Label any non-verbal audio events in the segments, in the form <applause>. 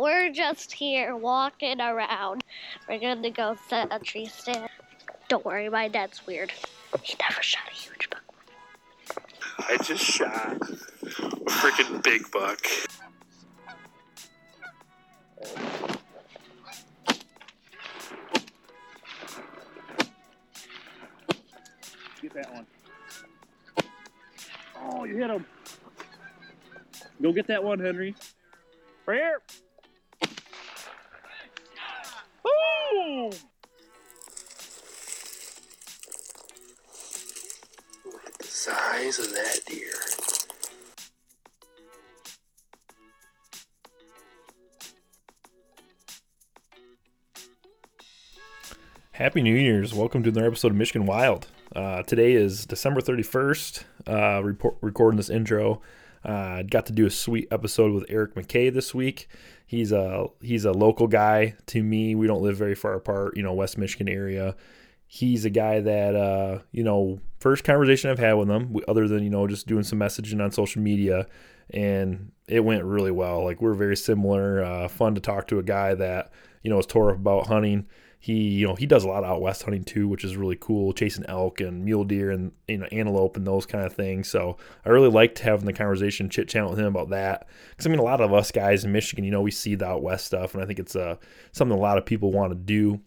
We're just here walking around. We're gonna go set a tree stand. Don't worry, my dad's weird. He never shot a huge buck. I just shot a freaking big buck. Get that one. Oh, you hit him. Go get that one, Henry. Right here. Look at the size of that deer. Happy New Year's. Welcome to another episode of Michigan Wild. Uh, today is December 31st. Uh, report, recording this intro. Uh, got to do a sweet episode with Eric McKay this week. He's a he's a local guy to me. We don't live very far apart, you know, West Michigan area. He's a guy that uh, you know, first conversation I've had with him, other than you know just doing some messaging on social media, and it went really well. Like we're very similar. Uh, fun to talk to a guy that you know is tore up about hunting he you know he does a lot of out west hunting too which is really cool chasing elk and mule deer and you know antelope and those kind of things. So i really liked having the conversation chit chat with him about that. Because i mean a lot of us guys in michigan you know we see the out west stuff and i think it's uh, something a lot of people want to do.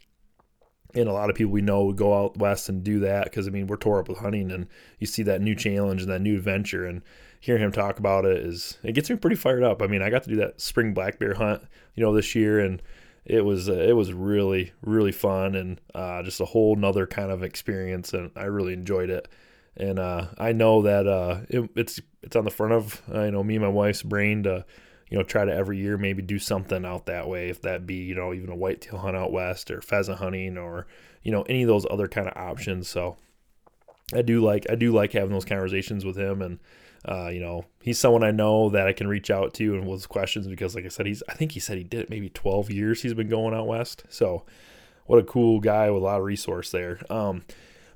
And a lot of people we know would go out west and do that because i mean we're tore up with hunting and you see that new challenge and that new adventure and hearing him talk about it is it gets me pretty fired up. I mean i got to do that spring black bear hunt you know this year and it was uh, it was really really fun and uh, just a whole nother kind of experience and I really enjoyed it. And uh, I know that uh, it, it's it's on the front of uh, you know me and my wife's brain to you know try to every year maybe do something out that way if that be you know even a whitetail hunt out west or pheasant hunting or you know any of those other kind of options. So I do like I do like having those conversations with him and uh, you know, he's someone I know that I can reach out to and with questions because, like I said, he's I think he said he did it maybe 12 years he's been going out west. So, what a cool guy with a lot of resource there. Um,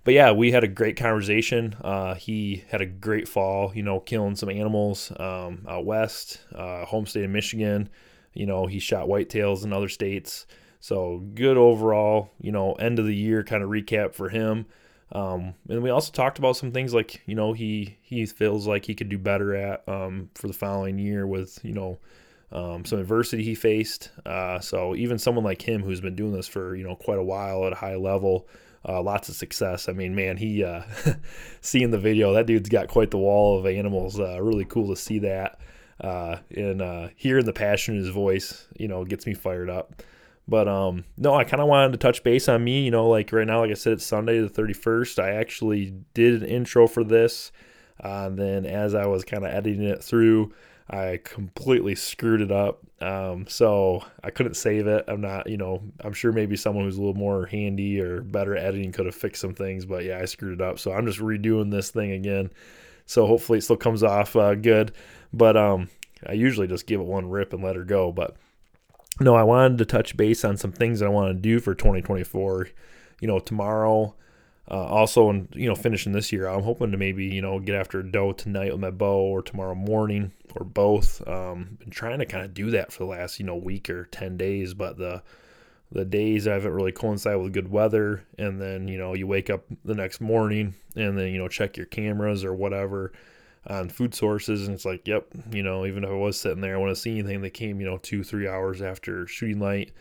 but yeah, we had a great conversation. Uh, he had a great fall, you know, killing some animals um, out west, uh, home state of Michigan. You know, he shot whitetails in other states. So good overall, you know, end of the year kind of recap for him. Um, and we also talked about some things like you know he he feels like he could do better at um, for the following year with you know um, some adversity he faced. Uh, so even someone like him who's been doing this for you know quite a while at a high level, uh, lots of success. I mean, man, he uh, <laughs> seeing the video, that dude's got quite the wall of animals. Uh, really cool to see that. Uh, and uh, hearing the passion in his voice, you know, gets me fired up. But um, no, I kind of wanted to touch base on me. You know, like right now, like I said, it's Sunday the 31st. I actually did an intro for this. Uh, and then as I was kind of editing it through, I completely screwed it up. Um, so I couldn't save it. I'm not, you know, I'm sure maybe someone who's a little more handy or better at editing could have fixed some things. But yeah, I screwed it up. So I'm just redoing this thing again. So hopefully it still comes off uh, good. But um, I usually just give it one rip and let her go. But no, I wanted to touch base on some things that I want to do for 2024. You know, tomorrow, uh, also, and you know, finishing this year, I'm hoping to maybe you know get after a doe tonight with my bow or tomorrow morning or both. Um, been trying to kind of do that for the last you know week or ten days, but the the days I haven't really coincided with good weather, and then you know you wake up the next morning and then you know check your cameras or whatever on food sources and it's like yep you know even if i was sitting there i want to see anything that came you know two three hours after shooting light.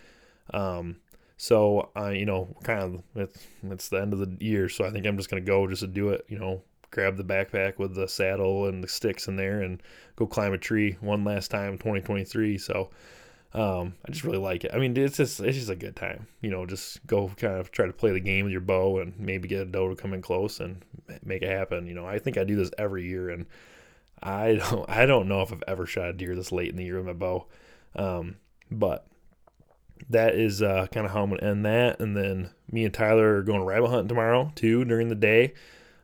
Um so i you know kind of it's, it's the end of the year so i think i'm just going to go just to do it you know grab the backpack with the saddle and the sticks in there and go climb a tree one last time 2023 so um, I just really like it. I mean, it's just it's just a good time. You know, just go kind of try to play the game with your bow and maybe get a doe to come in close and make it happen. You know, I think I do this every year, and I <laughs> don't I don't know if I've ever shot a deer this late in the year with my bow. Um, but that is uh, kind of how I'm to end that. And then me and Tyler are going rabbit hunting tomorrow too during the day.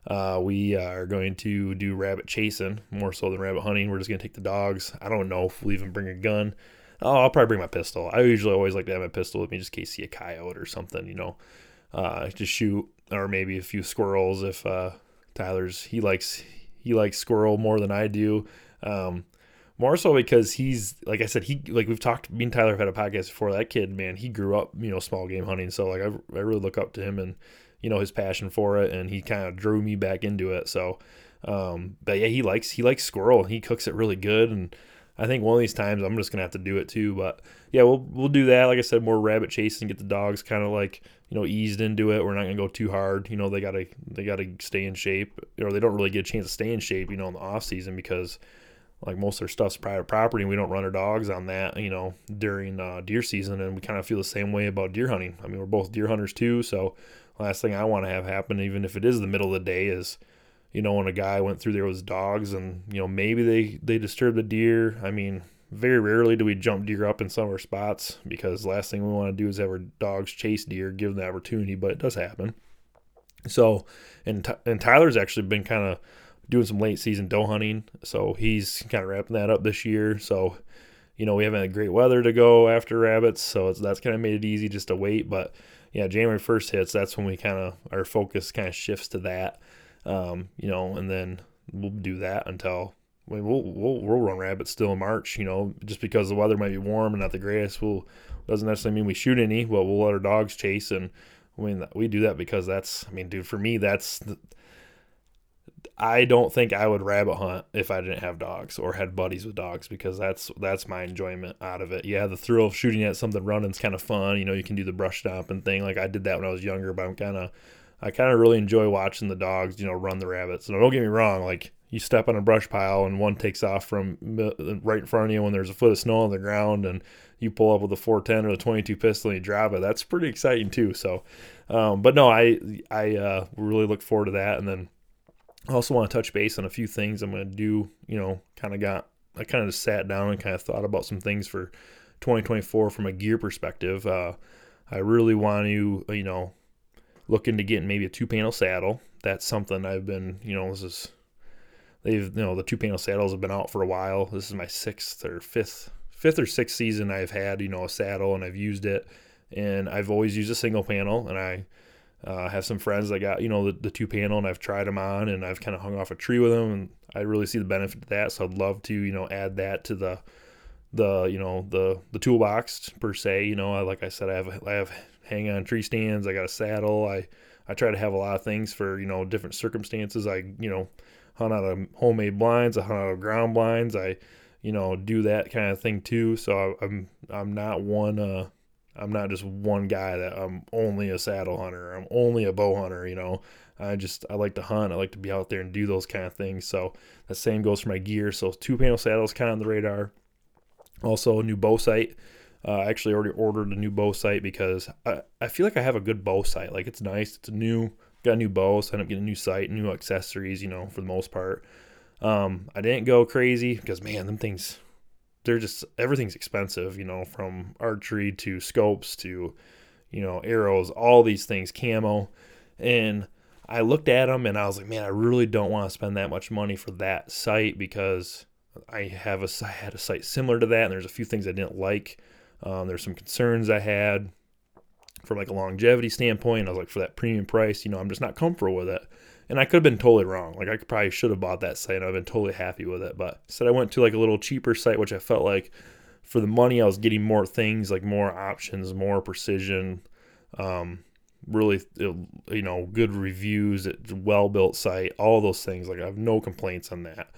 Uh, we are going to do rabbit chasing more so than rabbit hunting. We're just to take the dogs. I don't know if we'll even bring a gun. Oh, I'll probably bring my pistol. I usually always like to have my pistol with me just in case see a coyote or something, you know, uh, just shoot or maybe a few squirrels if uh, Tyler's he likes he likes squirrel more than I do. Um, more so because he's like I said he like we've talked me and Tyler have had a podcast before. That kid man he grew up you know small game hunting. So like I, I really look up to him and you know his passion for it and he kind of drew me back into it. So um, but yeah he likes he likes squirrel he cooks it really good. And I think one of these times I'm just gonna have to do it too but yeah we'll we'll do that. Like I said more rabbit chasing get the dogs kind of like you know eased into it. We're not gonna go too hard. You know they gotta they gotta stay in shape or they don't really get a chance to stay in shape you know in the off season because like most of their stuff's private property and we don't run our dogs on that you know during uh, deer season. And we kind of feel the same way about deer hunting. I mean we're both deer hunters too so last thing i want to have happen even if it is the middle of the day is you know when a guy went through there with his dogs and you know maybe they they disturbed the deer i mean very rarely do we jump deer up in our spots because last thing we want to do is have our dogs chase deer give them the opportunity but it does happen so and, and tyler's actually been kind of doing some late season doe hunting. So he's kind of wrapping that up this year. So, you know, we haven't had great weather to go after rabbits. So that's kind of made it easy just to wait. But yeah, January 1st hits, that's when we kind of, our focus kind of shifts to that. Um, you know, and then we'll do that until I mean, we'll, we'll we'll run rabbits still in March, you know, just because the weather might be warm and not the greatest. We'll doesn't necessarily mean we shoot any, but we'll let our dogs chase, and I mean we do that because that's, I mean, dude, for me that's I don't think I would rabbit hunt if I didn't have dogs or had buddies with dogs because that's that's my enjoyment out of it. Yeah, the thrill of shooting at something running is kind of fun. You know, you can do the brush stomping thing. Like I did that when I was younger, but I'm kind of I kind of really enjoy watching the dogs, you know, run the rabbits. And don't get me wrong, like you step on a brush pile and one takes off from right in front of you when there's a foot of snow on the ground and you pull up with a 410 or the 22 pistol and you drop it. That's pretty exciting too. So, um, but no, I I uh, really look forward to that. And then I also want to touch base on a few things I'm going to do. You know, kind of got, I kind of just sat down and kind of thought about some things for 2024 from a gear perspective. Uh, I really want to, you know, look to get maybe a two panel saddle. That's something I've been, you know, this is, they've, you know, the two panel saddles have been out for a while. This is my sixth or fifth, fifth or sixth season I've had, you know, a saddle and I've used it. And I've always used a single panel and I, uh, have some friends that got you know the, the two panel and I've tried them on and I've kind of hung off a tree with them and I really see the benefit of that. So I'd love to you know add that to the the you know the the toolbox per se. You know, I, like I said, I have I have hang on tree stands. I got a saddle. I I try to have a lot of things for you know different circumstances. I you know hunt out of homemade blinds. I hunt out of ground blinds. I you know do that kind of thing too. So I'm I'm not one uh I'm not just one guy that I'm only a saddle hunter. I'm only a bow hunter, you know. I just I like to hunt. I like to be out there and do those kind of things. So the same goes for my gear. So two panel saddles kind of on the radar. Also a new bow sight. Uh, I actually already ordered a new bow sight because I, I feel like I have a good bow sight. Like it's nice. It's new got a new bow, so I end up getting a new sight, new accessories, you know, for the most part. Um, I didn't go crazy because man, them things they're just everything's expensive, you know, from archery to scopes to, you know, arrows, all these things, camo. And I looked at them and I was like, man, I really don't want to spend that much money for that sight because I have a I had a sight similar to that, and there's a few things I didn't like. Um, there's some concerns I had from like a longevity standpoint. I was like, for that premium price, you know, I'm just not comfortable with it. And I could have been totally wrong. Like I probably should have bought that site and I've been totally happy with it. But instead I went to like a little cheaper site, which I felt like for the money I was getting more things, like more options, more precision, um, really you know good reviews, well built site, all those things. Like I have no complaints on that.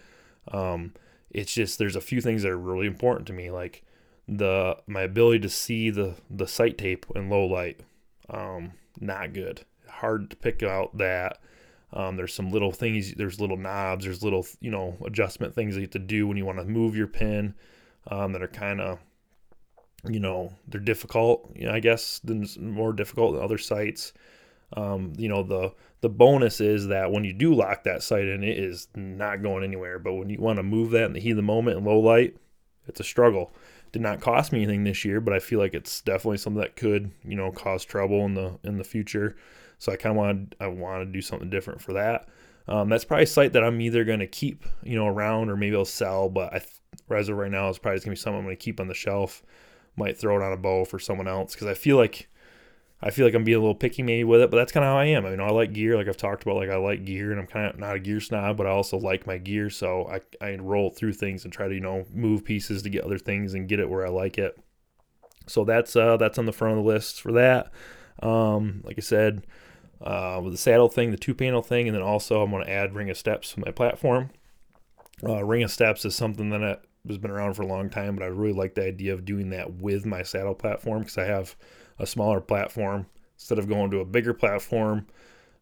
Um, it's just there's a few things that are really important to me, like the my ability to see the the sight tape in low light. Um, not good. Hard to pick out that. Um, there's some little things, there's little knobs, there's little, you know, adjustment things that you have to do when you want to move your pin um, that are kind of, you know, they're difficult, you know, I guess, than more difficult than other sites. Um, you know, the the bonus is that when you do lock that sight in, it is not going anywhere. But when you want to move that in the heat of the moment in low light, it's a struggle. Did not cost me anything this year, but I feel like it's definitely something that could, you know, cause trouble in the in the future. So I kind of want I want to do something different for that. Um, that's probably a site that I'm either going to keep, you know, around or maybe I'll sell. But I, as of right now, it's probably going to be something I'm going to keep on the shelf. Might throw it on a bow for someone else because I feel like I feel like I'm being a little picky maybe with it, but that's kind of how I am. I mean, I like gear, like I've talked about. Like I like gear, and I'm kind of not a gear snob, but I also like my gear. So I I roll through things and try to you know move pieces to get other things and get it where I like it. So that's uh that's on the front of the list for that. Um, like I said, uh, with the saddle thing, the two panel thing, and then also I'm going to add ring of steps to my platform. Uh, ring of steps is something that has been around for a long time, but I really like the idea of doing that with my saddle platform because I have a smaller platform instead of going to a bigger platform.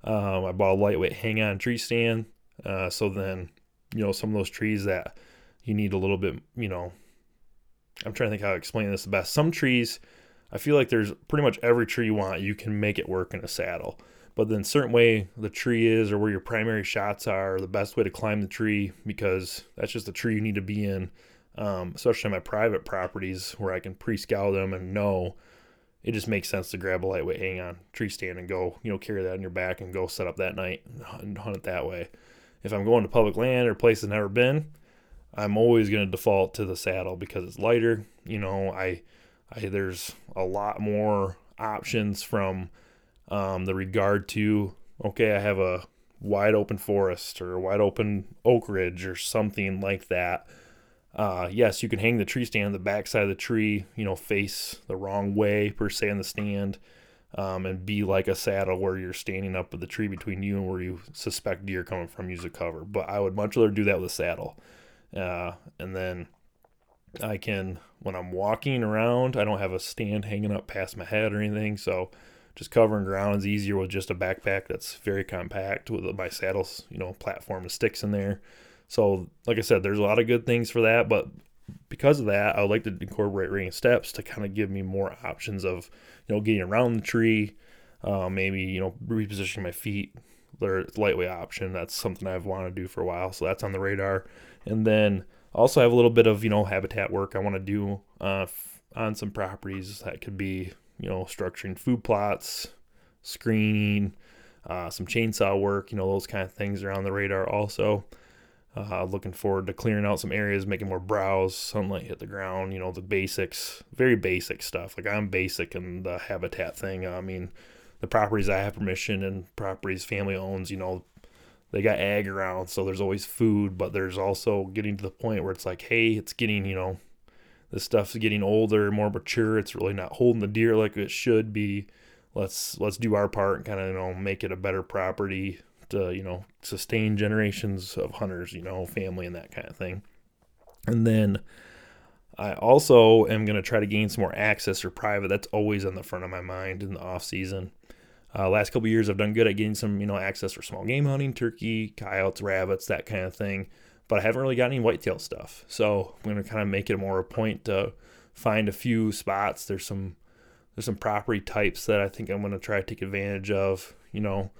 Um, I bought a lightweight hang on tree stand. Uh, so then, you know, some of those trees that you need a little bit, you know, I'm trying to think how to explain this the best. Some trees, I feel like there's pretty much every tree you want, you can make it work in a saddle. But then, certain way the tree is, or where your primary shots are, the best way to climb the tree because that's just the tree you need to be in. Um, especially my private properties where I can pre-scout them and know it just makes sense to grab a lightweight hang on tree stand and go, you know, carry that on your back and go set up that night and hunt it that way. If I'm going to public land or places I've never been, I'm always going to default to the saddle because it's lighter. You know, I, I there's a lot more options from um, the regard to okay, I have a wide open forest or a wide open oak ridge or something like that uh, yes, you can hang the tree stand on the back side of the tree, you know, face the wrong way per se in the stand, um, and be like a saddle where you're standing up with the tree between you and where you suspect deer coming from. Use a cover, but I would much rather do that with a saddle. Uh, and then I can, when I'm walking around, I don't have a stand hanging up past my head or anything, so just covering ground is easier with just a backpack that's very compact with my saddles, you know, platform and sticks in there. So, like I said, there's a lot of good things for that, but because of that, I would like to incorporate ring steps to kind of give me more options of, you know, getting around the tree, uh, maybe you know repositioning my feet. There's lightweight option. That's something I've wanted to do for a while, so that's on the radar. And then also have a little bit of you know habitat work I want to do uh, on some properties that could be you know structuring food plots, screening, uh, some chainsaw work. You know those kind of things are on the radar also. Uh, looking forward to clearing out some areas, making more browse, sunlight hit the ground, you know, the basics, very basic stuff. Like I'm basic in the habitat thing. I mean, the properties I have permission and properties family owns, you know, they got ag around, so there's always food, but there's also getting to the point where it's like, hey, it's getting, you know, this stuff's getting older, more mature. It's really not holding the deer like it should be. Let's let's do our part and kind of you know make it a better property to you know sustain generations of hunters, you know, family and that kind of thing. And then I also am going to try to gain some more access or private. That's always on the front of my mind in the off season. Uh, last couple years, I've done good at getting some, you know, access for small game hunting, turkey, coyotes, rabbits, that kind of thing. But I haven't really got any whitetail stuff. So I'm going to kind of make it more a point to find a few spots. There's some there's some property types that I think I'm going to try to take advantage of. You know,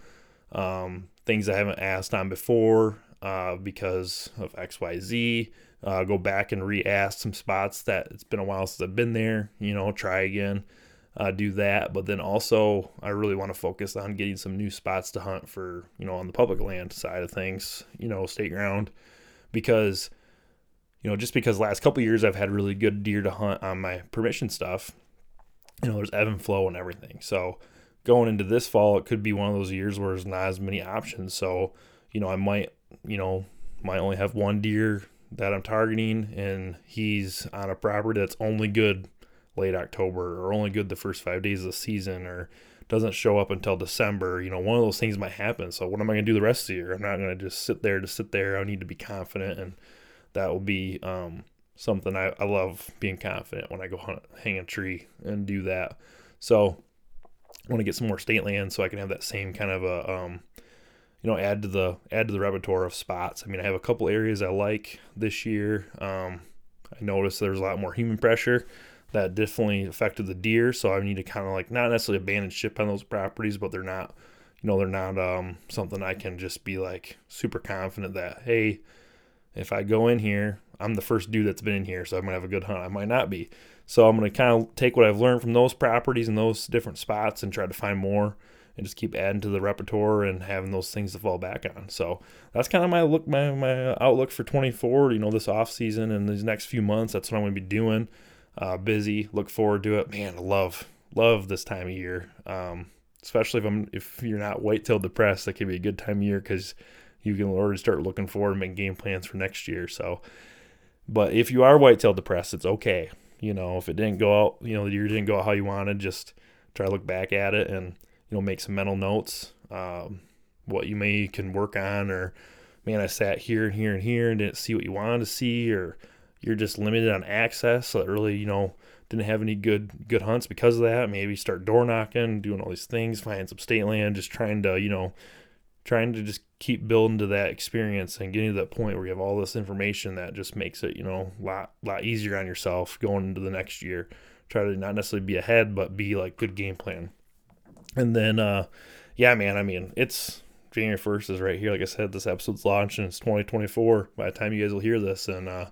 um, things I haven't asked on before uh, because of XYZ. Uh, go back and re ask some spots that it's been a while since I've been there, you know, try again, uh, do that. But then also, I really want to focus on getting some new spots to hunt for, you know, on the public land side of things, you know, state ground. Because, you know, just because last couple years I've had really good deer to hunt on my permission stuff, you know, there's ebb and flow and everything. So, going into this fall, it could be one of those years where there's not as many options. So, you know, I might, you know, might only have one deer that I'm targeting, and he's on a property that's only good late October or only good the first five days of the season or doesn't show up until December. You know, one of those things might happen. So, what am I going to do the rest of the year? I'm not going to just sit there to sit there. I need to be confident, and that will be um, something I, I love being confident when I go hunt, hang a tree and do that. So, I want to get some more state land so I can have that same kind of a um, you know add to the add to the repertoire of spots. I mean, I have a couple areas I like this year. Um, I noticed there's a lot more human pressure that definitely affected the deer, so I need to kind of like not necessarily abandon ship on those properties, but they're not you know they're not um, something I can just be like super confident that hey if I go in here, I'm the first dude that's been in here, so I'm gonna have a good hunt. I might not be. So I'm gonna kind of take what I've learned from those properties and those different spots and try to find more and just keep adding to the repertoire and having those things to fall back on. So that's kind of my look, my, my outlook for 24. You know, this off season and these next few months. That's what I'm going to be doing. Uh, busy. Look forward to it. Man, I love love this time of year. Um, especially if I'm if you're not white whitetail depressed, that could be a good time of year because you can already start looking forward and make game plans for next year. So, but if you are white whitetail depressed, it's okay. You know, if it didn't go out, you know, the year didn't go out how you wanted, just try to look back at it and you know make some mental notes um, what you may can work on or man i sat here and here and here and didn't see what you wanted to see or you're just limited on access so really you know didn't have any good good hunts because of that. Maybe start door knocking doing all these things finding some state land just trying to you know trying to just keep building to that experience and getting to that point where you have all this information that just makes it you know a lot lot easier on yourself going into the next year try to not necessarily be ahead but be like good game plan and then, uh, yeah, man, I mean, it's January 1st is right here. Like I said, this episode's launching. It's 2024 by the time you guys will hear this. And uh,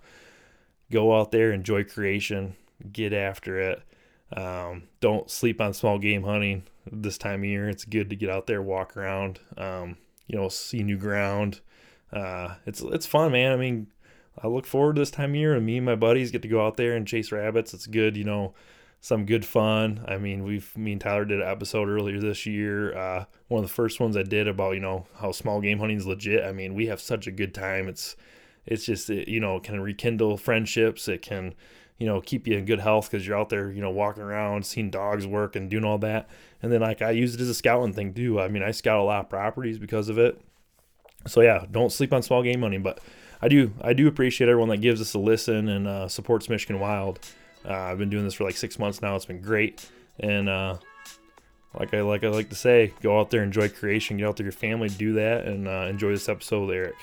go out there, enjoy creation, get after it. Um, don't sleep on small game hunting this time of year. It's good to get out there, walk around, um, you know, see new ground. Uh, it's it's fun, man. I mean, I look forward to this time of year, and me and my buddies get to go out there and chase rabbits. It's good, you know some good fun. I mean, we've me and Tyler did an episode earlier this year. Uh, one of the first ones I did about you know how small game hunting is legit. I mean, we have such a good time. It's it's just it, you know can rekindle friendships. It can you know keep you in good health because you're out there you know walking around, seeing dogs work and doing all that. And then like I use it as a scouting thing too. I mean, I scout a lot of properties because of it. So yeah, don't sleep on small game hunting, but I do I do appreciate everyone that gives us a listen and uh, supports Michigan Wild. Uh, I've been doing this for like six months now. It's been great, and uh, like I like I like to say, go out there, enjoy creation, get out there, your family, do that, and uh, enjoy this episode with Eric.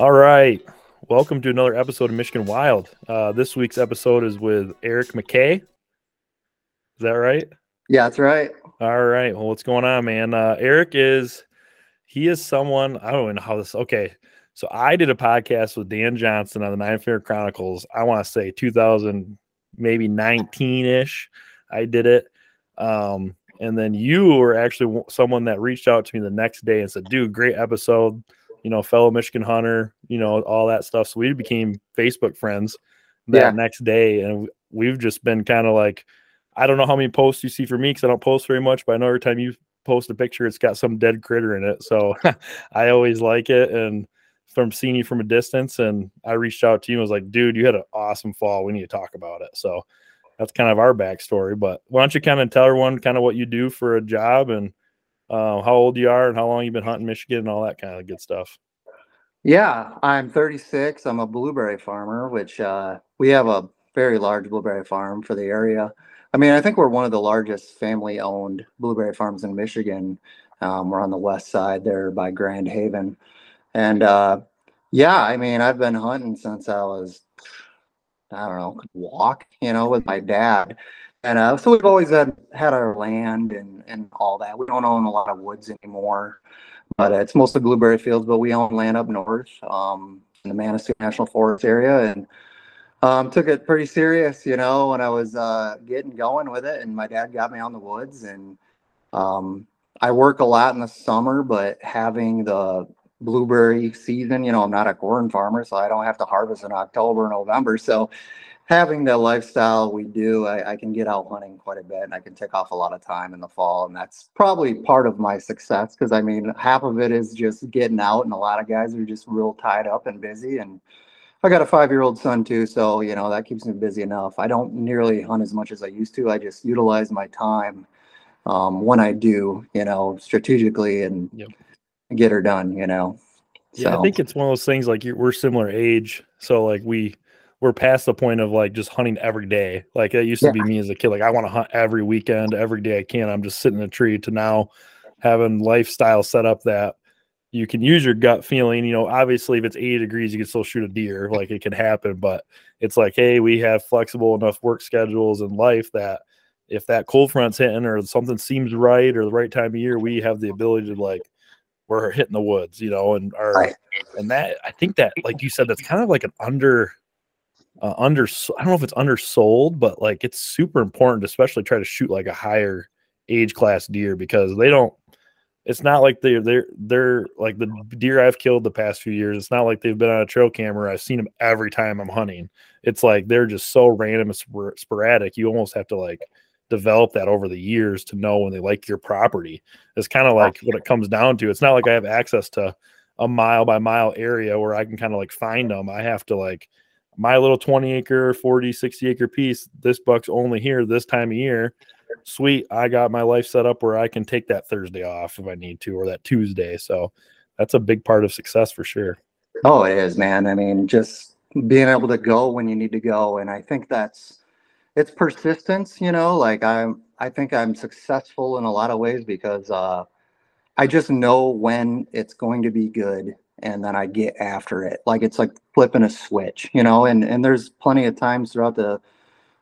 All right. Welcome to another episode of Michigan Wild. Uh, this week's episode is with Eric McKay. Is that right? Yeah, that's right. All right. Well, what's going on, man? Uh, Eric is, he is someone, I don't even know how this, okay. So I did a podcast with Dan Johnson on the Nine Finger Chronicles. I want to say 2000, maybe 19 ish. I did it. Um, and then you were actually someone that reached out to me the next day and said, dude, great episode you know, fellow Michigan hunter, you know, all that stuff. So we became Facebook friends that yeah. next day. And we've just been kind of like, I don't know how many posts you see for me because I don't post very much, but I know every time you post a picture, it's got some dead critter in it. So <laughs> I always like it. And from seeing you from a distance, and I reached out to you and was like, dude, you had an awesome fall. We need to talk about it. So that's kind of our backstory. But why don't you kind of tell everyone kind of what you do for a job and uh, how old you are and how long you've been hunting Michigan and all that kind of good stuff. Yeah, I'm 36. I'm a blueberry farmer, which uh, we have a very large blueberry farm for the area. I mean, I think we're one of the largest family owned blueberry farms in Michigan. Um, we're on the west side there by Grand Haven. And uh, yeah, I mean, I've been hunting since I was, I don't know, walk, you know, with my dad. And uh, so we've always had had our land and and all that. We don't own a lot of woods anymore, but it's mostly blueberry fields. But we own land up north um, in the Manistee National Forest area, and um, took it pretty serious, you know, when I was uh, getting going with it. And my dad got me on the woods, and um, I work a lot in the summer, but having the blueberry season, you know, I'm not a corn farmer, so I don't have to harvest in October, November. So having the lifestyle we do, I, I, can get out hunting quite a bit and I can take off a lot of time in the fall. And that's probably part of my success because I mean, half of it is just getting out, and a lot of guys are just real tied up and busy. And I got a five year old son too, so you know, that keeps me busy enough. I don't nearly hunt as much as I used to. I just utilize my time um, when I do, you know, strategically and yep. get her done, you know. Yeah, so. I think it's one of those things like we're similar age. So, like, we, we're past the point of like just hunting every day. Like it used to be me as a kid. Like I want to hunt every weekend, every day I can. I'm just sitting in a tree to now having lifestyle set up that you can use your gut feeling. You know, obviously if it's 80 degrees, you can still shoot a deer. Like it can happen, but it's like, hey, we have flexible enough work schedules and life that if that cold front's hitting or something seems right or the right time of year, we have the ability to like we're hitting the woods, you know, and our Right. and that I think that like you said, that's kind of like an under uh, under I don't know if it's undersold, but like it's super important to especially try to shoot like a higher age class deer because they don't it's not like they're they're they're like the deer I've killed the past few years. It's not like they've been on a trail camera. I've seen them every time I'm hunting. It's like they're just so random and spor- sporadic. You almost have to like develop that over the years to know when they like your property. It's kind of like what it comes down to. It's not like I have access to a mile by mile area where I can kind of like find them. I have to like my little 20 acre, 40, 60 acre piece. This buck's only here this time of year. Sweet. I got my life set up where I can take that Thursday off if I need to or that Tuesday. So that's a big part of success for sure. Oh, it is, man. I mean, just being able to go when you need to go, and I think that's it's persistence. You know, like I'm, I think I'm successful in a lot of ways because uh, I just know when it's going to be good, and then I get after it. Like it's like flipping a switch, you know. And and there's plenty of times throughout the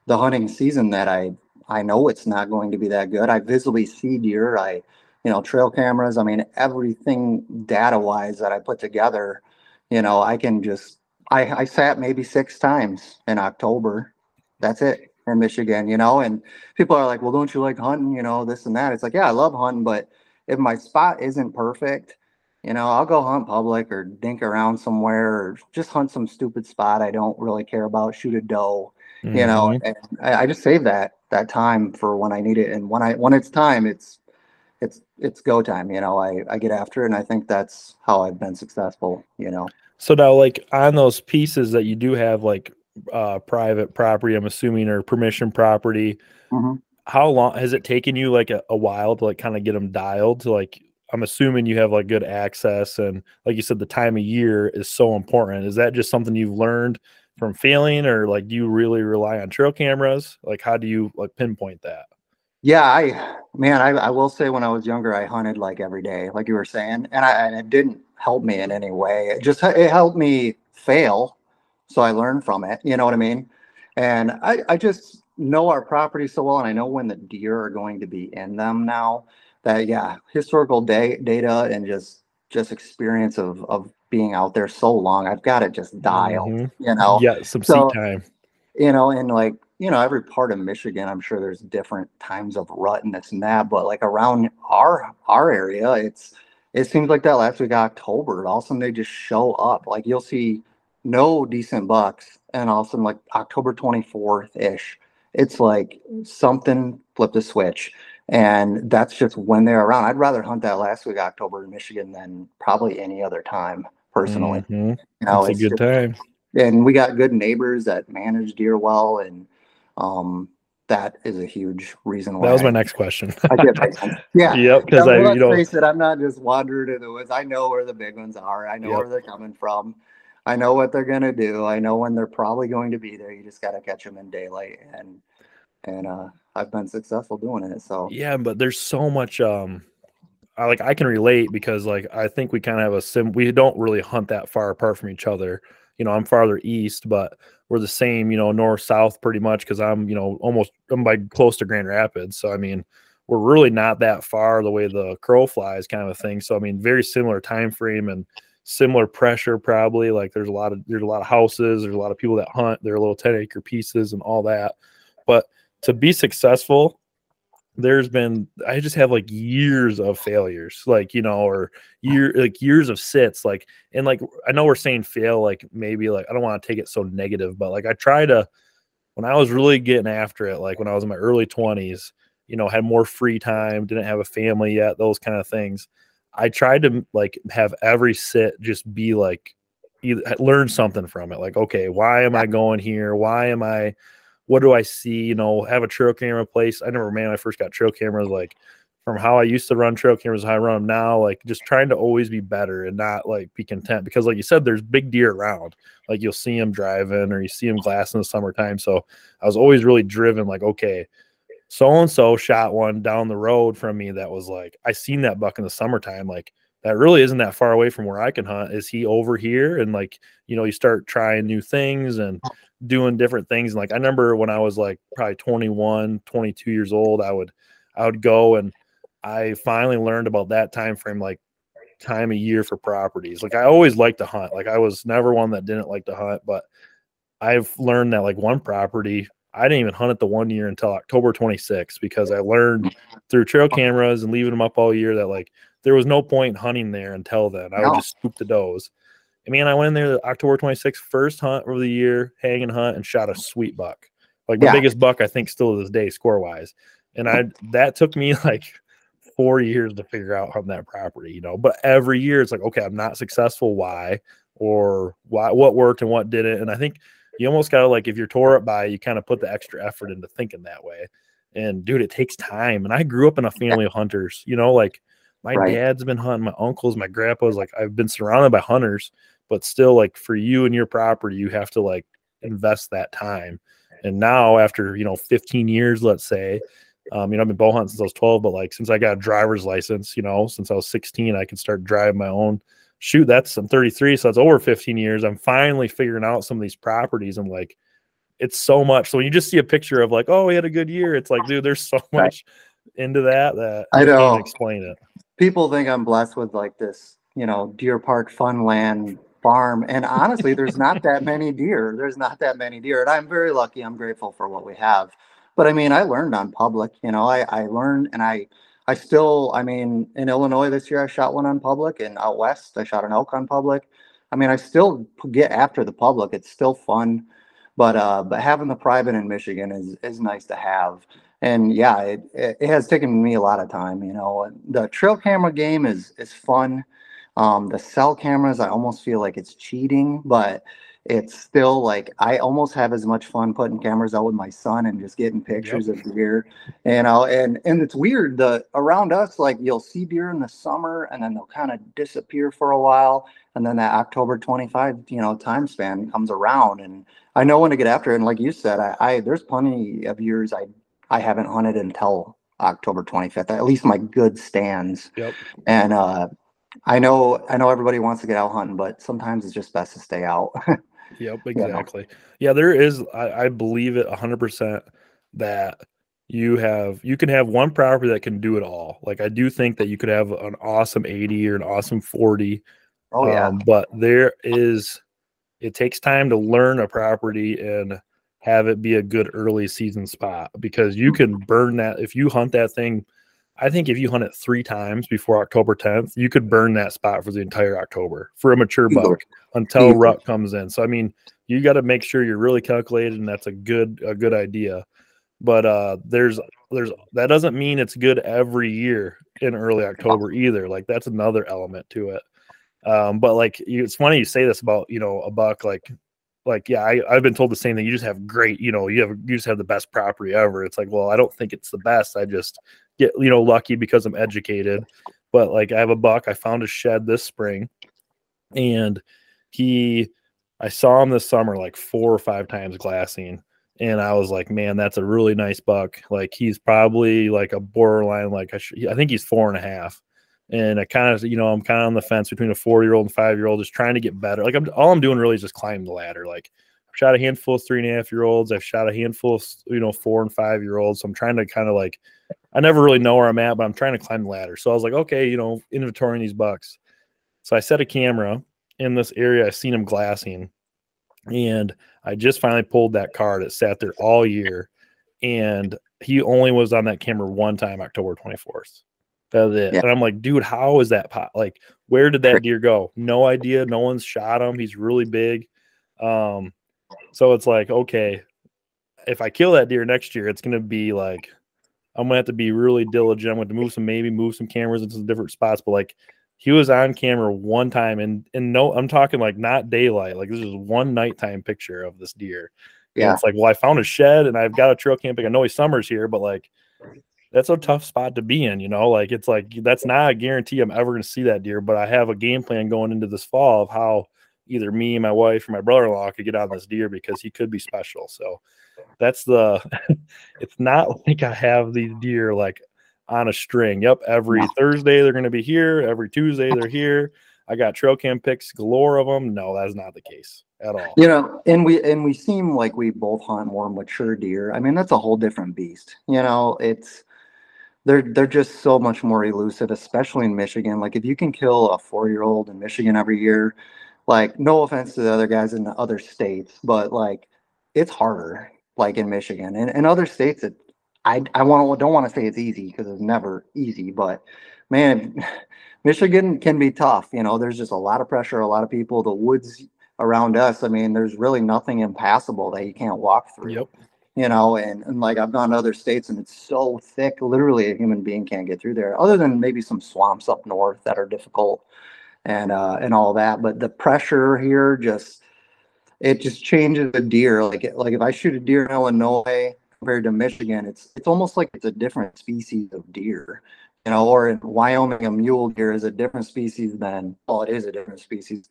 the hunting season that I I know it's not going to be that good. I visibly see deer. I you know trail cameras. I mean everything data wise that I put together you know, I can just I I sat maybe six times in October. That's it in Michigan, you know, and people are like, Well, don't you like hunting? You know, this and that. It's like, yeah, I love hunting, but if my spot isn't perfect, you know, I'll go hunt public or dink around somewhere or just hunt some stupid spot I don't really care about, shoot a doe, you know, Mhm. and I, I just save that that time for when I need it. And when I when it's time, it's it's it's go time, you know. I, I get after it and I think that's how I've been successful, you know. So now, like on those pieces that you do have, like uh, private property, I'm assuming, or permission property. Mhm. How long has it taken you, like a, a while, to like kind of get them dialed? To like, I'm assuming you have like good access, and like you said, the time of year is so important. Is that just something you've learned from failing, or like do you really rely on trail cameras? Like, how do you like pinpoint that? Yeah, I man, I, I will say when I was younger, I hunted like every day, like you were saying, and I and it didn't help me in any way. It just it helped me fail, so I learned from it. You know what I mean? And I I just know our property so well, and I know when the deer are going to be in them now. That yeah, historical day data and just just experience of of being out there so long, I've got it just dialed. Mhm. You know, Yeah, some so- seat time. you know, and like, you know, every part of Michigan, I'm sure there's different times of rut and this and that, but like around our our area, it's it seems like that last week October, all of a sudden they just show up. Like you'll see no decent bucks, and all of a sudden, like October 24th ish, it's like something flipped a switch. And that's just when they're around. I'd rather hunt that last week October in Michigan than probably any other time, personally. Mhm. You know, It's a good just- time. and we got good neighbors that manage deer well and um that is a huge reason why That was my I- next question. I get <laughs> yeah Yep, because I, let's you know, face it, I'm not just wandering in the woods. I know where the big ones are. I know Yep. where they're coming from. I know what they're gonna do. I know when they're probably going to be there. You just gotta catch them in daylight, and and uh, I've been successful doing it. So Yeah, but there's so much um I like I can relate because like I think we kind of have a sim we don't really hunt that far apart from each other. You know, I'm farther east, but we're the same, you know, north south pretty much because I'm, you know, almost I'm by close to Grand Rapids. So I mean, we're really not that far the way the crow flies kind of thing. So I mean, very similar time frame and similar pressure probably. Like there's a lot of there's a lot of houses, there's a lot of people that hunt, they're little 10 acre pieces and all that. But to be successful, there's been I just have like years of failures, like you know, or year like years of sits, like and like I know we're saying fail, like maybe like I don't want to take it so negative, but like I try to when I was really getting after it, like when I was in my early twenties, you know, had more free time, didn't have a family yet, those kind of things. I tried to like have every sit just be like learn something from it. Like, okay, why am I going here? Why am I what do I see? You know, have a trail camera place. I never, man, I first got trail cameras, like from how I used to run trail cameras, how I run them now, like just trying to always be better and not like be content because, like you said, there's big deer around. Like you'll see them driving or you see them glass in the summertime. So I was always really driven, like, okay, so and so shot one down the road from me that was like, I seen that buck in the summertime. Like, that really isn't that far away from where I can hunt. Is he over here? And like, you know, you start trying new things and oh. doing different things. And like, I remember when I was like probably 21, 22 years old, I would, I would go and I finally learned about that time frame, like time of year for properties. Like I always liked to hunt. Like I was never one that didn't like to hunt, but I've learned that like one property, I didn't even hunt it the one year until October 26th because I learned through trail oh. cameras and leaving them up all year that like there was no point hunting there until then. I would just scoop the does. I mean, I went in there October 26th, first hunt of the year, hang and hunt, and shot a sweet buck. Like the Yeah. biggest buck I think still to this day, score wise. And I that took me <laughs> like four years to figure out on that property, you know. But every year it's like, okay, I'm not successful. Why? Or why what worked and what didn't? And I think you almost gotta like if you're tore up by, you kind of put the extra effort into thinking that way. And dude, it takes time. And I grew up in a family of hunters, you know, like my Right. dad's been hunting, my uncles, my grandpa's like I've been surrounded by hunters, but still like for you and your property, you have to like invest that time. And now after, you know, 15 years, let's say, um, you know, I've been bow hunting since I was 12, but like since I got a driver's license, you know, since I was 16, I could start driving my own. Shoot, that's I'm 33, so that's over 15 years. I'm finally figuring out some of these properties. and like, it's so much. So when you just see a picture of like, oh, we had a good year, it's like, dude, there's so much into that that I know. explain it. People think I'm blessed with like this, you know, deer park funland farm. And honestly, there's not that many deer. There's not that many deer. And I'm very lucky. I'm grateful for what we have. But I mean, I learned on public, you know, I, I learned and I, I still, I mean, in Illinois this year, I shot one on public and out West, I shot an elk on public. I mean, I still get after the public. It's still fun. But, uh, but having the private in Michigan is, is nice to have and yeah, it, it has taken me a lot of time. You know, the trail camera game is is fun. Um, the cell cameras, I almost feel like it's cheating, but it's still like I almost have as much fun putting cameras out with my son and just getting pictures of deer. You know, and and it's weird. The around us, like you'll see deer in the summer, and then they'll kind of disappear for a while, and then that October twenty five, you know, time span comes around, and I know when to get after it. And like you said, I, I there's plenty of years I I haven't hunted until October 25th, at least my good stands. Yep. And uh, I know I know everybody wants to get out hunting, but sometimes it's just best to stay out. <laughs> Yep, know. exactly. Yeah, there is. I, I believe it hundred percent that you have you can have one property that can do it all. Like I do think that you could have an awesome eighty or an awesome forty. oh yeah, Um, but there is, it takes time to learn a property and have it be a good early season spot because you can burn that if you hunt that thing. I think if you hunt it three times before October 10th, you could burn that spot for the entire October for a mature buck until rut comes in. So I mean, you got to make sure you're really calculated, and that's a good a good idea. But uh, there's there's that doesn't mean it's good every year in early October either. Like that's another element to it. Um, but like you, it's funny you say this about you know a buck like like yeah I, I've been told the same thing. You just have great you know you have you just have the best property ever. It's like well I don't think it's the best. I just get you know lucky because I'm educated. But like I have a buck. I found a shed this spring, and he I saw him this summer like four or five times glassing. And I was like, man, that's a really nice buck. Like he's probably like a borderline, like I, sh- I think he's four and a half. And I kind of, you know, I'm kind of on the fence between a four year old and five year old, just trying to get better. Like I'm all I'm doing really is just climb the ladder. Like I've shot a handful of three and a half year olds. I've shot a handful of you know four and five year olds. So I'm trying to kind of like I never really know where I'm at, but I'm trying to climb the ladder. So I was like, okay, you know, inventorying these bucks. So I set a camera in this area. I've seen him glassing, and I just finally pulled that card. It sat there all year, and he only was on that camera one time, October 24th. That's it. Yeah. And I'm like, dude, how is that pot? Like, where did that deer go? No idea. No one's shot him. He's really big. Um, so it's like, okay, if I kill that deer next year, it's gonna be like I'm gonna have to be really diligent. I'm to move some, maybe move some cameras into some different spots. But like, he was on camera one time, and and no, I'm talking like not daylight. Like this is one nighttime picture of this deer. And Yeah. it's like, well, I found a shed, and I've got a trail camping. I know he's summers here, but like, that's a tough spot to be in, you know. Like it's like that's not a guarantee I'm ever going to see that deer, but I have a game plan going into this fall of how either me, and my wife, or my brother-in-law could get on this deer because he could be special. So that's the. <laughs> it's not <laughs> like I have these deer like on a string. Yep, every Thursday they're going to be here. Every Tuesday they're here. I got trail cam pics galore of them. No, that's not the case at all. You know, and we and we seem like we both hunt more mature deer. I mean, that's a whole different beast. You know, it's they're they're just so much more elusive, especially in Michigan. Like if you can kill a four year old in Michigan every year, like no offense to the other guys in the other states, but like it's harder. Like in Michigan and in other states, it I I want don't want to say it's easy because it's never easy, but man, <laughs> Michigan can be tough. You know, there's just a lot of pressure, a lot of people. The woods around us, I mean, there's really nothing impassable that you can't walk through. Yep. You know, and, and like I've gone to other states and it's so thick, literally a human being can't get through there, other than maybe some swamps up north that are difficult and uh and all that. But the pressure here just it just changes a deer. Like it, like if I shoot a deer in Illinois compared to Michigan, it's it's almost like it's a different species of deer you know, or in Wyoming, a mule deer is a different species than, well, it is a different species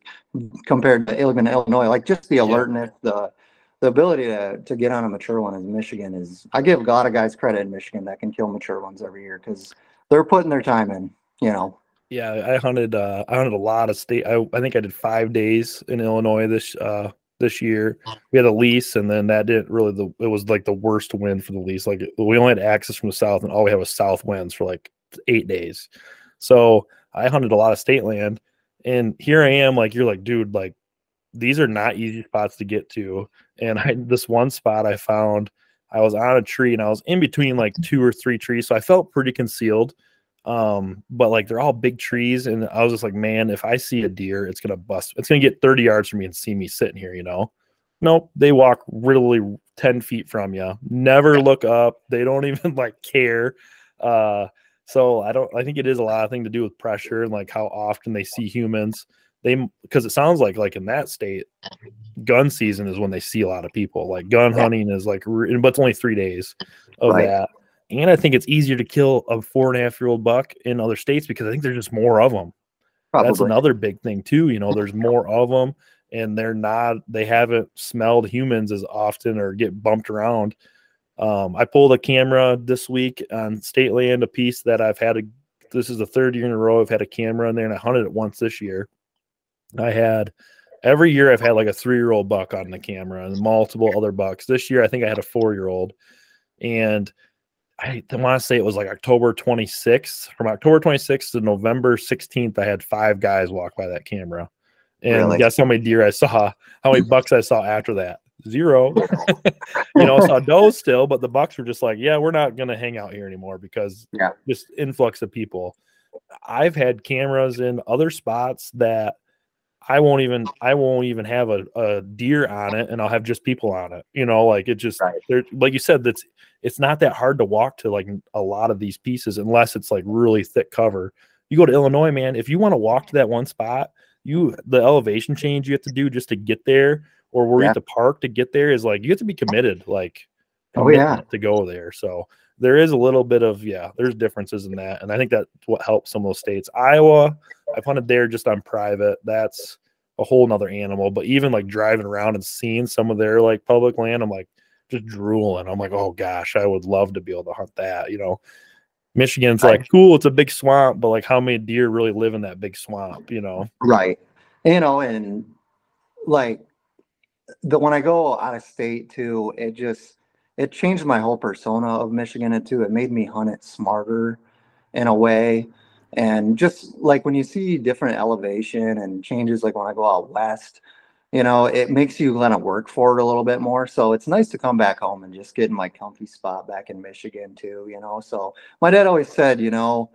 compared to even Illinois. Like just the alertness, the the ability to to get on a mature one in Michigan is. I give God a lot of guys credit in Michigan that can kill mature ones every year because they're putting their time in. You know. Yeah, I hunted. Uh, I hunted a lot of state. I, I think I did five days in Illinois this uh this year. We had a lease, and then that didn't really. The it was like the worst wind for the lease. Like we only had access from the south, and all we had was south winds for like eight days. So I hunted a lot of state land, and here I am, like you're like, dude, like these are not easy spots to get to. And I this one spot I found, I was on a tree and I was in between like two or three trees, so I felt pretty concealed. Um, but like they're all big trees, and I was just like, man, if I see a deer, it's gonna bust. It's gonna get 30 yards from me and see me sitting here, you know. Nope, they walk really 10 feet from you. Never look up. They don't <laughs> even like care. Uh, so I don't. I think it is a lot of thing to do with pressure and like how often they see humans. They because it sounds like like in that state, gun season is when they see a lot of people. Like gun hunting is like, but it's only three days of right. that. And I think it's easier to kill a four and a half year old buck in other states because I think there's just more of them. Probably. That's another big thing too. You know, there's <laughs> more of them, and they're not. They haven't smelled humans as often or get bumped around um, I pulled a camera this week on state land, a piece that I've had a. This is the third year in a row I've had a camera in there, and I hunted it once this year. I had every year I've had like a three year old buck on the camera and multiple other bucks. This year I think I had a four year old, and I want to say it was like October 26th. From October 26th to November 16th, I had five guys walk by that camera. And really? guess how many deer I saw? How many bucks I saw after that? zero. <laughs> you know, I saw does still, but the Bucks were just like, yeah, we're not going to hang out here anymore because yeah, just influx of people. I've had cameras in other spots that I won't even I won't even have a, a deer on it and I'll have just people on it. You know, like it just right. like you said, that's it's not that hard to walk to like a lot of these pieces unless it's like really thick cover. You go to Illinois, man, if you want to walk to that one spot, you the elevation change you have to do just to get there or were yeah. at the park to get there is like you have to be committed, like oh yeah, to go there. So there is a little bit of yeah, there's differences in that, and I think that's what helps some of those states. Iowa, I've hunted there just on private. That's a whole nother animal. But even like driving around and seeing some of their like public land, I'm like just drooling. I'm like, oh gosh, I would love to be able to hunt that. You know, Michigan's like cool, it's a big swamp, but like how many deer really live in that big swamp? You know, right? You know, and like the when I go out of state too, it just it changed my whole persona of Michigan too. It made me hunt it smarter in a way. And just like when you see different elevation and changes, like when I go out west, you know, it makes you kind of work for it a little bit more. So it's nice to come back home and just get in my comfy spot back in Michigan too, you know. So my dad always said, you know,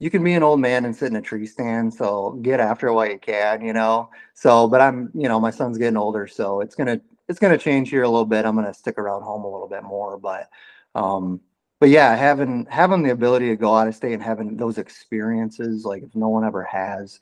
you can be an old man and sit in a tree stand. So get after it while you can, you know. So, but I'm, you know, my son's getting older, so it's gonna it's gonna change here a little bit. I'm gonna stick around home a little bit more, but um, but yeah, having having the ability to go out of state and having those experiences, like if no one ever has,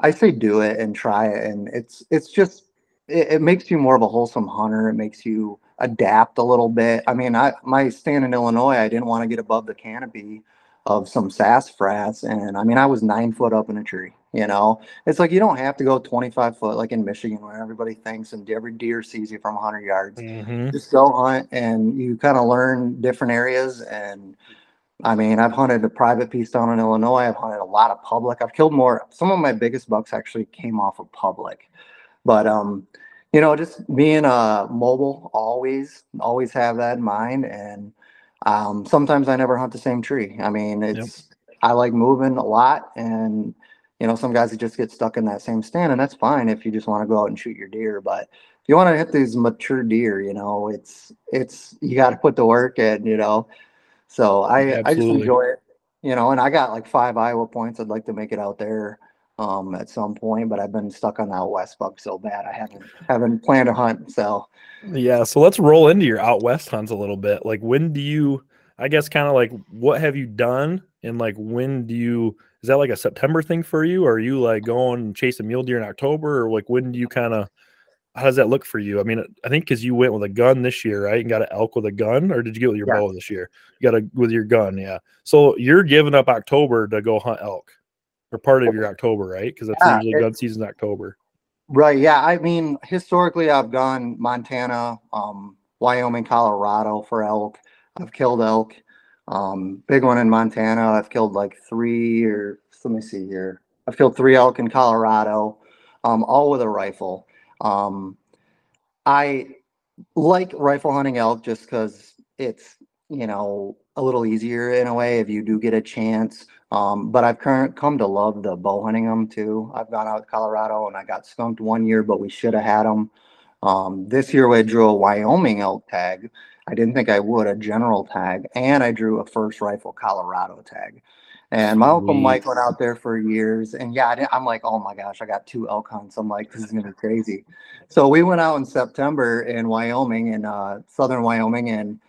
I say do it and try it, and it's it's just it, it makes you more of a wholesome hunter. It makes you adapt a little bit. I mean, I my stand in Illinois, I didn't want to get above the canopy of some sassafras, and I mean, I was nine foot up in a tree. You know, it's like you don't have to go 25 foot like in Michigan where everybody thinks and every deer sees you from 100 yards. Mhm. Just go hunt and you kind of learn different areas. And I mean, I've hunted a private piece down in Illinois. I've hunted a lot of public. I've killed more. Some of my biggest bucks actually came off of public. But um, you know, just being uh mobile, always, always have that in mind. And um, sometimes I never hunt the same tree. I mean, it's I like moving a lot, and you know, some guys that just get stuck in that same stand, and that's fine if you just want to go out and shoot your deer. But if you want to hit these mature deer, you know, it's it's you got to put the work in, you know. So I I just enjoy it, you know. And I got like five Iowa points. I'd like to make it out there um at some point, but I've been stuck on the out west buck so bad I haven't haven't planned a hunt. So Yeah, so let's roll into your out west hunts a little bit. Like when do you I guess kind of like what have you done and like when do you is that like a September thing for you or are you like going and chasing mule deer in October or like when do you kind of how does that look for you? I mean, I think because you went with a gun this year, right? And got an elk with a gun, or did you get with your Yeah. bow this year? You got a with your gun, yeah. So you're giving up October to go hunt elk, or part of your October, right? Because that's Yeah, usually it- gun season in October. Right. Yeah. I mean, historically, I've gone Montana, um, Wyoming, Colorado for elk. I've killed elk. Um, big one in Montana. I've killed like three or let me see here. I've killed three elk in Colorado, um, all with a rifle. Um, I like rifle hunting elk just because it's you know a little easier in a way if you do get a chance. Um, but I've current come to love the bow hunting them too. I've gone out to Colorado and I got skunked one year, but we should have had them. Um, this year we drew a Wyoming elk tag. I didn't think I would a general tag, and I drew a first rifle Colorado tag. And my uncle Mike went out there for years, and yeah, I didn't, I'm like, oh my gosh, I got two elk hunts. I'm like, this is gonna be crazy. So we went out in September in Wyoming, in uh, southern Wyoming, and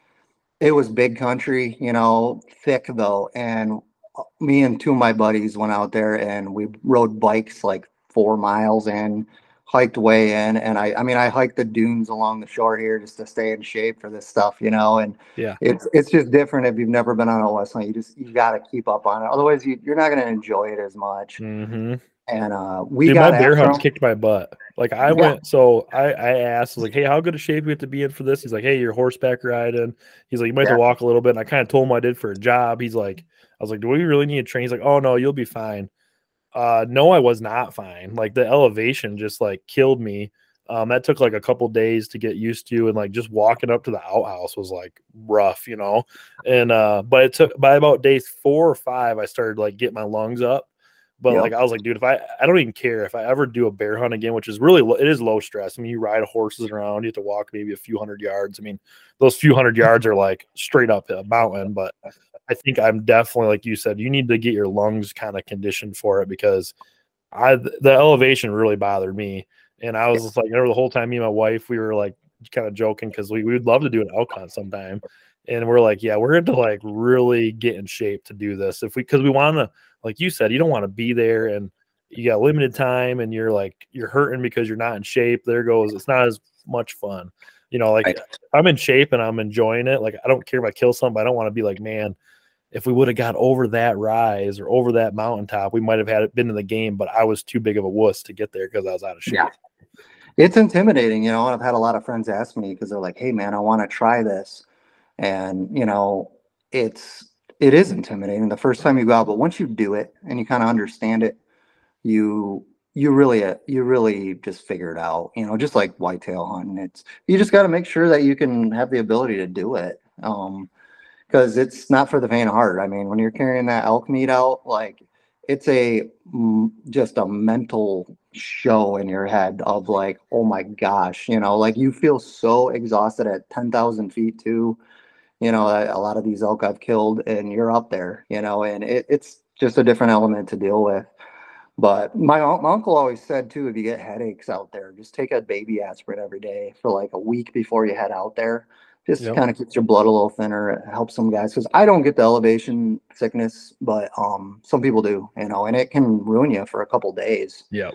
it was big country, you know, thick though. And uh, me and two of my buddies went out there and we rode bikes like four miles in, hiked way in. And I, I mean, I hiked the dunes along the shore here just to stay in shape for this stuff, you know. And Yeah. it's it's just different if you've never been on a west hunt. You just you got to keep up on it. Otherwise, you, you're not going to enjoy it as much. Mm-hmm. And uh, we Dude, got my bear after kicked my butt. Like I Yeah. went, so I I asked, I like, hey, how good a shape do we have to be in for this? He's like, hey, you're horseback riding. He's like, you might have to walk a little bit. And I kind of told him I did for a job. He's like, I was like, do we really need to train? He's like, oh no, you'll be fine. Uh, no, I was not fine. Like the elevation just like killed me. Um, that took like a couple days to get used to, and like just walking up to the outhouse was like rough, you know. And uh, but it took by about days four or five, I started like getting my lungs up. But Yep. like I was like, dude, if I I don't even care if I ever do a bear hunt again, which is really lo- it is low stress. I mean, you ride horses around, you have to walk maybe a few hundred yards. I mean, those few hundred yards are like straight up a mountain. But I think I'm definitely like you said, you need to get your lungs kind of conditioned for it because I the elevation really bothered me. And I was just like, remember the whole time me and my wife, we were like kind of joking because we, we would love to do an elk hunt sometime. And we're like, yeah, we're going to like really get in shape to do this. If we, because we want to, like you said, you don't want to be there and you got limited time and you're like, you're hurting because you're not in shape. There goes, it's not as much fun. You know, like. I'm in shape and I'm enjoying it. Like, I don't care if I kill something, but I don't want to be like, man, if we would have got over that rise or over that mountaintop, we might have had it been in the game, but I was too big of a wuss to get there because I was out of shape. Yeah. it's intimidating, you know. And I've had a lot of friends ask me because they're like, "Hey, man, I want to try this," and you know, it's it is intimidating the first time you go out, but once you do it and you kind of understand it, you you really you really just figure it out. You know, just like whitetail hunting, it's you just got to make sure that you can have the ability to do it. Um, because it's not for the faint of heart. I mean, when you're carrying that elk meat out, like it's a mm, just a mental show in your head of like, oh my gosh, you know, like you feel so exhausted at 10,000 feet too. You know, a lot of these elk I've killed and you're up there, you know, and it, it's just a different element to deal with. But my, my uncle always said too, if you get headaches out there, just take a baby aspirin every day for like a week before you head out there. Just Yep. kind of keeps your blood a little thinner. It helps some guys because I don't get the elevation sickness, but um, some people do, you know, and it can ruin you for a couple days. Yep.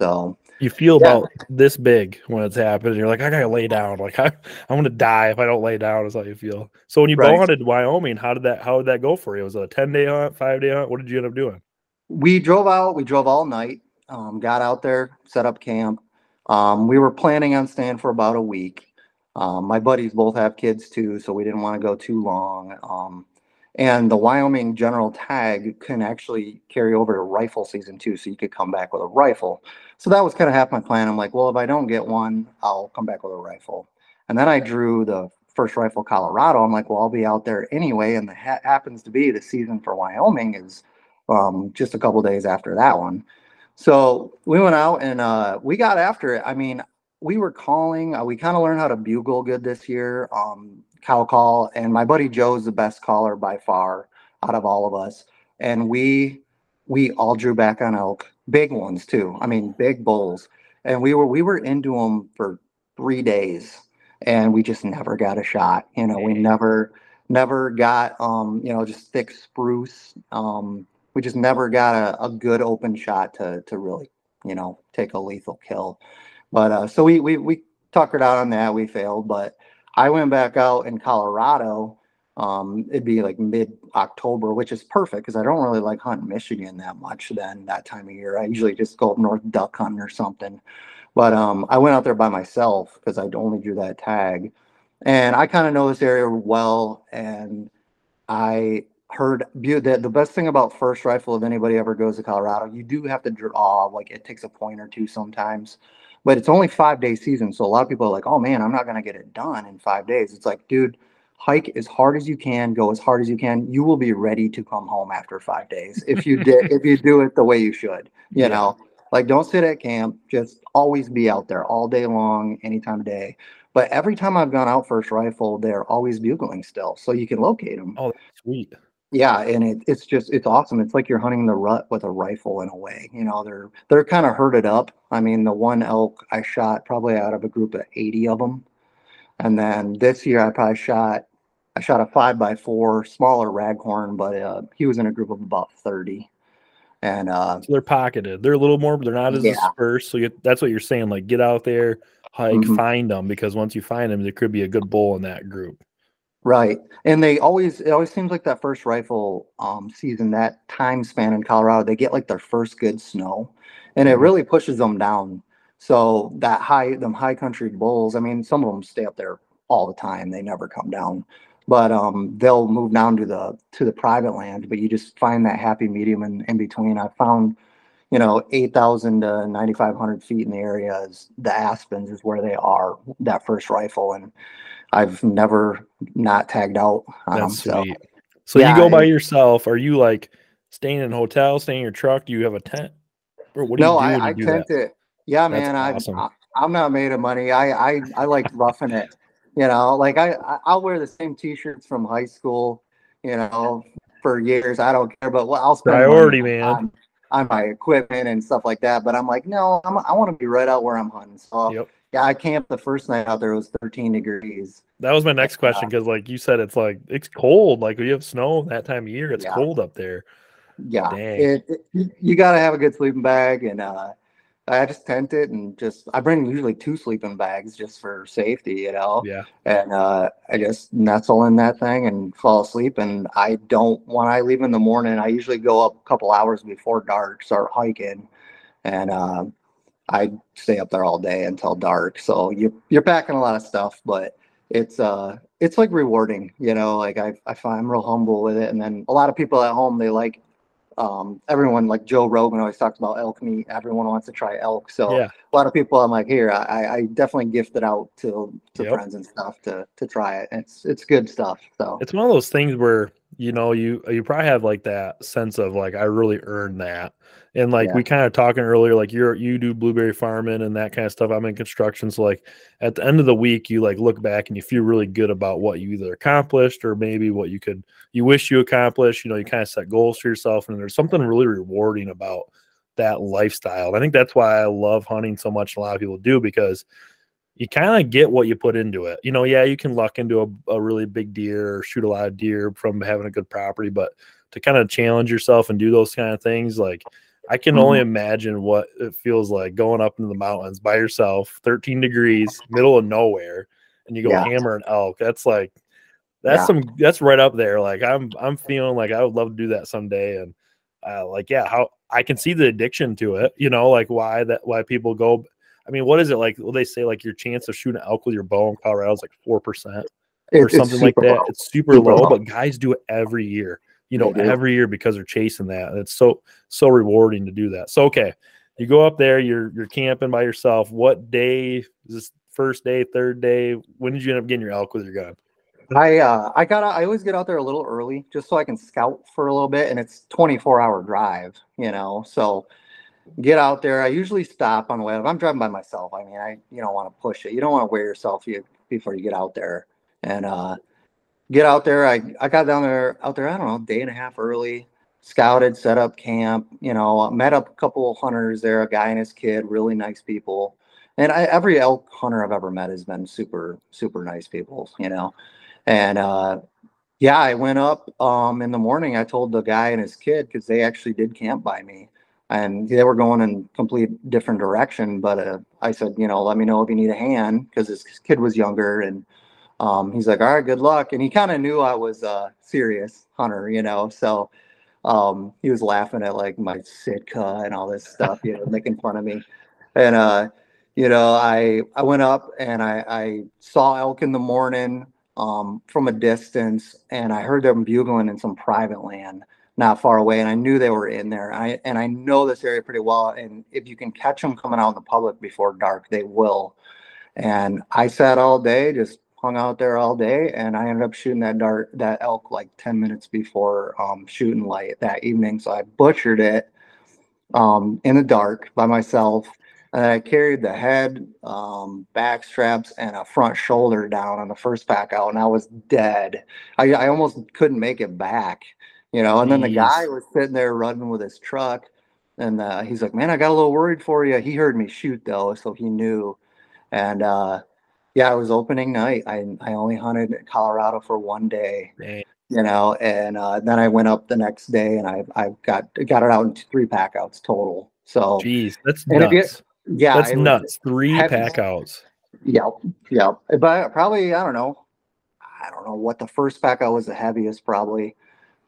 So You feel Yeah. about this big when it's happening. You're like, I gotta lay down. Like <laughs> I, I'm gonna die if I don't lay down. Is how you feel. So when you bow Right. hunted Wyoming, how did that? How did that go for you? Was it a ten day hunt, five day hunt? What did you end up doing? we drove out. We drove all night. Um, got out there, set up camp. Um, we were planning on staying for about a week. Um, my buddies both have kids too, so we didn't want to go too long. Um, and the Wyoming general tag can actually carry over to rifle season too, so you could come back with a rifle. So that was kind of half my plan. I'm like, well, if I don't get one, I'll come back with a rifle. And then I drew the first rifle Colorado. I'm like, well, I'll be out there anyway. And the ha- happens to be the season for Wyoming is um, just a couple days after that one. So we went out and uh, we got after it. I mean, we were calling. Uh, we kind of learned how to bugle good this year. Um, cow call, and my buddy Joe's the best caller by far out of all of us. And we we all drew back on elk, big ones too. I mean, big bulls. And we were we were into them for three days, and we just never got a shot. You know, we never never got um you know just thick spruce. Um, we just never got a, a good open shot to to really you know take a lethal kill. But uh, so we we we tuckered out on that. We failed, but I went back out in Colorado. Um, it'd be like mid October, which is perfect because I don't really like hunting Michigan that much. Then that time of year, I usually just go up north duck hunting or something. But um, I went out there by myself because I'd only drew that tag, and I kind of know this area well. And I heard the the best thing about first rifle, if anybody ever goes to Colorado, you do have to draw. Like it takes a point or two sometimes but it's only five day season. So a lot of people are like, oh man, I'm not going to get it done in five days. It's like, dude, hike as hard as you can, go as hard as you can. You will be ready to come home after five days if you did, if you do it the way you should, you Yeah. know, like don't sit at camp, just always be out there all day long, any time of day. But every time I've gone out first rifle, they're always bugling still. So you can locate them. Oh, sweet. Yeah, and it, it's just it's awesome. It's like you're hunting the rut with a rifle in a way. You know, they're they're kind of herded up. I mean, the one elk I shot probably out of a group of 80 of them, and then this year I probably shot I shot a five by four smaller raghorn, but uh, he was in a group of about 30, and uh, So they're pocketed. They're a little more, but they're not as Yeah. dispersed. So you, that's what you're saying. Like get out there, hike, Mhm. find them because once you find them, there could be a good bull in that group. Right. And they always it always seems like that first rifle um season, that time span in Colorado, they get like their first good snow and it Mhm. really pushes them down. So that high them high country bulls, I mean, some of them stay up there all the time. They never come down. But um they'll move down to the to the private land, but you just find that happy medium in, in between. I found you know, 8,000 to 9,500 feet in the area is the Aspens is where they are, that first rifle. And I've never not tagged out on them. That's So sweet. So Yeah, you go by it- yourself. Are you like staying in a hotel, staying in your truck? Do you have a tent? Or what do no, you do I, when I you do that? to, yeah, That's man, I, awesome. I, I'm not made of money. I, I, I like roughing it, you know, like I, I- I'll wear the same t-shirts from high school, you know, for years. I don't care, but well, I'll spend money Priority, man. on, on my equipment and stuff like that. But I'm like, no, I'm, I want to be right out where I'm hunting. So Yep. Yeah, I camped the first night out there. It was 13 degrees. That was my next question because, like you said, it's like it's cold. Like we have snow that time of year, it's Yeah. cold up there. Yeah, Dang. it, it- you got to have a good sleeping bag, and uh, I just tent it and just I bring usually two sleeping bags just for safety, you know. Yeah. And uh, I just nestle in that thing and fall asleep. And I don't when I leave in the morning, I usually go up a couple hours before dark, start hiking, and uh, I stay up there all day until dark. So you you're packing a lot of stuff, but it's uh it's like rewarding, you know. Like I I find I'm real humble with it, and then a lot of people at home they like um everyone like Joe Rogan always talks about elk meat. Everyone wants to try elk, so Yeah. a lot of people I'm like here I I definitely gift it out to to Yep. friends and stuff to to try it. It's it's good stuff. So It's one of those things where you know you you probably have like that sense of like I really earned that, and like Yeah. we kind of talking earlier, like you're you do blueberry farming and that kind of stuff. I'm in construction, so like at the end of the week, you like look back and you feel really good about what you either accomplished or maybe what you could you wish you accomplished. You know, you kind of set goals for yourself, and there's something really rewarding about that lifestyle. And I think that's why I love hunting so much. A lot of people do because you kind of get what you put into it. You know, yeah, you can luck into a, a really big deer or shoot a lot of deer from having a good property, but to kind of challenge yourself and do those kind of things, like I can only imagine what it feels like going up into the mountains by yourself, 13 degrees, middle of nowhere, and you go Yeah. hammer an elk. That's like that's Yeah. some that's right up there. Like I'm I'm feeling like I would love to do that someday. And uh, like yeah, how I can see the addiction to it, you know, like why that why people go. I mean, what is it like? Will they say like your chance of shooting an elk with your bow in Colorado is like four percent or something like that. low. It's super, Super low, low. but guys do it every year. You know, every year because they're chasing that. And it's so so rewarding to do that. So okay, you go up there, you're you're camping by yourself. What day is this first day, third day? When did you end up getting your elk with your gun? I uh I got I always get out there a little early just so I can scout for a little bit and it's 24 hour drive, you know. So get out there. I usually stop on the way. If I'm driving by myself, I mean, I you don't want to push it. You don't want to wear yourself you, before you get out there. And uh get out there. I I got down there out there, I don't know, day and a half early, scouted, set up camp, you know, met up a couple of hunters there, a guy and his kid, really nice people. And I, every elk hunter I've ever met has been super, super nice people, you know. And uh, yeah, I went up um, in the morning. I told the guy and his kid because they actually did camp by me, and they were going in complete different direction. But uh, I said, you know, let me know if you need a hand because his kid was younger, and um, he's like, all right, good luck. And he kind of knew I was a serious hunter, you know, so um, he was laughing at like my Sitka and all this stuff, you know, <laughs> making fun of me. And uh, you know, I I went up and I, I saw elk in the morning um, from a distance, and I heard them bugling in some private land not far away, and I knew they were in there. I and I know this area pretty well, and if you can catch them coming out in the public before dark, they will. And I sat all day, just hung out there all day, and I ended up shooting that dart, that elk, like ten minutes before um, shooting light that evening. So I butchered it um, in the dark by myself. And I carried the head, um, back straps, and a front shoulder down on the first pack out, and I was dead. I, I almost couldn't make it back, you know. And then the Jeez. guy was sitting there running with his truck, and uh, he's like, "Man, I got a little worried for you." He heard me shoot though, so he knew. And uh, yeah, it was opening night. I I only hunted in Colorado for one day, Dang. you know, and uh, then I went up the next day, and I I got got it out in three pack outs total. So Jeez, that's if you- nuts. yeah, That's nuts. Three heavy. pack outs. Yep, yep. But probably I don't know. I don't know what the first pack out was the heaviest. Probably,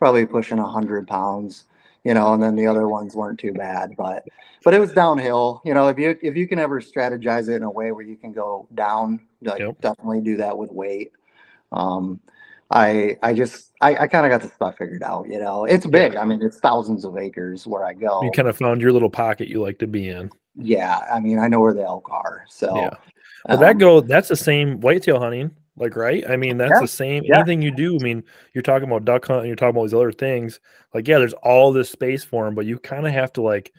probably pushing a hundred pounds. You know, and then the other ones weren't too bad, but but it was downhill. You know, if you if you can ever strategize it in a way where you can go down, like Yep. definitely do that with weight. Um, I I just I, I kind of got the spot figured out. You know, it's big. I mean, it's thousands of acres where I go. You kind of found your little pocket you like to be in. yeah, I mean, I know where the elk are. So Yeah. Well, that um, go that's the same whitetail hunting, like right? I mean, that's Yeah, the same yeah. anything you do. I mean, you're talking about duck hunting, you're talking about these other things. Like, yeah, there's all this space for them, but you kind of have to like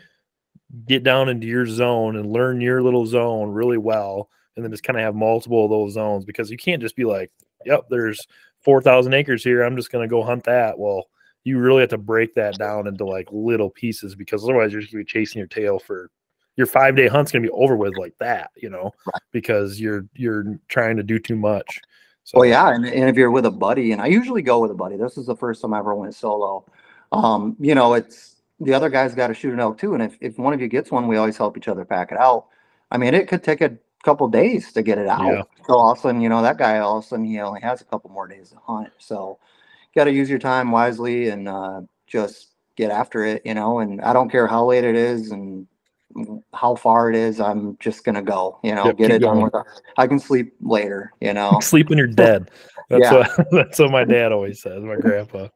get down into your zone and learn your little zone really well, and then just kind of have multiple of those zones because you can't just be like, "Yep, there's four thousand acres here. I'm just gonna go hunt that." Well, you really have to break that down into like little pieces because otherwise you're just gonna be chasing your tail for your five day hunt's gonna be over with like that, you know, because you're you're trying to do too much. So Well, yeah, and, and if you're with a buddy, and I usually go with a buddy. This is the first time I ever went solo. Um, you know, it's the other guy's got to shoot an elk too, and if, if one of you gets one, we always help each other pack it out. I mean, it could take a couple days to get it out. Yeah. So all of a sudden, you know, that guy all of a sudden he only has a couple more days to hunt. So got to use your time wisely and uh, just get after it, you know. And I don't care how late it is and how far it is. I'm just gonna go, you know, Yep, get keep it done going. with. I can sleep later, you know. <laughs> sleep when you're dead. <laughs> That's Yeah. what <laughs> that's what my dad always says, my grandpa.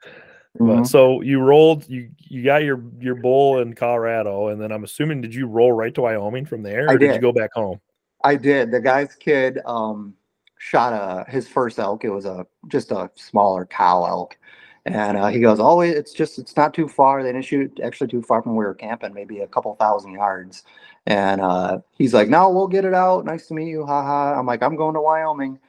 But Mhm. so you rolled you you got your your bull in Colorado and then I'm assuming did you roll right to Wyoming from there or I did. you go back home? I did. The guy's kid um shot a his first elk. It was a just a smaller cow elk. And uh, he goes, Oh, it's just it's not too far. They didn't shoot actually too far from where we were camping, maybe a couple thousand yards. And uh, he's like, No, we'll get it out. Nice to meet you. Haha. I'm like, I'm going to Wyoming.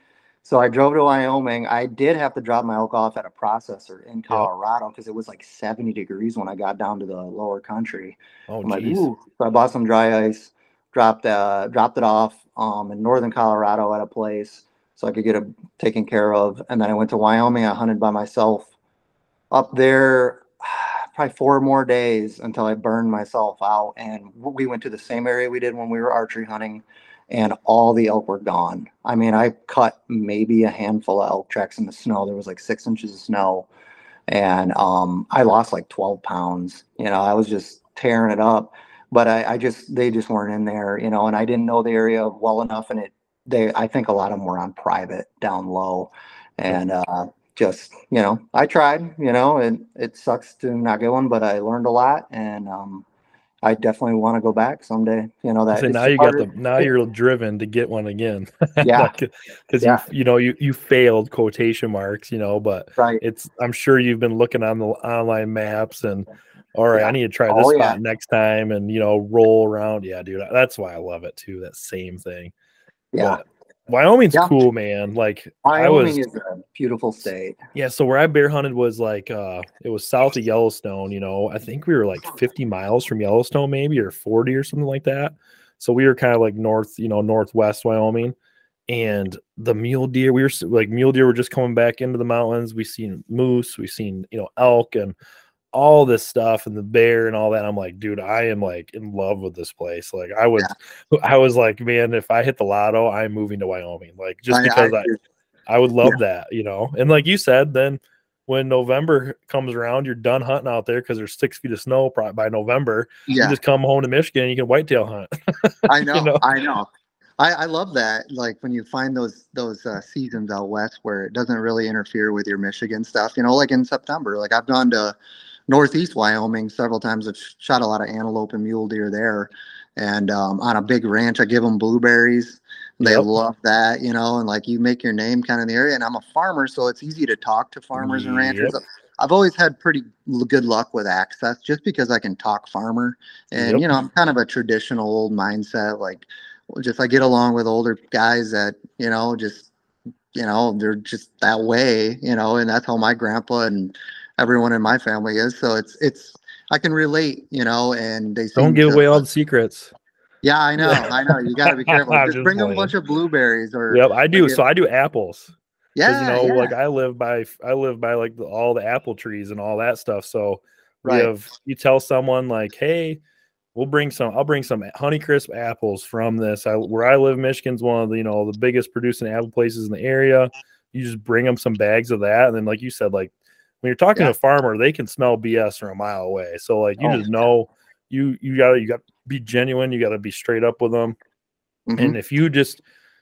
So I drove to Wyoming. I did have to drop my elk off at a processor in Colorado because it was like 70 degrees when I got down to the lower country. Oh I'm like, geez. ooh. So I bought some dry ice, dropped uh dropped it off um in northern Colorado at a place so I could get it taken care of. And then I went to Wyoming. I hunted by myself up there <sighs> probably four more days until I burned myself out. And we went to the same area we did when we were archery hunting, and all the elk were gone. I mean, I cut maybe a handful of elk tracks in the snow. There was like six inches of snow, and um, I lost like 12 pounds. You know, I was just tearing it up. But I, I just they just weren't in there, you know, and I didn't know the area well enough, and it they I think a lot of them were on private down low, and uh, just you know I tried, you know, and it sucks to not get one, but I learned a lot, and um, I definitely want to go back someday. You know that So now you harder- got the now you're driven to get one again. <laughs> Yeah. because Yeah. you you know you you failed quotation marks, you know, but right. it's I'm sure you've been looking on the online maps and all right, Yeah. I need to try Oh, this yeah. spot next time and you know roll around. Yeah, dude, that's why I love it too. That same thing. Yeah, But Wyoming's Yeah. cool, man. Like I Wyoming was is a beautiful state. yeah, so where I bear hunted was like uh it was south of Yellowstone, you know. I think we were like 50 miles from Yellowstone maybe or 40 or something like that. So we were kind of like north, you know, northwest Wyoming. And the mule deer, we were like mule deer were just coming back into the mountains. We seen moose, we seen, you know, elk and all this stuff and the bear and all that. I'm like, dude, I am like in love with this place. Like I was I was like, man, if I hit the lotto, I'm moving to Wyoming. Like just I- because I, I- I would love that, you know. And like you said, then when November comes around, you're done hunting out there because there's six feet of snow by November. You yeah, just come home to Michigan and you can whitetail hunt. <laughs> I know, know? I know. I, I love that. Like when you find those those uh, seasons out west where it doesn't really interfere with your Michigan stuff. You know, like in September. Like I've gone to northeast Wyoming several times. I've shot a lot of antelope and mule deer there, and um, on a big ranch, I give them blueberries. They Yep. love that, you know, and like you make your name kind of in the area. And I'm a farmer, so it's easy to talk to farmers and ranchers. Yep. I've always had pretty good luck with access just because I can talk farmer. And, Yep. you know, I'm kind of a traditional old mindset. Like, just I get along with older guys that, you know, just, you know, they're just that way, you know, and that's how my grandpa and everyone in my family is. So it's, it's, I can relate, you know, and they Don't give to- away all the secrets. Yeah, I know, <laughs> I know. You got to be careful. Just just bring them a bunch of blueberries or, Yep, I do. yeah. So I do apples. yeah, you know, yeah, like I live by I live by like the, all the apple trees and all that stuff. So Right. have you tell someone like, hey, we'll bring some. I'll bring some Honeycrisp apples from this. I where I live, Michigan's one of the you know the biggest producing apple places in the area. You just bring them some bags of that, and then like you said, like when you're talking Yeah. to a farmer, they can smell BS from a mile away. So like you Oh, just know you you gotta you got to be genuine. You got to be straight up with them. Mhm. And if you just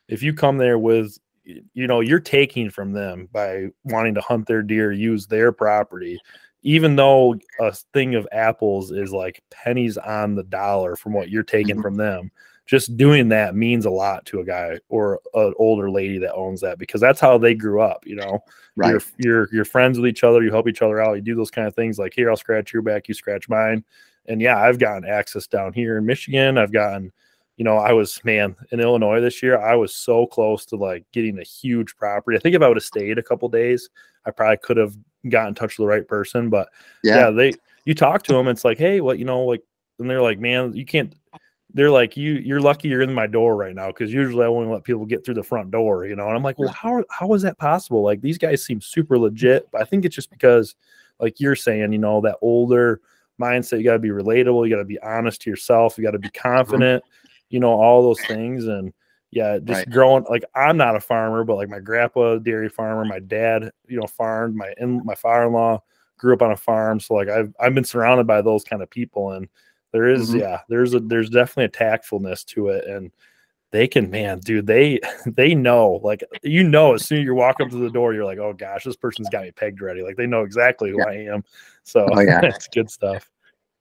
if you come there with you know you're taking from them by wanting to hunt their deer, use their property, even though a thing of apples is like pennies on the dollar from what you're taking Mhm. from them. Just doing that means a lot to a guy or an older lady that owns that because that's how they grew up. You know, right. you're you're you're friends with each other. You help each other out. You do those kind of things. Like here, I'll scratch your back, you scratch mine. And yeah, I've gotten access down here in Michigan. I've gotten, you know, I was man in Illinois this year. I was so close to like getting a huge property. I think if I would have stayed a couple days, I probably could have got in touch with the right person. But yeah, yeah. they you talk to them, it's like, hey, what you know, like, and they're like, man, you can't. They're like, you you're lucky you're in my door right now because usually I won't let people get through the front door, you know. And I'm like, well, how how is that possible? Like these guys seem super legit, but I think it's just because, like you're saying, you know, that older mindset. You got to be relatable. You got to be honest to yourself. You got to be mm-hmm. confident. You know all those things, and yeah, just Right. growing. Like I'm not a farmer, but like my grandpa, dairy farmer. My dad, you know, farmed. My in my father-in-law grew up on a farm, so like I've I've been surrounded by those kind of people, and there is, Mhm. yeah, there's a there's definitely a tactfulness to it, and they can, man, dude, they <laughs> they know, like you know, as soon as you walk up to the door, you're like, oh gosh, this person's got me pegged ready. Like they know exactly who Yeah. I am. So Oh, yeah. <laughs> it's good stuff.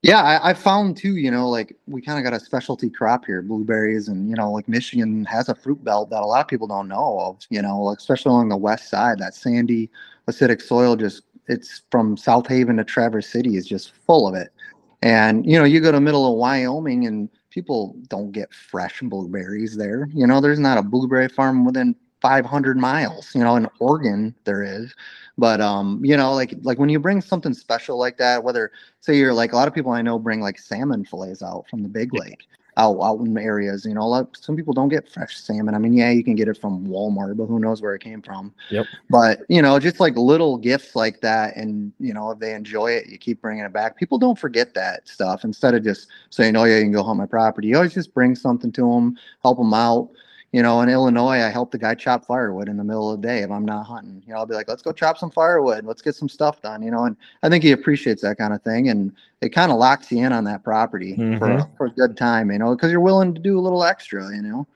Yeah, I, I found too, you know, like we kind of got a specialty crop here, blueberries, and you know, like Michigan has a fruit belt that a lot of people don't know of, you know, especially along the west side. That sandy, acidic soil just it's from South Haven to Traverse City is just full of it. And you know, you go to middle of Wyoming and people don't get fresh blueberries there. You know, there's not a blueberry farm within 500 miles. You know, in Oregon there is, but um, you know, like like when you bring something special like that, whether say you're like a lot of people I know bring like salmon fillets out from the big lake. Out out in areas. You know, a lot, some people don't get fresh salmon. I mean, yeah, you can get it from Walmart, but who knows where it came from? Yep. But you know, just like little gifts like that, and you know, if they enjoy it, you keep bringing it back. People don't forget that stuff. Instead of just saying, "Oh yeah, you can go hunt my property," you always just bring something to them, help them out you know, in Illinois, I help the guy chop firewood in the middle of the day if I'm not hunting. You know, I'll be like, let's go chop some firewood. Let's get some stuff done, you know, and I think he appreciates that kind of thing. And it kind of locks you in on that property for, Mhm. for a good time, you know, because you're willing to do a little extra, you know.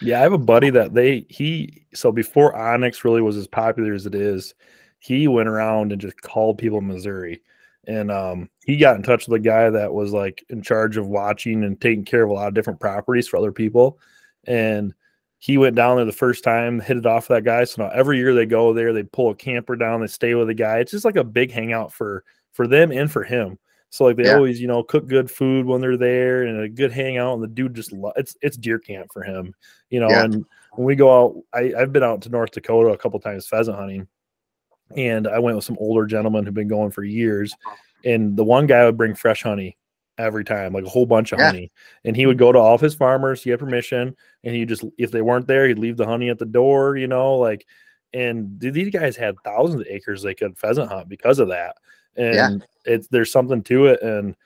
Yeah, I have a buddy that they he so before onX really was as popular as it is, he went around and just called people in Missouri. And um he got in touch with a guy that was like in charge of watching and taking care of a lot of different properties for other people. And he went down there the first time, hit it off with that guy. So now every year they go there, they pull a camper down, they stay with the guy. It's just like a big hangout for for them and for him. So like they Yeah. always, you know, cook good food when they're there and a good hangout. And the dude just lo- it's it's deer camp for him, you know. Yeah. And when we go out, I, I've been out to North Dakota a couple times pheasant hunting, and I went with some older gentlemen who've been going for years. And the one guy would bring fresh honey every time, like a whole bunch of Yeah. honey. And he would go to all of his farmers, he had permission, and he just if they weren't there, he'd leave the honey at the door, you know, like and dude, these guys had thousands of acres they could pheasant hunt because of that. And Yeah. it's there's something to it. And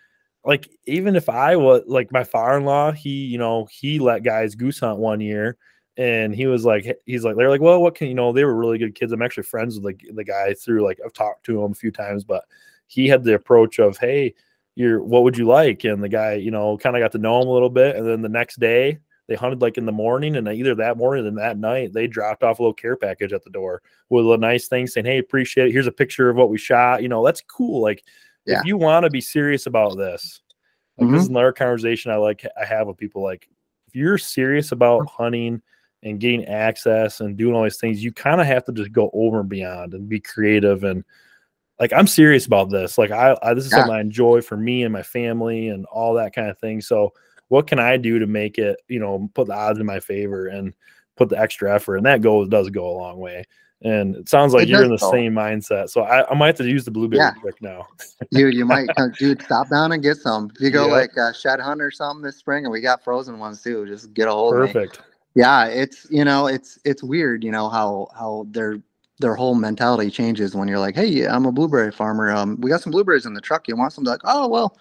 like even if I was like my father-in-law, he, you know, he let guys goose hunt one year and he was like he's like they're like, well, what can you know, they were really good kids. I'm actually friends with like the guy through like I've talked to him a few times, but he had the approach of, hey, you're what would you like? And the guy, you know, kind of got to know him a little bit. And then the next day they hunted like in the morning, and either that morning or that night they dropped off a little care package at the door with a nice thing saying, Hey, appreciate it. Here's a picture of what we shot. You know, that's cool. Like Yeah. if you want to be serious about this, like this Mhm. is another conversation I like I have with people. Like if you're serious about hunting and getting access and doing all these things, you kind of have to just go over and beyond and be creative and like I'm serious about this. Like I, I this is Yeah. something I enjoy for me and my family and all that kind of thing. So what can I do to make it, you know, put the odds in my favor and put the extra effort? And that goes does go a long way. And it sounds like It you're in the go. same mindset. So I, I might have to use the blueberry Yeah. trick now. Dude, you <laughs> might, dude, stop down and get some. If you go Yeah. like uh, shed hunt or something this spring, and we got frozen ones too, just get a hold of me. Perfect. yeah it's you know it's it's weird you know how how their their whole mentality changes when you're like hey i'm a blueberry farmer um we got some blueberries in the truck you want some? They're like oh well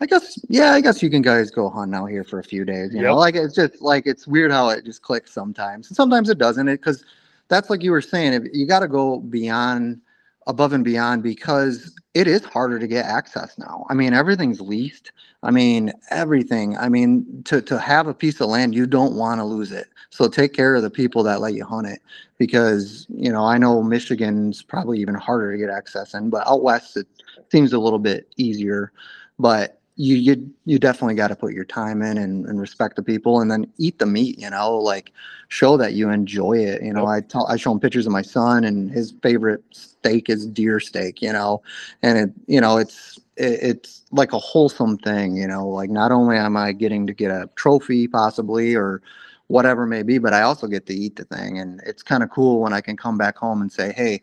i guess yeah i guess you can guys go hunt out here for a few days you know like it's just like it's weird how it just clicks sometimes and sometimes it doesn't it because that's like you were saying if you got to go beyond above and beyond because it is harder to get access now i mean everything's leased I mean, everything. I mean, to, to have a piece of land, you don't want to lose it. So take care of the people that let you hunt it because, you know, I know Michigan's probably even harder to get access in, but out west it seems a little bit easier. But you you you definitely got to put your time in and, and respect the people and then eat the meat, you know, like show that you enjoy it. You know. I tell I show him pictures of my son and his favorite steak is deer steak, you know, and it you know it's it, it's like a wholesome thing you know like not only am i getting to get a trophy possibly or whatever may be but i also get to eat the thing and it's kind of cool when i can come back home and say hey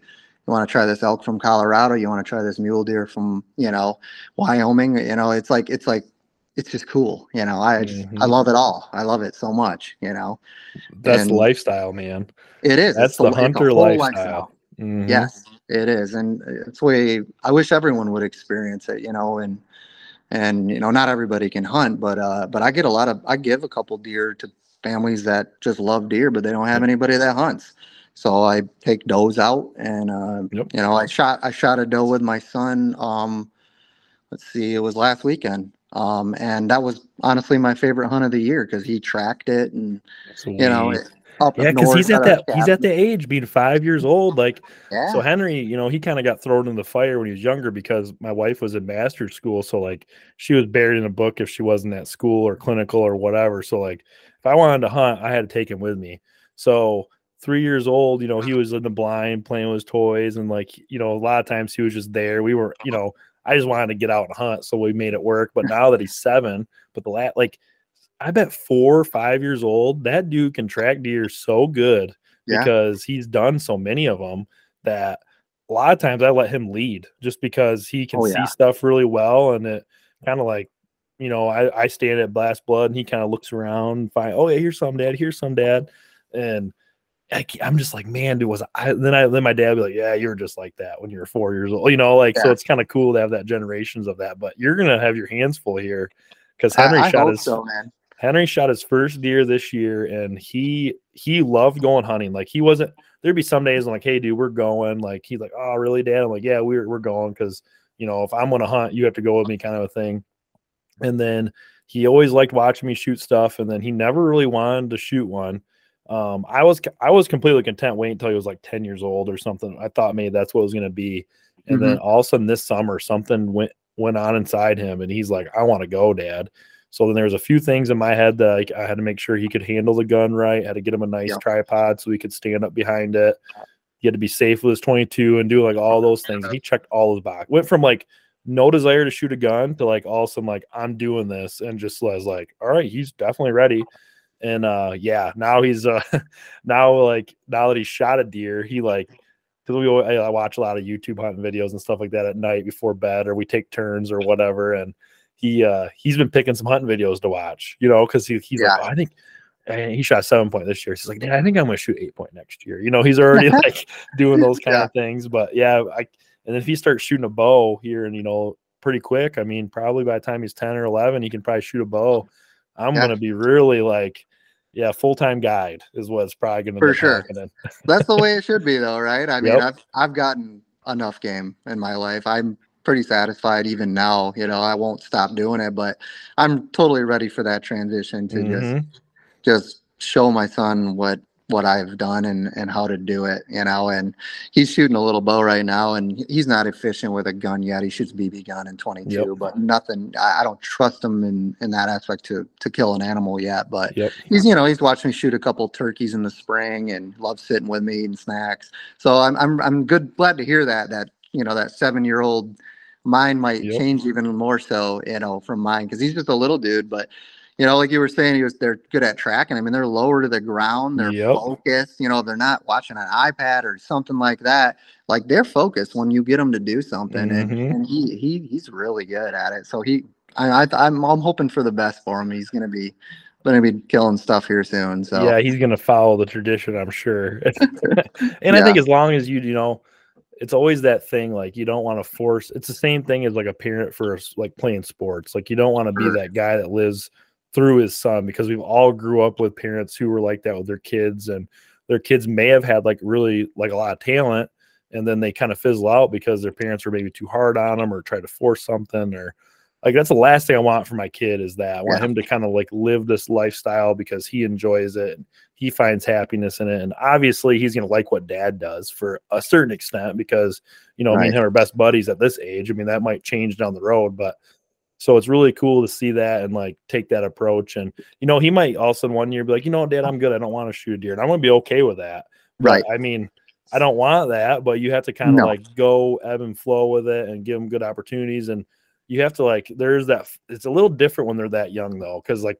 you want to try this elk from colorado you want to try this mule deer from you know wyoming you know it's like it's like it's just cool you know i just, i love it all i love it so much you know That's And- the lifestyle, man. it is That's it's the hunter whole lifestyle. Mhm. Yes, it is, and it's way. I wish everyone would experience it, you know, and and you know, not everybody can hunt, but uh, but I get a lot of. I give a couple deer to families that just love deer, but they don't have anybody that hunts. So I take does out, and uh, Yep. you know, I shot I shot a doe with my son. Um, let's see, it was last weekend. Um, and that was honestly my favorite hunt of the year because he tracked it, and you know, it, Yeah, because he's at that he's at the age being five years old. Like yeah. so Henry, you know, he kind of got thrown in the fire when he was younger because my wife was in master's school. So like she was buried in a book if she wasn't at school or clinical or whatever. So like if I wanted to hunt, I had to take him with me. So three years old, you know, he uh-huh. was in the blind playing with his toys and like, you know, a lot of times he was just there. We were, you uh-huh. know, I just wanted to get out and hunt. So we made it work. But now that he's seven, but the lat like I bet four or five years old, that dude can track deer so good Yeah. because he's done so many of them that a lot of times I let him lead just because he can Oh, see stuff really well and it kind of like you know, I, I stand at blast blood and he kind of looks around, find, oh yeah, here's some dad, here's some dad. And I, am just like, man, dude, was I then I then my dad would be like, Yeah, you're just like that when you're four years old, you know, like yeah. so it's kind of cool to have that generations of that, but you're gonna have your hands full here because Henry I, I shot his so, man. Henry shot his first deer this year and he he loved going hunting. Like he wasn't there'd be some days I'm like, hey dude, we're going. Like he's like, Oh, really, Dad? I'm like, Yeah, we're we're going because you know, if I'm gonna hunt, you have to go with me kind of a thing. And then he always liked watching me shoot stuff, and then he never really wanted to shoot one. Um, I was I was completely content waiting until he was like 10 years old or something. I thought maybe that's what it was gonna be. And mm-hmm. then all of a sudden this summer something went went on inside him and he's like, I want to go, dad. So then there was a few things in my head that I, I, had to make sure he could handle the gun right. I had to get him a nice yep. tripod so he could stand up behind it. He had to be safe with his 22 and do like all those things. He checked all his box. Went from like no desire to shoot a gun to like all of a sudden like I'm doing this and just was like, all right, he's definitely ready. And uh yeah, now he's uh <laughs> now like now that he shot a deer, he like because we I watch a lot of YouTube hunting videos and stuff like that at night before bed, or we take turns or whatever. And he uh he's been picking some hunting videos to watch, you know, because he, he's yeah. like, oh, I think and he shot seven point this year. He's like, Dad, I think I'm gonna shoot eight point next year. You know, he's already <laughs> like doing those kind yeah. of things. But yeah, I and if he starts shooting a bow here and you know, pretty quick, I mean, probably by the time he's 10 or 11, he can probably shoot a bow. I'm yeah. gonna be really like, yeah, full time guide is what it's probably gonna for sure. <laughs> That's the way it should be, <laughs> though, right? I mean, yep. I've I've gotten enough game in my life. I'm pretty satisfied even now. You know, I won't stop doing it, but I'm totally ready for that transition to mm-hmm. just just show my son what what I've done and and how to do it, you know. And he's shooting a little bow right now, and he's not efficient with a gun yet. He shoots BB gun in 22, yep. but nothing. I, I, don't trust him in in that aspect to to kill an animal yet. But yep. he's you know he's watched me shoot a couple turkeys in the spring and loves sitting with me and snacks. So I'm I'm I'm good glad to hear that that you know that seven year old mind might yep. change even more so you know from mine because he's just a little dude, but you know, like you were saying, he was they're good at tracking. I mean, they're lower to the ground, they're yep. focused. You know, they're not watching an iPad or something like that. Like they're focused when you get them to do something, mm-hmm. and, and he he he's really good at it. So he, I, I I'm I'm hoping for the best for him. He's gonna be gonna be killing stuff here soon. So yeah, he's gonna follow the tradition, I'm sure. <laughs> and yeah. I think as long as you you know it's always that thing like you don't want to force it's the same thing as like a parent for like playing sports like you don't want to be that guy that lives through his son because we've all grew up with parents who were like that with their kids and their kids may have had like really like a lot of talent and then they kind of fizzle out because their parents were maybe too hard on them or try to force something or like that's the last thing I want for my kid is that I want yeah. him to kind of like live this lifestyle because he enjoys it. He finds happiness in it. And obviously he's gonna like what dad does for a certain extent because you know, right. me and him are best buddies at this age. I mean, that might change down the road, but so it's really cool to see that and like take that approach. And you know, he might also in one year be like, you know, Dad, I'm good. I don't want to shoot a deer, and I'm gonna be okay with that. But, right. I mean, I don't want that, but you have to kind of no. like go ebb and flow with it and give them good opportunities. And you have to like, there's that. It's a little different when they're that young though, because like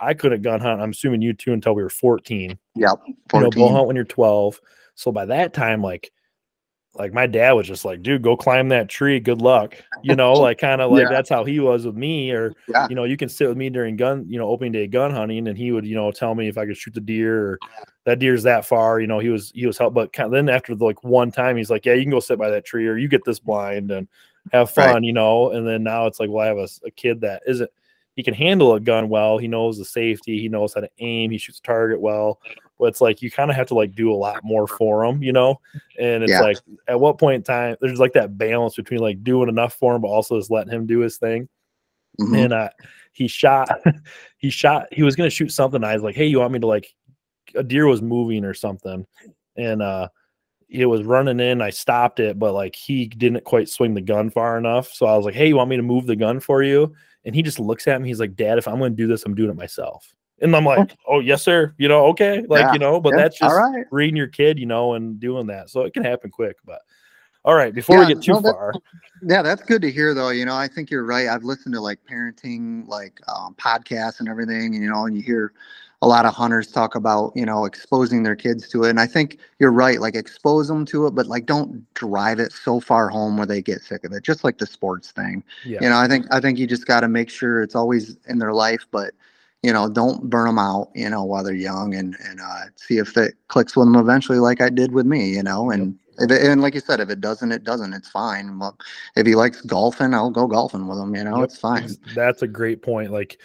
I couldn't gun hunt. I'm assuming you too until we were 14. Yep. 14. You know, bull hunt when you're 12. So by that time, like like my dad was just like, dude, go climb that tree. Good luck. You know, like kind of like yeah. that's how he was with me. Or, yeah. you know, you can sit with me during gun, you know, opening day gun hunting and he would, you know, tell me if I could shoot the deer or that deer's that far. You know, he was, he was help. But kind of, then after the, like one time, he's like, yeah, you can go sit by that tree or you get this blind and have fun, right. you know. And then now it's like, well, I have a, a kid that isn't, he can handle a gun well. He knows the safety. He knows how to aim. He shoots target well but it's like you kind of have to like do a lot more for them, you know. And it's yeah. like at what point in time there's like that balance between like doing enough for him, but also just letting him do his thing. Mm-hmm. And uh, he shot, <laughs> he shot, he was gonna shoot something. I was like, hey, you want me to like a deer was moving or something, and uh it was running in. I stopped it, but like he didn't quite swing the gun far enough. So I was like, hey, you want me to move the gun for you? And he just looks at me. He's like, Dad, if I'm going to do this, I'm doing it myself. And I'm like, <laughs> oh yes, sir. You know, okay, like yeah, you know, but yeah, that's just right. reading your kid, you know, and doing that. So it can happen quick. But all right, before yeah, we get too no, that, far, yeah, that's good to hear, though. You know, I think you're right. I've listened to like parenting, like um, podcasts and everything, and you know, and you hear a lot of hunters talk about you know exposing their kids to it and i think you're right like expose them to it but like don't drive it so far home where they get sick of it just like the sports thing Yeah. you know i think i think you just got to make sure it's always in their life but you know don't burn them out you know while they're young and and uh, see if it clicks with them eventually like i did with me you know and if it, and like you said if it doesn't it doesn't it's fine well if he likes golfing i'll go golfing with him you know Yep. it's fine That's a great point. Like,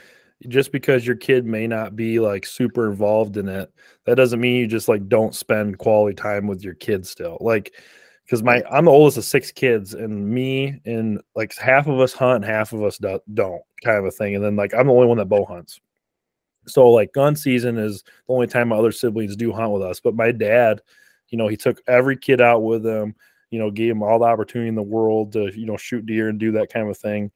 just because your kid may not be like super involved in it, that doesn't mean you just like don't spend quality time with your kids still. Like, because my I'm the oldest of six kids, and me and like half of us hunt, half of us do, don't, kind of a thing. And then like I'm the only one that bow hunts. So like gun season is the only time my other siblings do hunt with us. But my dad, you know, he took every kid out with him. You know, gave him all the opportunity in the world to you know shoot deer and do that kind of thing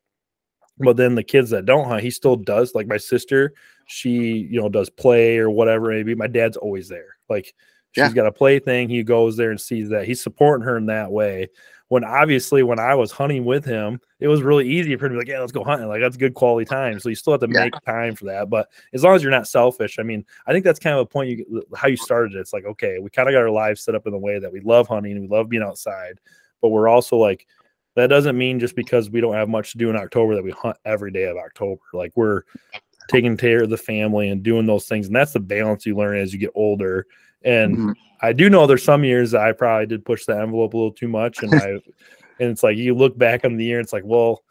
but then the kids that don't hunt, he still does. Like my sister, she you know does play or whatever. Maybe my dad's always there. Like she's Yeah. got a play thing. He goes there and sees that. He's supporting her in that way. When obviously when I was hunting with him, it was really easy for him to be like, yeah, let's go hunting. Like that's good quality time. So you still have to Yeah. make time for that. But as long as you're not selfish, I mean, I think that's kind of a point you how you started. it. It's like okay, we kind of got our lives set up in the way that we love hunting, and we love being outside, but we're also like that doesn't mean just because we don't have much to do in October that we hunt every day of October. Like we're taking care of the family and doing those things. And that's the balance you learn as you get older. And Mhm. I do know there's some years I probably did push the envelope a little too much. And I <laughs> and it's like you look back on the year, it's like, well,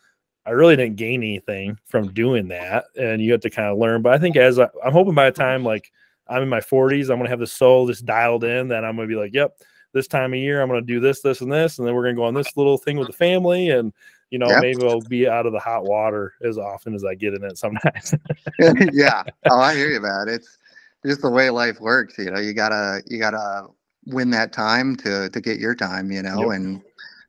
I really didn't gain anything from doing that. And you have to kind of learn. But I think as I, I'm hoping by the time like I'm in my 40s, I'm gonna have the soul just dialed in that I'm gonna be like, yep, this time of year, I'm going to do this, this, and this, and then we're going to go on this little thing with the family, and you know, Yeah. maybe I'll be out of the hot water as often as I get in it sometimes. <laughs> yeah. Oh, I hear you, man. It's just the way life works. You know, you gotta you gotta win that time to to get your time. You know, Yep. and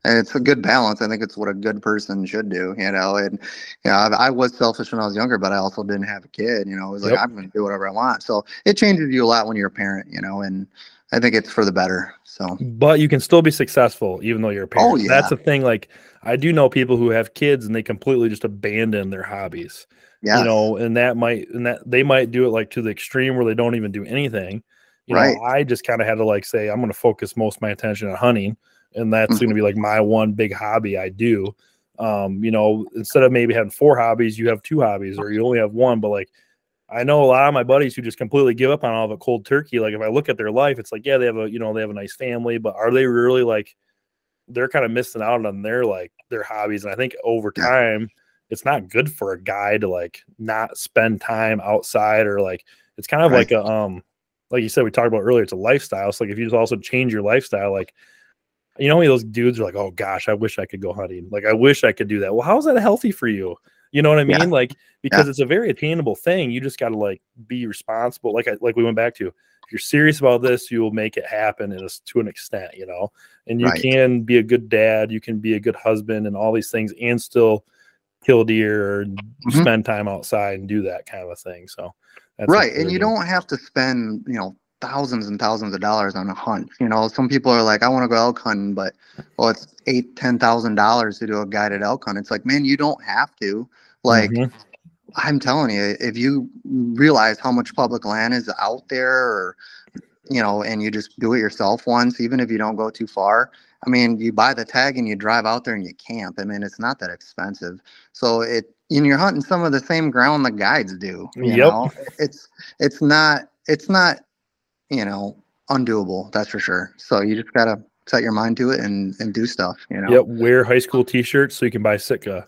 and it's a good balance. I think it's what a good person should do. You know, and you know, I, I was selfish when I was younger, but I also didn't have a kid. You know, it was like I'm going to do whatever I want. So it changes you a lot when you're a parent. You know, and I think it's for the better. So but you can still be successful even though you're a oh, parent. Oh, yeah. That's the thing. Like I do know people who have kids and they completely just abandon their hobbies. Yeah, You know, and that might and that they might do it like to the extreme where they don't even do anything. You Right. know, I just kind of had to like say I'm going to focus most of my attention on hunting, and that's Mhm. going to be like my one big hobby I do. Um, you know, instead of maybe having four hobbies, you have two hobbies, or you only have one. But like, I know a lot of my buddies who just completely give up on all of it cold turkey. Like, if I look at their life, it's like, yeah, they have a you know they have a nice family, but are they really like? They're kind of missing out on their like their hobbies, and I think over time, it's not good for a guy to like not spend time outside or like it's kind of Right. like a um like you said we talked about earlier it's a lifestyle. So like if you just also change your lifestyle like you know how many of those dudes are like oh gosh i wish i could go hunting. Like i wish i could do that. Well how's that healthy for you? You know what i mean? Yeah. like because it's a very attainable thing you just got to like be responsible. Like I, like we went back to if you're serious about this you will make it happen and it's to an extent you know? And you Right. can be a good dad you can be a good husband and all these things and still kill deer or Mhm. spend time outside and do that kind of a thing. So that's right and you don't have to spend you know thousands and thousands of dollars on a hunt you know? Some people are like i want to go elk hunting but well it's eight ten thousand dollars to do a guided elk hunt. It's like man you don't have to. Like Mhm. i'm telling you if you realize how much public land is out there or you know and you just do it yourself once even if you don't go too far i mean you buy the tag and you drive out there and you camp i mean it's not that expensive so it and you're hunting some of the same ground the guides do you Yep. know it's it's not it's not you know undoable that's for sure so you just gotta set your mind to it and and do stuff you know Yep, wear high school t-shirts so you can buy Sitka.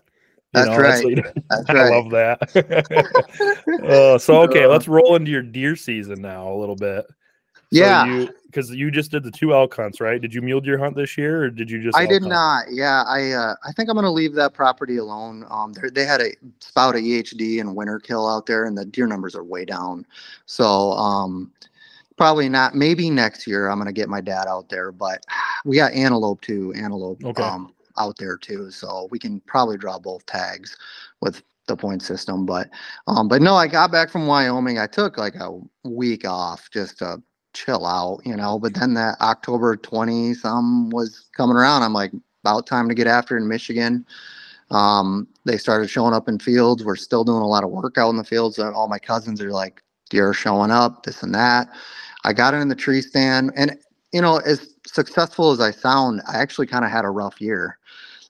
You That's <laughs> right. what you- that's <laughs> I right love that. <laughs> uh, so okay, let's roll into your deer season now a little bit. Yeah. you because you just did the two elk hunts, right? Did you mule deer hunt this year, or did you just? I did hunt? not. Yeah, I uh, I think I'm gonna leave that property alone. Um, they they had a spout a EHD and winter kill out there, and the deer numbers are way down. So um, probably not. Maybe next year I'm gonna get my dad out there, but <sighs> we got antelope too. Antelope Okay. um out there too, so we can probably draw both tags with the point system. But um, but no, I got back from Wyoming. I took like a week off just to chill out, you know. But then that October 20 some was coming around. I'm like, about time to get after in Michigan. Um, they started showing up in fields. We're still doing a lot of work out in the fields. And all my cousins are like are showing up, this and that. I got in the tree stand, and you know, as successful as I sound, I actually kind of had a rough year.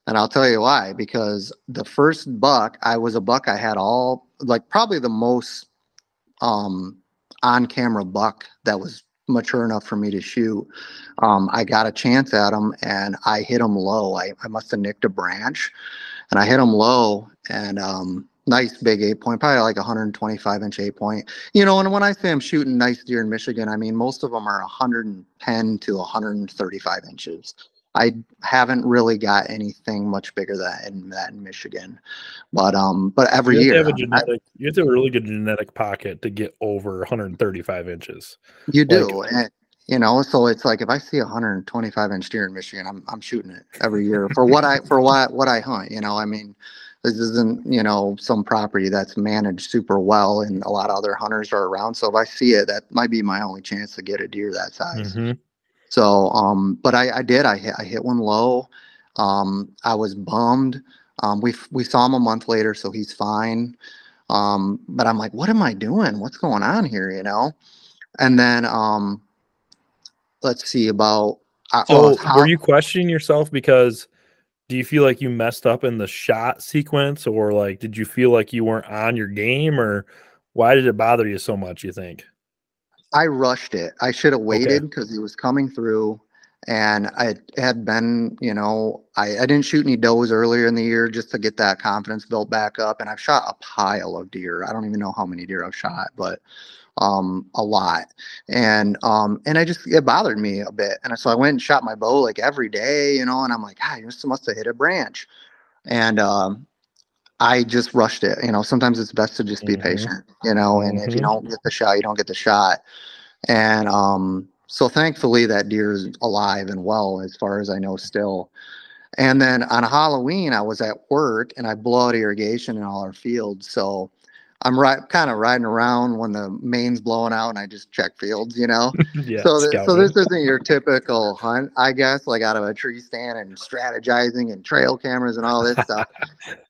And I'll tell you why. Because the first buck, I was a buck. I had all like probably the most um, on-camera buck that was mature enough for me to shoot. Um, I got a chance at him, and I hit him low. I, I must have nicked a branch, and I hit him low, and um, nice big eight point, probably like 125 inch eight point. You know, and when I say I'm shooting nice deer in Michigan, I mean most of them are 110 to 135 inches. I haven't really got anything much bigger than that in Michigan, but um, but every you year to have a genetic, you have to have a really good genetic pocket to get over 135 inches. you do, and, you know. So it's like if I see a 125 inch deer in Michigan, I'm I'm shooting it every year for what I for what what I hunt. You know, I mean, this isn't you know some property that's managed super well, and a lot of other hunters are around. So if I see it, that might be my only chance to get a deer that size. Mhm. So, um, but I, I did. I hit, I hit one low. Um, I was bummed. Um, we we saw him a month later, so he's fine. Um, but I'm like, what am I doing? What's going on here? You know. And then, um, let's see about. I- So oh, were you questioning yourself because do you feel like you messed up in the shot sequence or like did you feel like you weren't on your game or why did it bother you so much, you think? I rushed it. I should have waited because he was coming through, and I had been, you know, I, I didn't shoot any does earlier in the year just to get that confidence built back up, and I've shot a pile of deer. I don't even know how many deer I've shot, but um a lot and um and i just it bothered me a bit and so i went and shot my bow like every day you know and i'm like ah you must must have hit a branch and um i just rushed it you know sometimes it's best to just be Mhm. patient you know and if you Mhm. don't get the shot you don't get the shot and um so thankfully that deer is alive and well as far as i know still and then on halloween i was at work and i blow out irrigation in all our fields so i'm right kind of riding around when the main's blowing out and i just check fields you know <laughs> yeah. so, th- so this isn't your typical hunt, I guess, like out of a tree stand and strategizing and trail cameras and all this <laughs> stuff.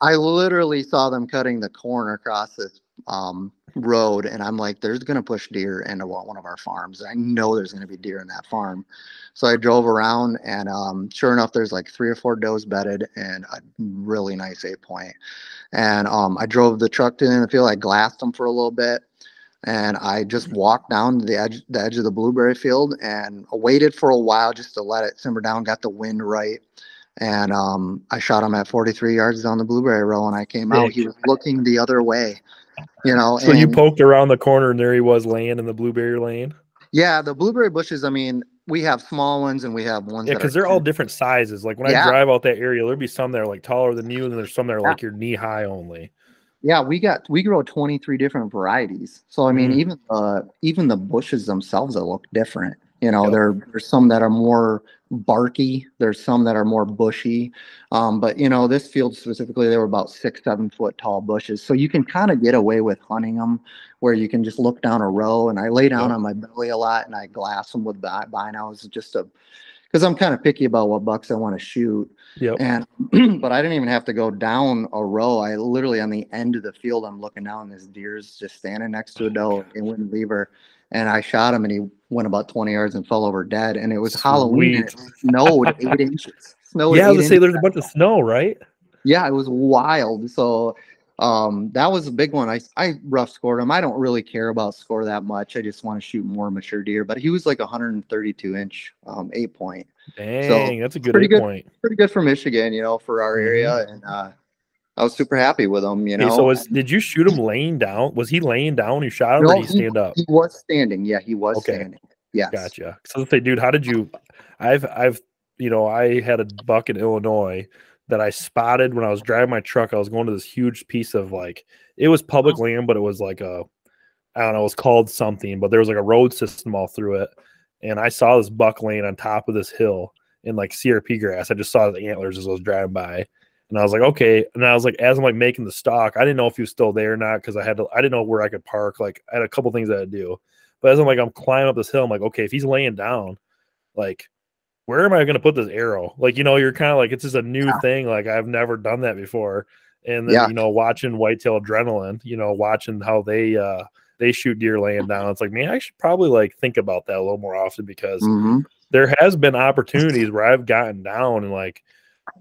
I literally saw them cutting the corn across this um, road, and I'm like, "There's gonna push deer into one one of our farms. I know there's gonna be deer in that farm." So I drove around, and um, sure enough, there's like three or four does bedded and a really nice eight point. And um, I drove the truck to the field. I glassed them for a little bit and I just walked down to the edge the edge of the blueberry field and waited for a while just to let it simmer down, got the wind right. And um, I shot him at 43 yards down the blueberry row and I came out. He was looking the other way. You know, So you poked around the corner and there he was laying in the blueberry lane. yeah, the blueberry bushes, I mean, we have small ones and we have ones Yeah, because they're all different sizes. Like when I drive out that area, there'll be some that are like taller than you, and then there's some that are Yeah. like your knee high only. Yeah, we got we grow 23 different varieties. So I mean, Mm. even uh even the bushes themselves that look different. You know, Yep. there there's some that are more barky, there's some that are more bushy. Um, but you know, this field specifically, they were about six, seven foot tall bushes. So you can kind of get away with hunting them where you can just look down a row. And I lay down on my belly a lot and I glass them with bi- binos just to because I'm kind of picky about what bucks I want to shoot. Yep. And <clears throat> but I didn't even have to go down a row. I literally on the end of the field, I'm looking down. and This deer's just standing next to a oh, doe and wouldn't leave her. And I shot him, and he went about 20 yards and fell over dead. And it was Halloween. And it snowed eight <laughs> inches. Snowed. yeah, I was say there's a bunch of snow, right? Yeah, it was wild. So um that was a big one. I I rough scored him. I don't really care about score that much. I just want to shoot more mature deer. But he was like 132 inch um eight point Dang, that's a good pretty eight good. point. pretty good for Michigan, you know, for our area, and uh, I was super happy with him. You know, Okay, so was did you shoot him laying down? Was he laying down when you shot him, or did he stand up? he was standing. Yeah, he was Okay. standing. Yes. Gotcha. So let's say, dude, how did you? I've I've you know I had a buck in Illinois that I spotted when I was driving my truck. I was going to this huge piece of like it was uh-huh. public land, but it was like a I don't know, it was called something, but there was like a road system all through it. And I saw this buck laying on top of this hill in like CRP grass. I just saw the antlers as I was driving by. And I was like, okay. And I was like, as I'm like making the stock, I didn't know if he was still there or not because I had to, I didn't know where I could park. Like, I had a couple things I had to do. But as I'm like, I'm climbing up this hill, I'm like, okay, if he's laying down, like, where am I going to put this arrow? Like, you know, you're kind of like, it's just a new Yeah. thing. Like, I've never done that before. And then, Yeah. you know, watching Whitetail Adrenaline, you know, watching how they, uh, they shoot deer laying down. It's like, man, I should probably like think about that a little more often because hmm there has been opportunities where I've gotten down and like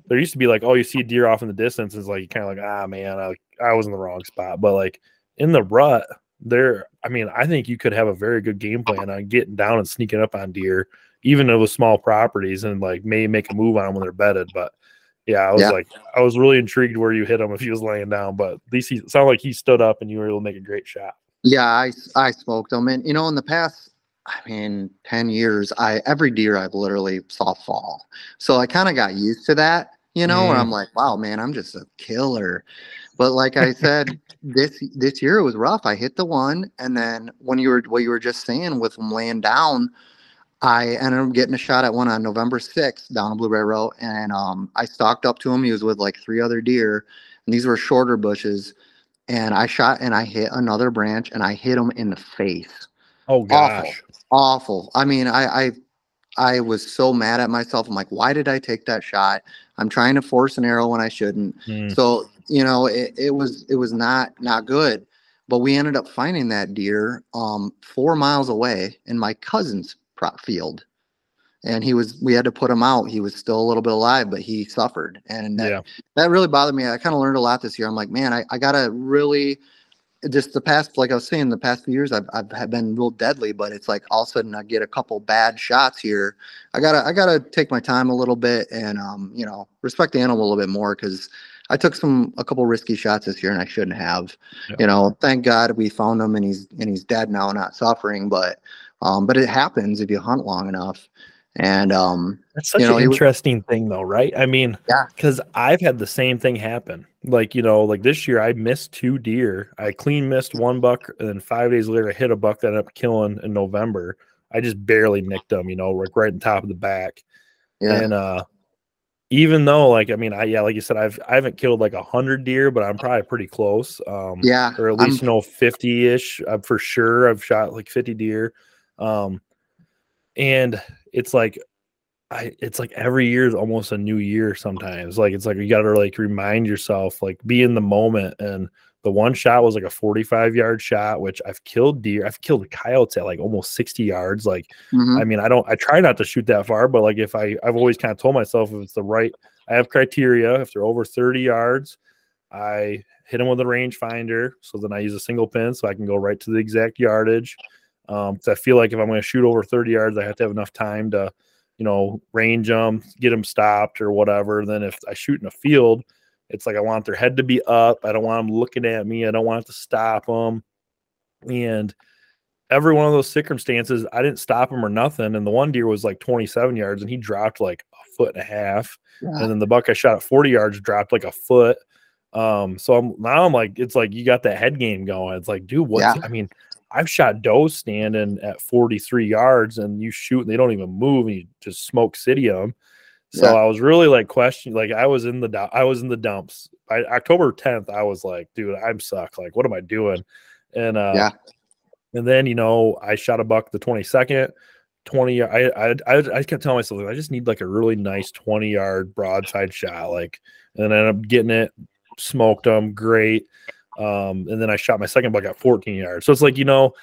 there used to be like, oh, you see a deer off in the distance, it's like kind of like, ah man, I I was in the wrong spot. But like in the rut, there I mean, I think you could have a very good game plan on getting down and sneaking up on deer, even though with small properties and like may make a move on them when they're bedded. But yeah, I was Yeah. like, I was really intrigued where you hit him if he was laying down, but at least he it sounded like he stood up and you were able to make a great shot. Yeah, I I smoked them, and you know, in the past, I mean, ten years, I every deer I've literally saw fall, so I kind of got used to that, you know. And Mm. I'm like, wow, man, I'm just a killer. But like I said, this this year it was rough. I hit the one, and then when you were what you were just saying with them laying down, I ended up getting a shot at one on November 6th down on Blueberry Road, and um, I stalked up to him. He was with like three other deer, and these were shorter bushes. And I shot and I hit another branch and I hit him in the face. Oh gosh. Awful. I mean, I, I I was so mad at myself. I'm like, why did I take that shot? I'm trying to force an arrow when I shouldn't. Mm. So you know, it, it was it was not not good. But we ended up finding that deer um, four miles away in my cousin's prop field, and he was we had to put him out. He was still a little bit alive, but he suffered, and that, Yeah. that really bothered me. I kind of learned a lot this year. I'm like, man, I, I gotta really just the past, like I was saying, the past few years, I've, I've been real deadly, but it's like all of a sudden I get a couple bad shots here. I gotta, I gotta take my time a little bit and, um, you know, respect the animal a little bit more because I took some, a couple risky shots this year and I shouldn't have, Yeah. you know, thank God we found him and he's, and he's dead now, not suffering, but, um, but it happens if you hunt long enough. And, um, That's such You know, an interesting thing, though, right? I mean, Yeah. because I've had the same thing happen. Like, you know, like this year I missed two deer. I clean missed one buck, and then five days later I hit a buck that ended up killing in November. I just barely nicked them, you know, like right on top of the back. yeah, And uh even though, like, I mean, I yeah, like you said, I've I haven't killed like a hundred deer, but I'm probably pretty close. Um, yeah, or at I'm- least you know 50-ish uh, for sure i've shot like 50 deer um and it's like i it's like every year is almost a new year sometimes like it's like you gotta like remind yourself like be in the moment and the one shot was like a 45 yard shot which i've killed deer i've killed coyotes at like almost 60 yards like mhm. I mean, I don't, I try not to shoot that far, but like if I, I've always kind of told myself if it's the right, I have criteria. If they're over 30 yards, I hit them with a rangefinder. So then I use a single pin so I can go right to the exact yardage. Um, cause I feel like if I'm going to shoot over 30 yards, I have to have enough time to, you know, range them, get them stopped or whatever. Then if I shoot in a field, it's like I want their head to be up. I don't want them looking at me. I don't want it to stop them. And every one of those circumstances, I didn't stop him or nothing. And the one deer was like 27 yards and he dropped like a foot and a half. Yeah. And then the buck I shot at 40 yards dropped like a foot. Um, so I'm now I'm like, it's like you got that head game going. It's like, dude, what Yeah. I mean, I've shot does standing at 43 yards and you shoot and they don't even move and you just smoke city 'em. So Yeah. I was really like questioning, like I was in the I was in the dumps. By October 10th, I was like, dude, I'm suck. Like, what am I doing? And uh Yeah. and then you know, I shot a buck the 22nd, 20 I I I, I kept telling myself like, I just need like a really nice 20 yard broadside shot, like and then I ended up getting it, smoked them, great. Um, and then I shot my second buck at 14 yards. So it's like, you know,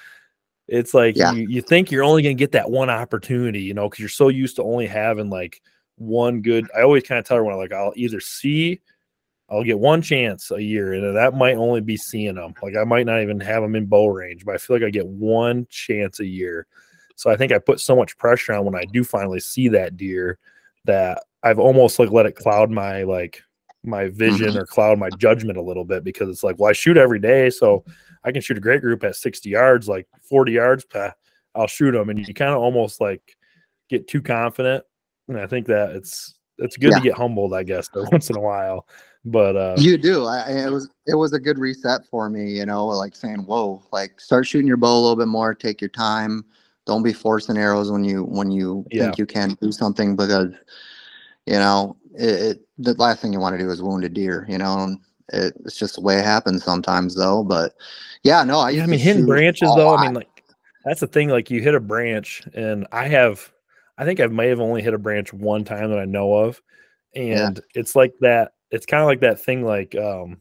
it's like Yeah. you, you think you're only gonna get that one opportunity, you know, because you're so used to only having like one good. I always kind of tell everyone like I'll either see, I'll get one chance a year, and that might only be seeing them. Like I might not even have them in bow range, but I feel like I get one chance a year. So I think I put so much pressure on when I do finally see that deer that I've almost like let it cloud my like my vision or cloud my judgment a little bit because it's like, well, I shoot every day, so I can shoot a great group at 60 yards, like 40 yards, I'll shoot them, and you kind of almost like get too confident. And I think that it's it's good Yeah. to get humbled, I guess, once in a while. But uh, You do. I, I- it was it was a good reset for me, you know, like saying, "Whoa, like start shooting your bow a little bit more. Take your time. Don't be forcing arrows when you when you Yeah. think you can do something because, you know, it, it the last thing you want to do is wound a deer. You know, and it, it's just the way it happens sometimes, though. But yeah, no, I. yeah, I mean, hitting branches though. I mean, like that's the thing. Like you hit a branch, and I have, I think I may have only hit a branch one time that I know of, Yeah. and it's like that. It's kind of like that thing. Like, um,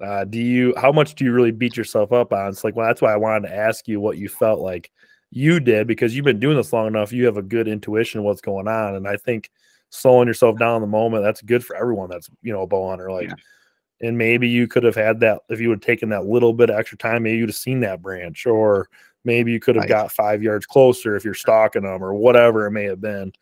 Uh, do you? How much do you really beat yourself up on? It's like well, that's why I wanted to ask you what you felt like you did because you've been doing this long enough. You have a good intuition of what's going on, and I think slowing yourself down in the moment that's good for everyone. That's you know a bow hunter like. Yeah. And maybe you could have had that if you would have taken that little bit of extra time. Maybe you'd have seen that branch, or maybe you could have Right. got five yards closer if you're stalking them, or whatever it may have been.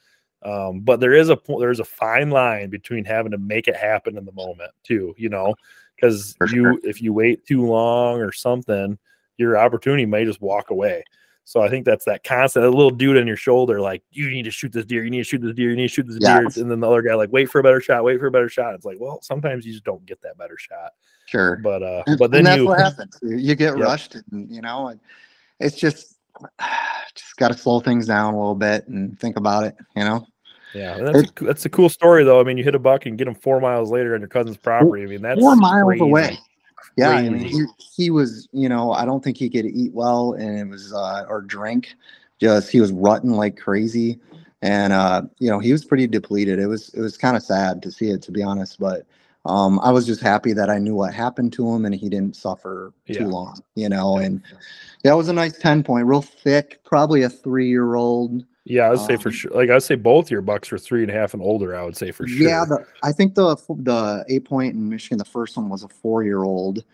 Um, but there is a there's a fine line between having to make it happen in the moment too. You know, because you sure. if you wait too long or something, your opportunity may just walk away. So I think that's that constant that little dude on your shoulder, like you need to shoot this deer, you need to shoot this deer, you need to shoot this deer, and then the other guy like wait for a better shot, wait for a better shot. It's like, well, sometimes you just don't get that better shot. Sure. But uh, but then and that's you, what <laughs> happens. You, get Yep. rushed, and you know, and it's just <sighs> just got to slow things down a little bit and think about it. You know, yeah, and that's a, that's a cool story though. I mean, you hit a buck and get him four miles later on your cousin's property. I mean, that's four miles crazy. away. Yeah, I mean, he, he was, you know, I don't think he could eat well, and it was uh, or drink. Just he was rutting like crazy, and uh, you know, he was pretty depleted. It was it was kind of sad to see it, to be honest. But um, I was just happy that I knew what happened to him, and he didn't suffer Yeah. too long. You know, and that was a nice ten point, real thick, probably a three year old. Yeah, I'd say for Um, sure. Like I'd say both your bucks are three and a half and older. I would say for sure. Yeah, the, I think the the eight point in Michigan, the first one was a four year old.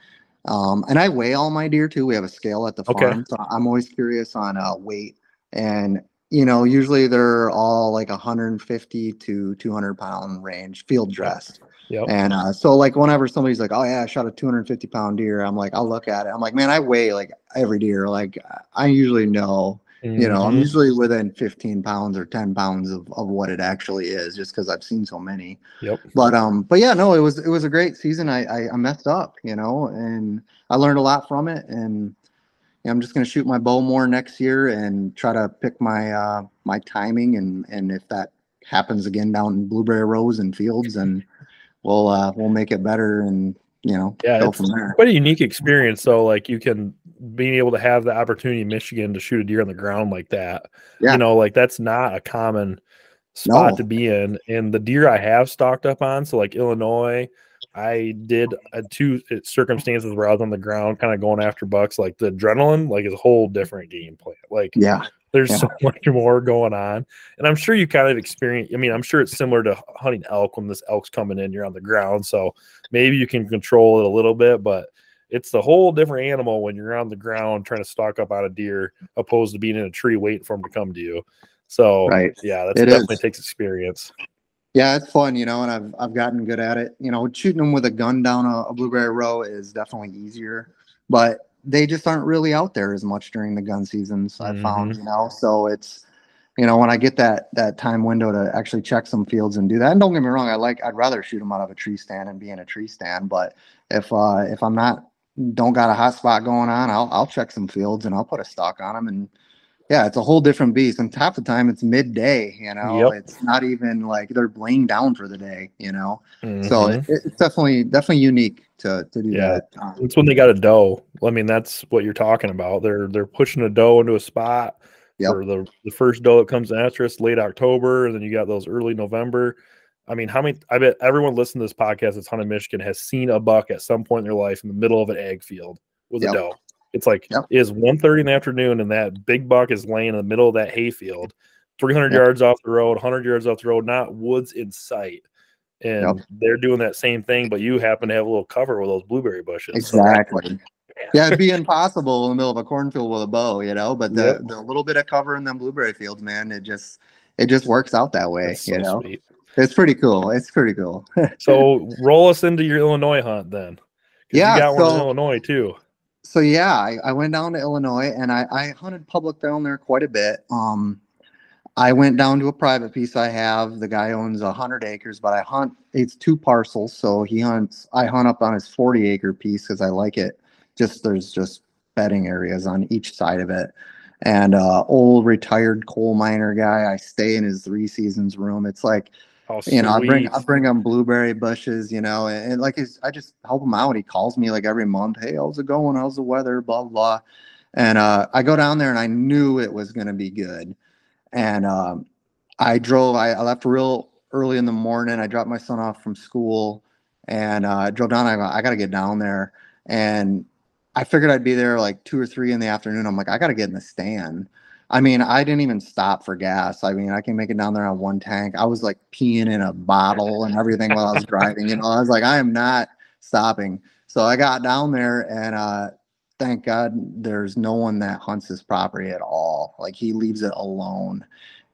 Um, and I weigh all my deer too. We have a scale at the Okay. farm, so I'm always curious on uh, weight. And you know, usually they're all like 150 to 200 pound range, field dressed. Yep. And uh, so, like, whenever somebody's like, "Oh yeah, I shot a 250 pound deer," I'm like, I'll look at it. I'm like, man, I weigh like every deer. Like, I usually know you know i'm Mhm. usually within 15 pounds or 10 pounds of, of what it actually is just because i've seen so many Yep. but um but yeah no it was it was a great season i i, I messed up you know and i learned a lot from it and i'm just going to shoot my bow more next year and try to pick my uh my timing and and if that happens again down in blueberry rows and fields and we'll uh we'll make it better and you know Yeah, go it's from there quite a unique experience. So, like, you can being able to have the opportunity in Michigan to shoot a deer on the ground like that. Yeah. You know, like that's not a common spot No. to be in. And the deer I have stocked up on, so like Illinois, I did uh, two uh, circumstances where I was on the ground, kind of going after bucks. Like the adrenaline, like is a whole different game plan. Like yeah there's Yeah. so <laughs> much more going on. And I'm sure you kind of experience, I mean, I'm sure it's similar to hunting elk when this elk's coming in, you're on the ground. So maybe you can control it a little bit, but it's a whole different animal when you're on the ground trying to stalk up on a deer opposed to being in a tree waiting for them to come to you. So Right. yeah, that definitely is. takes experience. Yeah, it's fun, you know, and I've I've gotten good at it. You know, shooting them with a gun down a, a blueberry row is definitely easier, but they just aren't really out there as much during the gun seasons. I found, you know, so it's you know when I get that that time window to actually check some fields and do that. And don't get me wrong, I like I'd rather shoot them out of a tree stand and be in a tree stand, but if uh if I'm not don't got a hot spot going on, I'll I'll check some fields and I'll put a stock on them and yeah, it's a whole different beast. And half the time it's midday, you know, Yep. it's not even like they're laying down for the day, you know. So Mhm. it, it's definitely definitely unique to to do Yeah. that. Um, it's when they got a doe. I mean, that's what you're talking about. They're they're pushing a doe into a spot Yep. for the the first doe that comes after us late October, and then you got those early November. I mean, how many? I bet everyone listening to this podcast that's hunted Michigan has seen a buck at some point in their life in the middle of an ag field with Yep. a doe. It's like Yep. it is 1.30 in the afternoon, and that big buck is laying in the middle of that hay field, 300 Yep. yards off the road, 100 yards off the road, not woods in sight. And they're doing that same thing, but you happen to have a little cover with those blueberry bushes. So exactly. Yeah, it'd be <laughs> impossible in the middle of a cornfield with a bow, you know. But the, Yep. the little bit of cover in them blueberry fields, man, it just it just works out that way, you so know. sweet. It's pretty cool. It's pretty cool. <laughs> So roll us into your Illinois hunt then. Yeah, you got one in Illinois too. so yeah, I, I went down to Illinois and I, I hunted public down there quite a bit. Um, I went down to a private piece I have. The guy owns a hundred acres, but I hunt. It's two parcels, so he hunts. I hunt up on his forty acre piece because I like it. Just there's just bedding areas on each side of it. And uh, old retired coal miner guy. I stay in his three seasons room. It's like Oh, you know, I bring. I bring him blueberry bushes, you know, and, and like I just help him out. He calls me like every month, hey, how's it going? How's the weather? Blah blah. And uh, I go down there and I knew it was gonna be good. And um, I drove. I, I left real early in the morning. I dropped my son off from school, and uh, I drove down. I, go, I got to get down there, and I figured I'd be there like two or three in the afternoon. I'm like, I got to get in the stand. I mean, I didn't even stop for gas. I mean, I can make it down there on one tank. I was like peeing in a bottle and everything while I was driving. You know, I was like, I am not stopping. So I got down there and uh, thank God there's no one that hunts this property at all. Like he leaves it alone.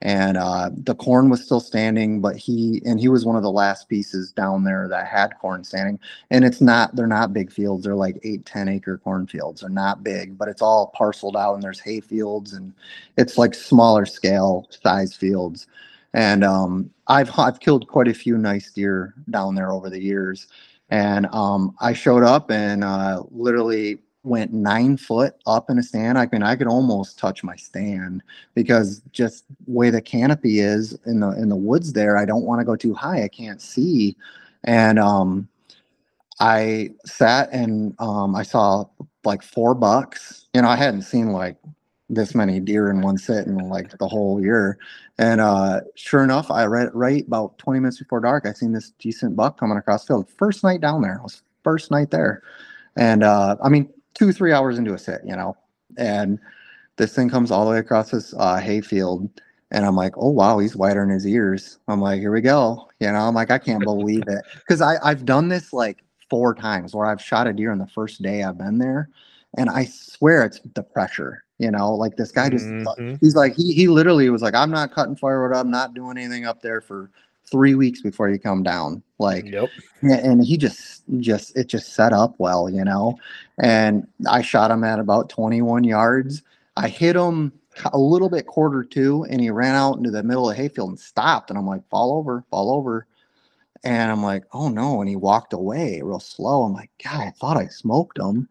And uh, the corn was still standing, but he and he was one of the last pieces down there that had corn standing. And it's not they're not big fields. They're like eight, 10 acre cornfields. They're not big, but it's all parceled out and there's hay fields and it's like smaller scale size fields. And um, I've I've killed quite a few nice deer down there over the years. And um, I showed up and uh, literally went nine foot up in a stand. I mean, I could almost touch my stand because just way the canopy is in the in the woods there. I don't want to go too high. I can't see. And um I sat and um I saw like four bucks. You know, I hadn't seen like this many deer in one sit in like the whole year. And uh sure enough, I read right about 20 minutes before dark, I seen this decent buck coming across field. First night down there. Was first night there. And uh I mean, two three hours into a sit you know? And this thing comes all the way across this uh, hayfield and i'm like oh wow he's whiter in his ears. I'm like here we go you know? I'm like i can't believe it. <laughs> Because i i've done this like four times where i've shot a deer on the first day i've been there and i swear it's the pressure you know? Like this guy just Mhm. he's like he, he literally was like i'm not cutting firewood up not doing anything up there for three weeks before you come down like Yep. and he just just it just set up well, you know. And I shot him at about 21 yards. I hit him a little bit quarter two, and he ran out into the middle of the hayfield and stopped. And I'm like, fall over, fall over. And I'm like, oh no. And he walked away real slow. I'm like, God, I thought I smoked him.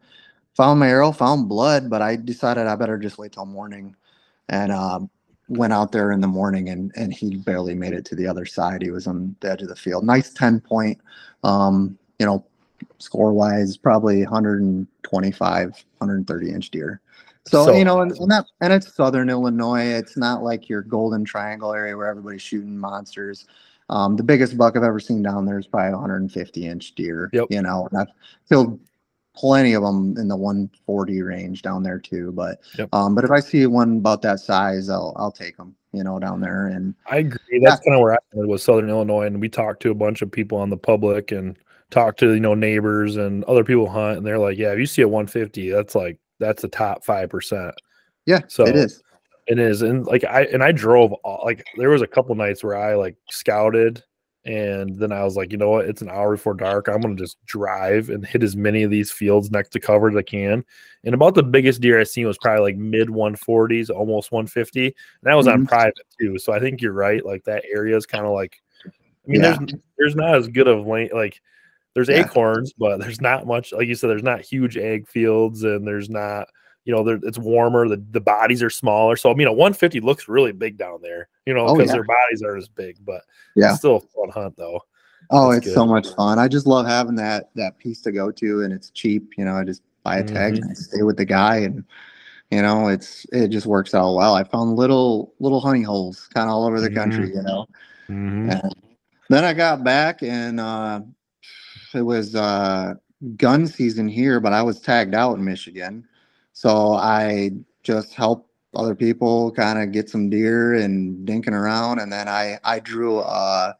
Found my arrow, found blood, but I decided I better just wait till morning. And um, went out there in the morning and and he barely made it to the other side. He was on the edge of the field. Nice 10 point um, you know, score wise, probably 125, 130 inch deer. So, So you know, and, and that and it's southern Illinois. It's not like your golden triangle area where everybody's shooting monsters. Um, the biggest buck I've ever seen down there is probably 150 inch deer. Yep. You know, and I've killed plenty of them in the 140 range down there too. But Yep. um, but if I see one about that size, I'll I'll take them. You know, down there and I agree. That's kind of where I was Southern Illinois, and we talked to a bunch of people on the public and talked to you know neighbors and other people hunt, and they're like, "Yeah, if you see a 150, that's like that's the top five percent." yeah, So- it is. It is, and like I and I drove all, like there was a couple nights where I like scouted, and then I was like, you know what, it's an hour before dark. I'm gonna just drive and hit as many of these fields next to cover as I can. And about the biggest deer I seen was probably like mid 140s, almost 150, and that was on Mhm. private too. So I think you're right. Like that area is kind of like, I mean, Yeah. there's there's not as good of lane like. There's Yeah. acorns, but there's not much. Like you said, there's not huge ag fields, and there's not you know, it's warmer. The, the bodies are smaller. So, I mean, a 150 looks really big down there, you know, Oh, because yeah. their bodies aren't as big, but Yeah. it's still a fun hunt, though. Oh, That's it's so much fun. I just love having that that piece to go to and it's cheap. You know, I just buy a tag Mm-hmm. and I stay with the guy and you know, it's it just works out well. I found little little honey holes kind of all over the country, Mm-hmm. you know. Mhm. And then I got back and uh it was uh gun season here, but I was tagged out in Michigan. So I just helped other people kind of get some deer and dinking around and then I I drew a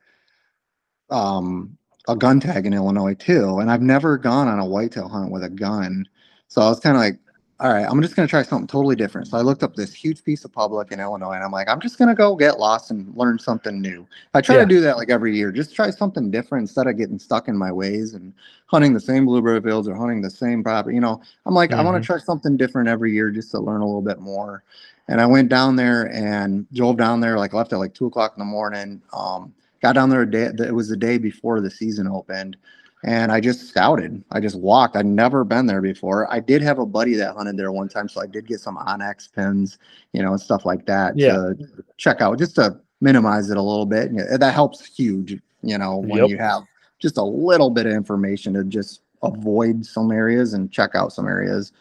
um a gun tag in Illinois too. And I've never gone on a whitetail hunt with a gun. So I was kind of like, all right, I'm just going to try something totally different. So I looked up this huge piece of public in Illinois and I'm like, I'm just going to go get lost and learn something new. I try Yeah. to do that like every year, just try something different instead of getting stuck in my ways and hunting the same blueberry fields or hunting the same property. You know, I'm like, I want to try something different every year just to learn a little bit more. And I went down there and drove down there, like left at like two o'clock in the morning. Um, got down there a day, it was the day before the season opened and I just scouted. I just walked. I'd never been there before. I did have a buddy that hunted there one time, so I did get some onX pins, you know, and stuff like that Yeah. to check out, just to minimize it a little bit. And that helps huge, you know, when Yep. you have just a little bit of information to just avoid some areas and check out some areas.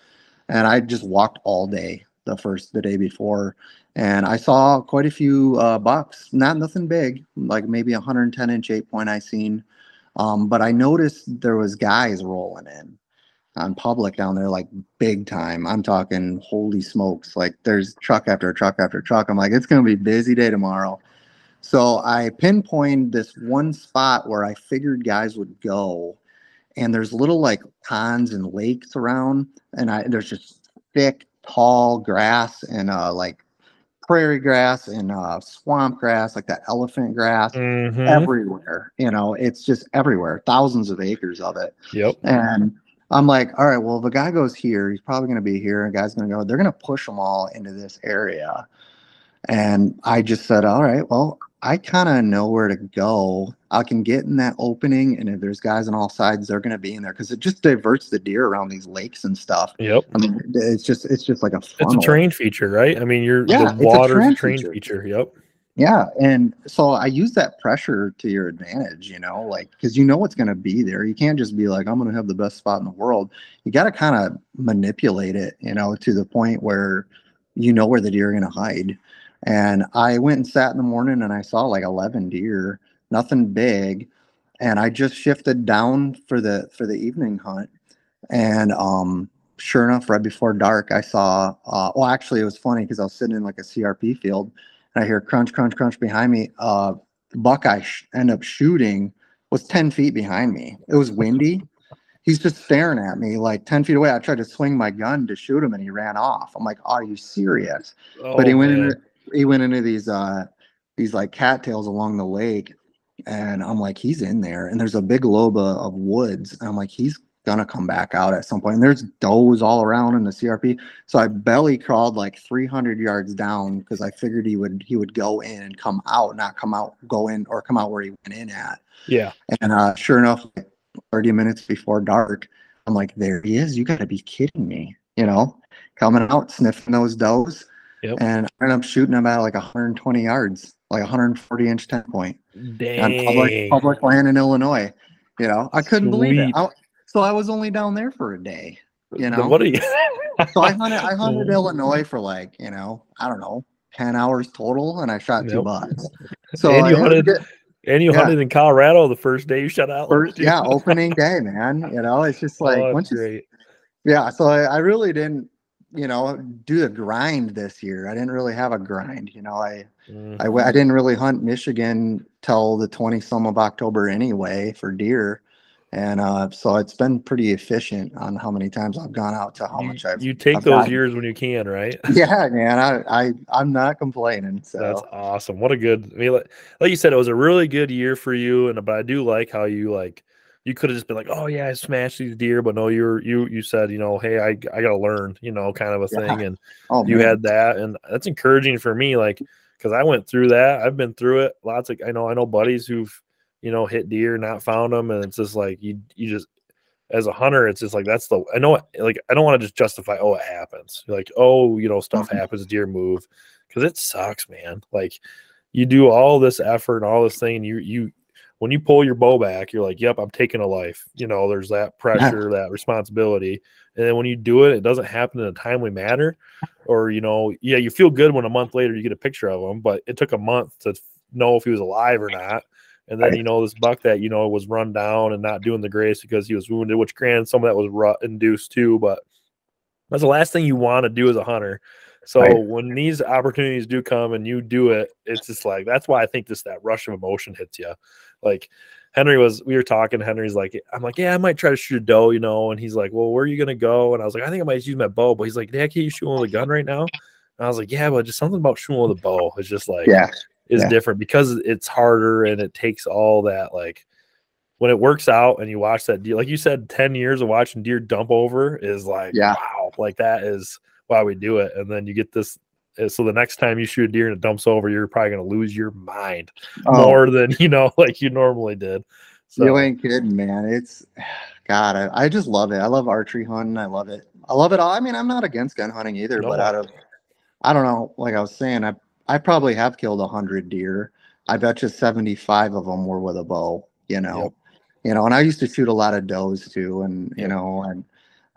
And I just walked all day the first the day before, and I saw quite a few uh, bucks. Not nothing big, like maybe a 110 inch eight point I seen. Um, but I noticed there was guys rolling in on public down there, like big time. I'm talking holy smokes. Like there's truck after truck after truck. I'm like, it's gonna be busy day tomorrow. So I pinpointed this one spot where I figured guys would go. And there's little like ponds and lakes around, and I there's just thick, tall grass and uh like prairie grass and uh swamp grass, like that elephant grass Mhm. everywhere. You know, it's just everywhere, thousands of acres of it. Yep. And I'm like, all right, well, if a guy goes here, he's probably going to be here. A guy's going to go, they're going to push them all into this area. And I just said, all right, well, I kind of know where to go. I can get in that opening. And if there's guys on all sides, they're going to be in there because it just diverts the deer around these lakes and stuff. Yep. I mean, it's just, it's just like a It's a funnel. terrain feature, right? I mean, you're Yeah, the a terrain terrain feature. feature. Yep. Yeah, and so I use that pressure to your advantage, you know, like because you know what's going to be there. You can't just be like, I'm going to have the best spot in the world. You got to kind of manipulate it, you know, to the point where you know where the deer are going to hide. And I went and sat in the morning and I saw like 11 deer, nothing big, and I just shifted down for the for the evening hunt. And um, sure enough, right before dark, I saw. Uh, well, actually, it was funny because I was sitting in like a CRP field and I hear crunch, crunch, crunch behind me. Uh, buck I sh- end up shooting was 10 feet behind me. It was windy. He's just staring at me like 10 feet away. I tried to swing my gun to shoot him and he ran off. I'm like, are you serious? but he Oh, went man. into he went into these uh these like cattails along the lake and I'm like, he's in there. And there's a big lobe of woods. And I'm like, he's gonna come back out at some point. And there's does all around in the CRP. So I belly crawled like 300 yards down because I figured he would he would go in and come out, not come out, go in or come out where he went in at. Yeah. And uh, sure enough, like 30 minutes before dark, I'm like, there he is. You got to be kidding me. You know, coming out, sniffing those does. Yep. And I ended up shooting at like 120 yards, like 140 inch 10 point on public, public land in Illinois. You know, I couldn't believe it. I, so I was only down there for a day. you know? What are you? <laughs> So I hunted, I <laughs> hunted Illinois for like, you know, I don't know, 10 hours total and I shot two Yep. bucks. <laughs> So And you hunted get- And you Yeah. hunted in Colorado the first day you shut out. first, yeah, opening day, man. You know, it's just like, oh, once that's you. Yeah, so I, I really didn't, you know, do the grind this year. I didn't really have a grind. You know, I Mhm. I, I didn't really hunt Michigan till the twenty some of October anyway for deer, and uh, so it's been pretty efficient on how many times I've gone out to how You- much I've. you take I've those gotten. years when you can, right? <laughs> Yeah, man, I I I'm not complaining. So That's awesome. What a good. I mean, like, like you said, it was a really good year for you, and but I do like how you like. You could have just been like, "Oh yeah, I smashed these deer," but no, you're you you said, you know, hey, I I gotta learn, you know, kind of a Yeah. thing, and <laughs> oh, you man. had that, and that's encouraging for me, like because I went through that. I've been through it. Lots of I know I know buddies who've you know hit deer, not found them, and it's just like you you just as a hunter, it's just like that's the I know like I don't want to just justify. Oh, it happens. Like oh, you know, stuff Mhm. happens. Deer move because it sucks, man. Like you do all this effort and all this thing, and you you when you pull your bow back, you're like, yep, I'm taking a life. You know, there's that pressure, that responsibility. And then when you do it, it doesn't happen in a timely manner. Or, you know, yeah, you feel good when a month later you get a picture of him, but it took a month to know if he was alive or not. And then, you know, this buck that, you know, was run down and not doing the grace because he was wounded, which granted, some of that was rut induced too, but that's the last thing you want to do as a hunter. So Right. when these opportunities do come and you do it, it's just like that's why I think this that rush of emotion hits you. Like Henry was, we were talking. Henry's like, I'm like, yeah, I might try to shoot a doe, you know. And he's like, well, where are you gonna go? And I was like, I think I might use my bow. But he's like, Dad, can you shoot with a gun right now? And I was like, yeah, but just something about shooting with a bow is just like, yeah, is yeah. different because it's harder and it takes all that like when it works out and you watch that deer, like you said, 10 years of watching deer dump over is like, Yeah. wow, like that is why we do it. And then you get this. Uh, So the next time you shoot a deer and it dumps over, you're probably going to lose your mind Oh, more than, <laughs> you know, like you normally did. So you ain't kidding, man. It's <sighs> God, I, I just love it. I love archery hunting. I love it. I love it all. I mean, I'm not against gun hunting either, but out of I don't know, like I was saying, I I probably have killed a hundred deer. I bet you 75 of them were with a bow, you know. Yep. You know, and I used to shoot a lot of does too, and you know, and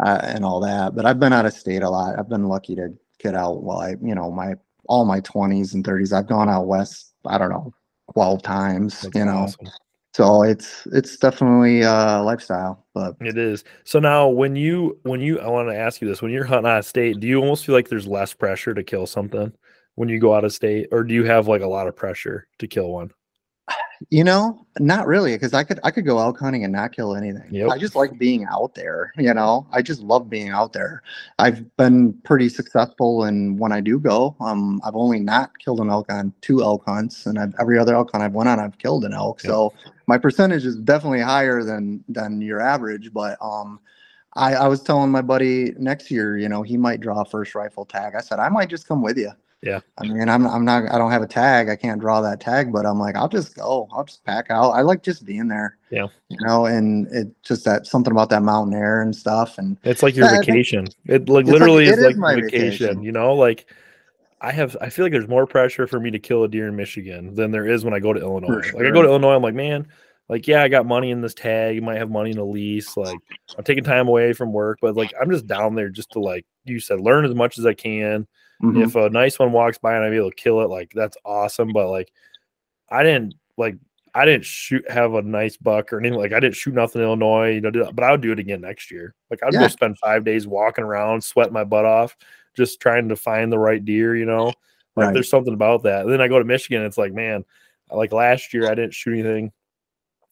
uh, and all that. But I've been out of state a lot. I've been lucky to get out while I, you know, my all my 20s and 30s. I've gone out west. I don't know, 12 times. that's you know, awesome. So it's it's definitely a lifestyle, but It is. So now when you when you I want to ask you this, when you're hunting out of state, do you almost feel like there's less pressure to kill something when you go out of state? Or do you have like a lot of pressure to kill one? You know, not really, because I could I could go elk hunting and not kill anything. Yep. I just like being out there. You know, I just love being out there. I've been pretty successful, and when I do go, um, I've only not killed an elk on two elk hunts, and I've, every other elk hunt I've went on, I've killed an elk. Yep. So my percentage is definitely higher than than your average. But um, I I was telling my buddy next year, you know, he might draw a first rifle tag. I said I might just come with you. Yeah. I mean, I'm I'm not I don't have a tag. I can't draw that tag, but I'm like, I'll just go. I'll just pack out. I like just being there. Yeah. You know, and it just that something about that mountain air and stuff. And It's like your think- vacation. It like like- literally it is is like my vacation, vacation. you know, like I have I feel like there's more pressure for me to kill a deer in Michigan than there is when I go to Illinois. Like I go to Illinois, I'm like, man, like yeah, I got money in this tag, you might have money in a lease, like I'm taking time away from work, but like I'm just down there just to like you said, learn as much as I can. Mhm. If a nice one walks by and I'm able to kill it, like that's awesome. But like I didn't like I didn't shoot have a nice buck or anything like I didn't shoot nothing in Illinois, you know, do- but I would do it again next year. Like I'd Yeah. go spend five days walking around, sweating my butt off, just trying to find the right deer, you know. Like Right. there's something about that. And then I go to Michigan, it's like, man, like last year I didn't shoot anything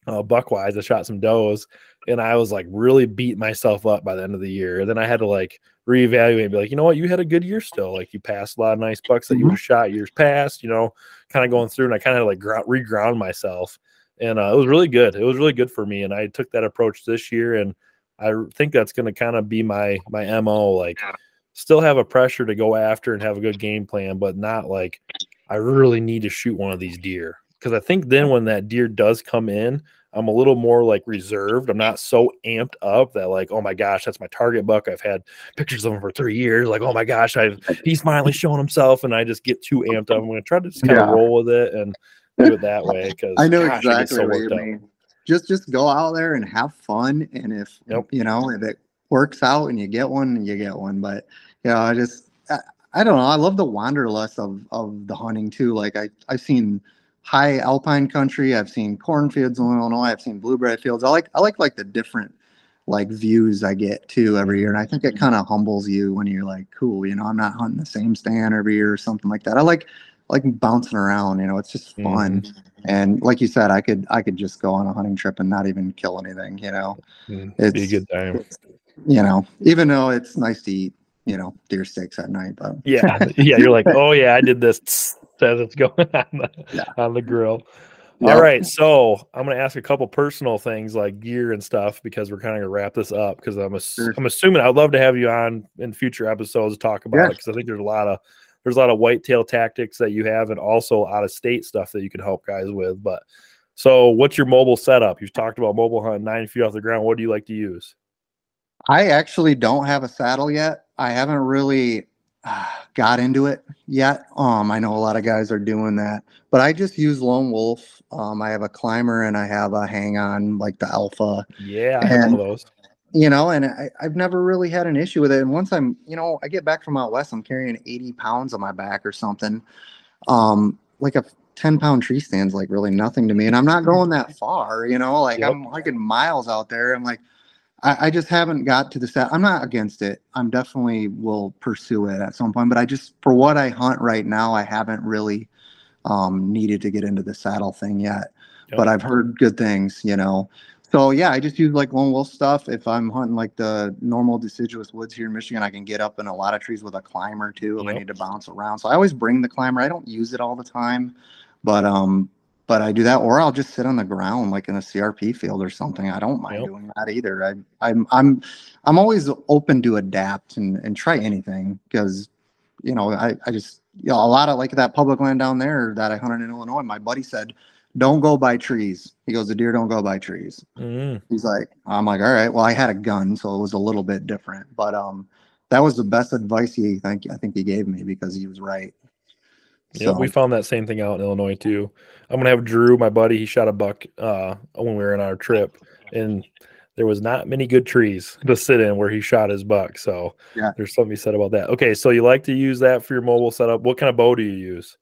uh buck wise. I shot some does and I was like really beat myself up by the end of the year. And then I had to like reevaluate and be like, you know what, you had a good year still. Like you passed a lot of nice bucks that you Mhm. shot years past, you know, kind of going through and I kind of like gro- reground myself. And uh, it was really good. It was really good for me. And I took that approach this year. And I think that's going to kind of be my, my MO, like still have a pressure to go after and have a good game plan, but not like I really need to shoot one of these deer. Cause I think then when that deer does come in, I'm a little more like reserved. I'm not so amped up that like, oh my gosh, that's my target buck. I've had pictures of him for three years. Like, oh my gosh, I've he's finally showing himself, and I just get too amped up. I'm going to try to just kind of Yeah. roll with it and do it that way because I know gosh, exactly so what you up. mean. Just just go out there and have fun, and if Yep. you know if it works out and you get one, you get one. But you know, I just I, I don't know. I love the wanderlust of of the hunting too. Like I I've seen high alpine country. I've seen cornfields in Illinois. I've seen blueberry fields. I like I like like the different like views I get too every year, and I think it kind of humbles you when you're like, cool, you know, I'm not hunting the same stand every year or something like that. I like like bouncing around. You know, it's just fun. And like you said, I could I could just go on a hunting trip and not even kill anything. You know, Mm, be a It's- good time. It's- you know, even though it's nice to eat, you know, deer steaks at night, but Yeah, <laughs> yeah. You're like, oh yeah, I did this as it's going <laughs> on the, Yeah. on the grill. All right, so I'm gonna ask a couple personal things like gear and stuff because we're kind of gonna wrap this up because I'm ass- Sure. I'm assuming I'd love to have you on in future episodes to talk about it because I think there's a lot of there's a lot of whitetail tactics that you have and also out of state stuff that you can help guys with. But so, what's your mobile setup? You've talked about mobile hunt nine feet off the ground. What do you like to use? I actually don't have a saddle yet. I haven't really <sighs> got into it yet. Um, I know a lot of guys are doing that, but I just use Lone Wolf. Um, I have a climber and I have a hang on like the Alpha, Yeah, I have one And- of those. you know, and I, I've never really had an issue with it. And once I'm, you know, I get back from out west, I'm carrying 80 pounds on my back or something. Um, like a 10 pound tree stands like really nothing to me. And I'm not going that far, you know, like Yep. I'm hiking miles out there. I'm like, I, I just haven't got to the set. I'm not against it. I'm definitely will pursue it at some point, but I just, for what I hunt right now, I haven't really um, needed to get into the saddle thing yet. Yep. But I've heard good things, you know. So yeah, I just use like lone wolf stuff. If I'm hunting like the normal deciduous woods here in Michigan, I can get up in a lot of trees with a climber too if I need to bounce around. So I always bring the climber. I don't use it all the time, but um, but I do that, or I'll just sit on the ground like in a CRP field or something. I don't mind Yep. doing that either. I, I'm I'm I'm always open to adapt and and try anything because you know I I just you know a lot of like that public land down there that I hunted in Illinois. My buddy said, "Don't go by trees." He goes, "The deer don't go by trees." Mm, He's like, I'm like, all right. Well, I had a gun, so it was a little bit different, but um, that was the best advice he think I think he gave me because he was right. Yeah, we found that same thing out in Illinois too. I'm gonna have Drew, my buddy. He shot a buck uh, when we were on our trip, and there was not many good trees to sit in where he shot his buck. So Yeah. there's something he said about that. Okay, so you like to use that for your mobile setup. What kind of bow do you use?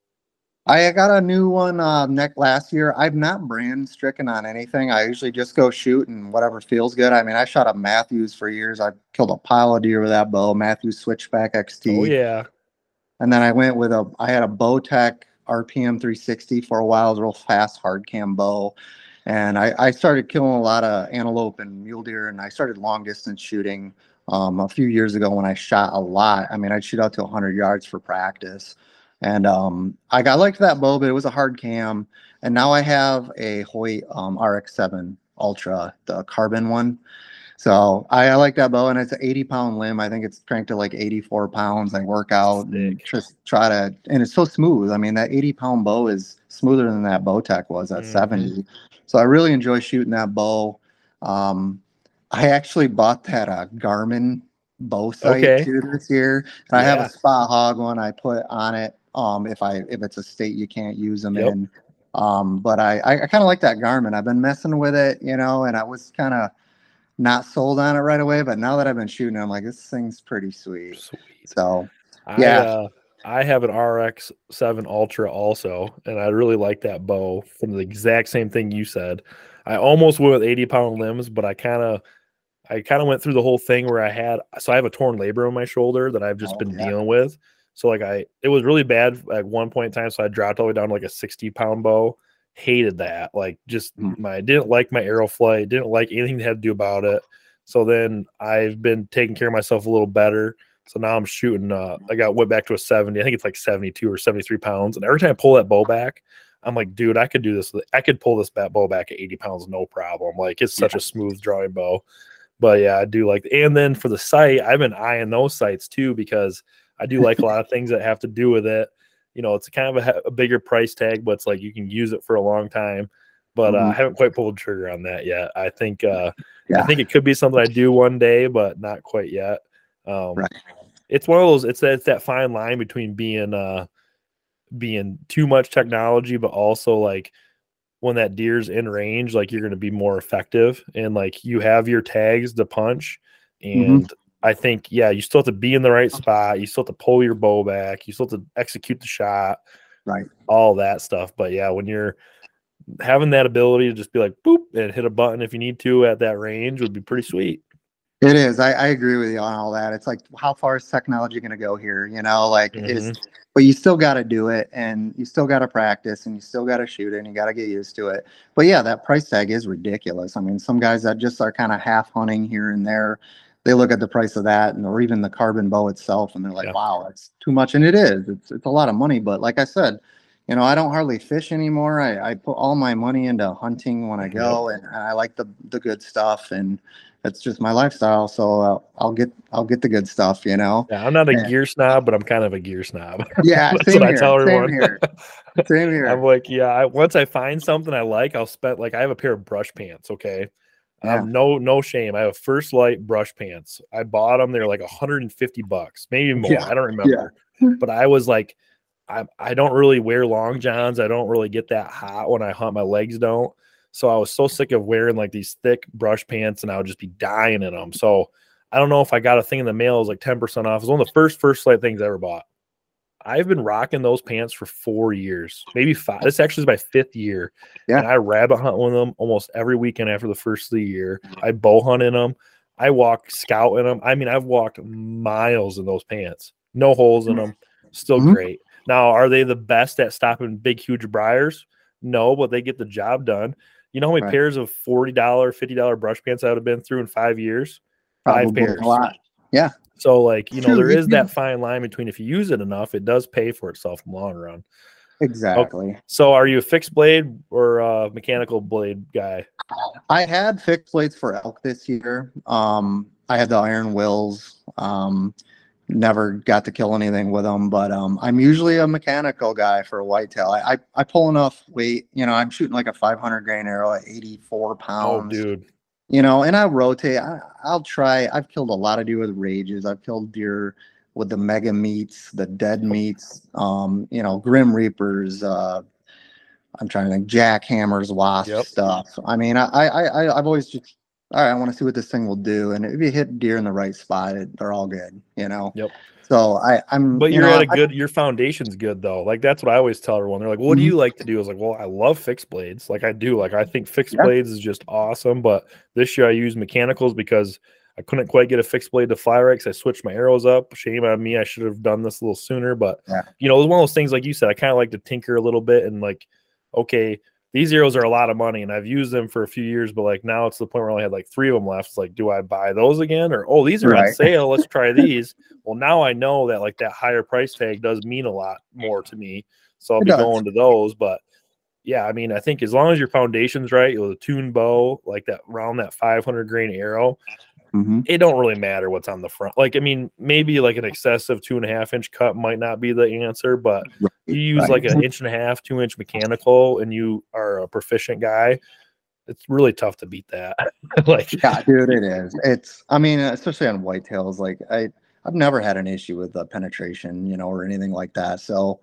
I got a new one uh, neck last year. I'm not brand stricken on anything. I usually just go shoot and whatever feels good. I mean, I shot a Mathews for years. I killed a pile of deer with that bow, Mathews Switchback XT. Oh yeah. And then I went with a, I had a Bowtech RPM 360 for a while, real fast hard cam bow. And I, I started killing a lot of antelope and mule deer, and I started long distance shooting um, a few years ago when I shot a lot. I mean, I'd shoot out to 100 yards for practice. And um, I got liked that bow, but it was a hard cam. And now I have a Hoyt um, RX7 Ultra, the carbon one. So I, I like that bow, and it's an 80 pound limb. I think it's cranked to like 84 pounds. I work out and just try to, and it's so smooth. I mean, that 80 pound bow is smoother than that Bowtech was at Mhm. 70. So I really enjoy shooting that bow. Um, I actually bought that uh, Garmin bow sight Okay. too this year. And I have a Spot-Hogg one I put on it. Um, if I if it's a state you can't use them Yep. in. Um, but I I, I kind of like that Garmin. I've been messing with it, you know, and I was kind of not sold on it right away. But now that I've been shooting, I'm like, this thing's pretty sweet. Sweet. So I, Yeah. uh, I have an RX seven Ultra also, and I really like that bow from the exact same thing you said. I almost went with 80 pound limbs, but I kind of I kind of went through the whole thing where I had so I have a torn labrum on my shoulder that I've just Oh, been yeah. dealing with. So like I it was really bad at one point in time. So I dropped all the way down to like a 60 pound bow. Hated that. Like just Mm. my didn't like my arrow flight, didn't like anything that had to do about it. So then I've been taking care of myself a little better. So now I'm shooting. Uh, I got went back to a 70. I think it's like 72 or 73 pounds. And every time I pull that bow back, I'm like, dude, I could do this. I could pull this bat bow back at 80 pounds, no problem. Like it's such a smooth drawing bow. But yeah, I do like. And then for the sight, I've been eyeing those sights too because I do like a lot of things that have to do with it. You know, it's kind of a, a bigger price tag, but it's like you can use it for a long time. But uh, I Mhm. haven't quite pulled the trigger on that yet. I think uh, I think it could be something I do one day, but not quite yet. Um, Right. It's one of those. It's that it's that fine line between being uh being too much technology, but also like when that deer's in range, like you're going to be more effective, and like you have your tags to punch. Mhm. And I think yeah, you still have to be in the right spot. You still have to pull your bow back. You still have to execute the shot. Right. All that stuff. But yeah, when you're having that ability to just be like boop and hit a button if you need to at that range would be pretty sweet. It is. I, I agree with you on all that. It's like, how far is technology going to go here? You know, like, is, mm-hmm. but you still got to do it and you still got to practice and you still got to shoot it and you got to get used to it. But yeah, that price tag is ridiculous. I mean, some guys that just are kind of half hunting here and there, they look at the price of that and or even the carbon bow itself and they're like, Yeah. wow, that's too much. And it is. It's, it's a lot of money. But like I said, you know, I don't hardly fish anymore. I, I put all my money into hunting when I Yep. go and I like the, the good stuff and that's just my lifestyle. So uh, I'll get, I'll get the good stuff, you know? Yeah, I'm not a Yeah. gear snob, but I'm kind of a gear snob. <laughs> Yeah. That's same what I here, tell same everyone. here. Same <laughs> here. I'm like, yeah, I, once I find something I like, I'll spend like I have a pair of brush pants. Okay. Yeah. Um, no, no shame. I have First Lite brush pants. I bought them. They're like 150 bucks, maybe more. Yeah, I don't remember. <laughs> But I was like, I, I don't really wear long johns. I don't really get that hot when I hunt. My legs don't. So I was so sick of wearing like these thick brush pants and I would just be dying in them. So I don't know if I got a thing in the mail. It was like 10% off. It was one of the first First Lite things I ever bought. I've been rocking those pants for four years, maybe five. This actually is my fifth year. Yeah. And I rabbit hunt with them almost every weekend after the first of the year. I bow hunt in them. I walk scout in them. I mean, I've walked miles in those pants. No holes in them. Still Mhm. great. Now, are they the best at stopping big, huge briars? No, but they get the job done. You know how many Right. pairs of $40, $50 brush pants I would have been through in five years? Five pairs. A lot. So, like, you know, there you that fine line between if you use it enough, it does pay for itself in the long run. Exactly. So, are you a fixed blade or a mechanical blade guy? I had fixed blades for elk this year. Um, I had the iron wills. Um, never got to kill anything with them, but um, I'm usually a mechanical guy for a whitetail. I, I I pull enough weight. You know, I'm shooting like a 500 grain arrow at 84 pounds. Oh, dude. You know, and I rotate. I, I'll try. I've killed a lot of deer with rages. I've killed deer with the mega meats, the dead meats, um, you know, grim reapers. Uh, I'm trying to think, jackhammers, wasp Yep. stuff. I mean, I, I, I, I've always just, all right, I want to see what this thing will do. And if you hit deer in the right spot, it, they're all good, you know? Yep. So I, I'm, But you you're know, at a I- good. your foundation's good though. Like that's what I always tell everyone. They're like, "What do Mhm. you like to do?" I was like, "Well, I love fixed blades. Like I do. Like I think fixed Yeah. blades is just awesome." But this year I used mechanicals because I couldn't quite get a fixed blade to fly right. 'cause I switched my arrows up. Shame on me. I should have done this a little sooner. But Yeah. you know, it was one of those things like you said. I kind of like to tinker a little bit and like, okay, these arrows are a lot of money, and I've used them for a few years. But like now it's the point where I only had like three of them left. It's like, do I buy those again, or oh, these are on sale? Let's try <laughs> these. Well, now I know that like that higher price tag does mean a lot more to me. So I'll It be does. going to those. But yeah, I mean, I think as long as your foundation's right, with a tune bow, like that round that 500 grain arrow, Mhm. it don't really matter what's on the front. Like, I mean, maybe like an excessive two and a half inch cut might not be the answer, but you use right. like an <laughs> inch and a half, two inch mechanical, and you are a proficient guy. It's really tough to beat that. <laughs> like, Yeah, dude, it is. It's, I mean, especially on whitetails, like I, I've never had an issue with the penetration, you know, or anything like that. So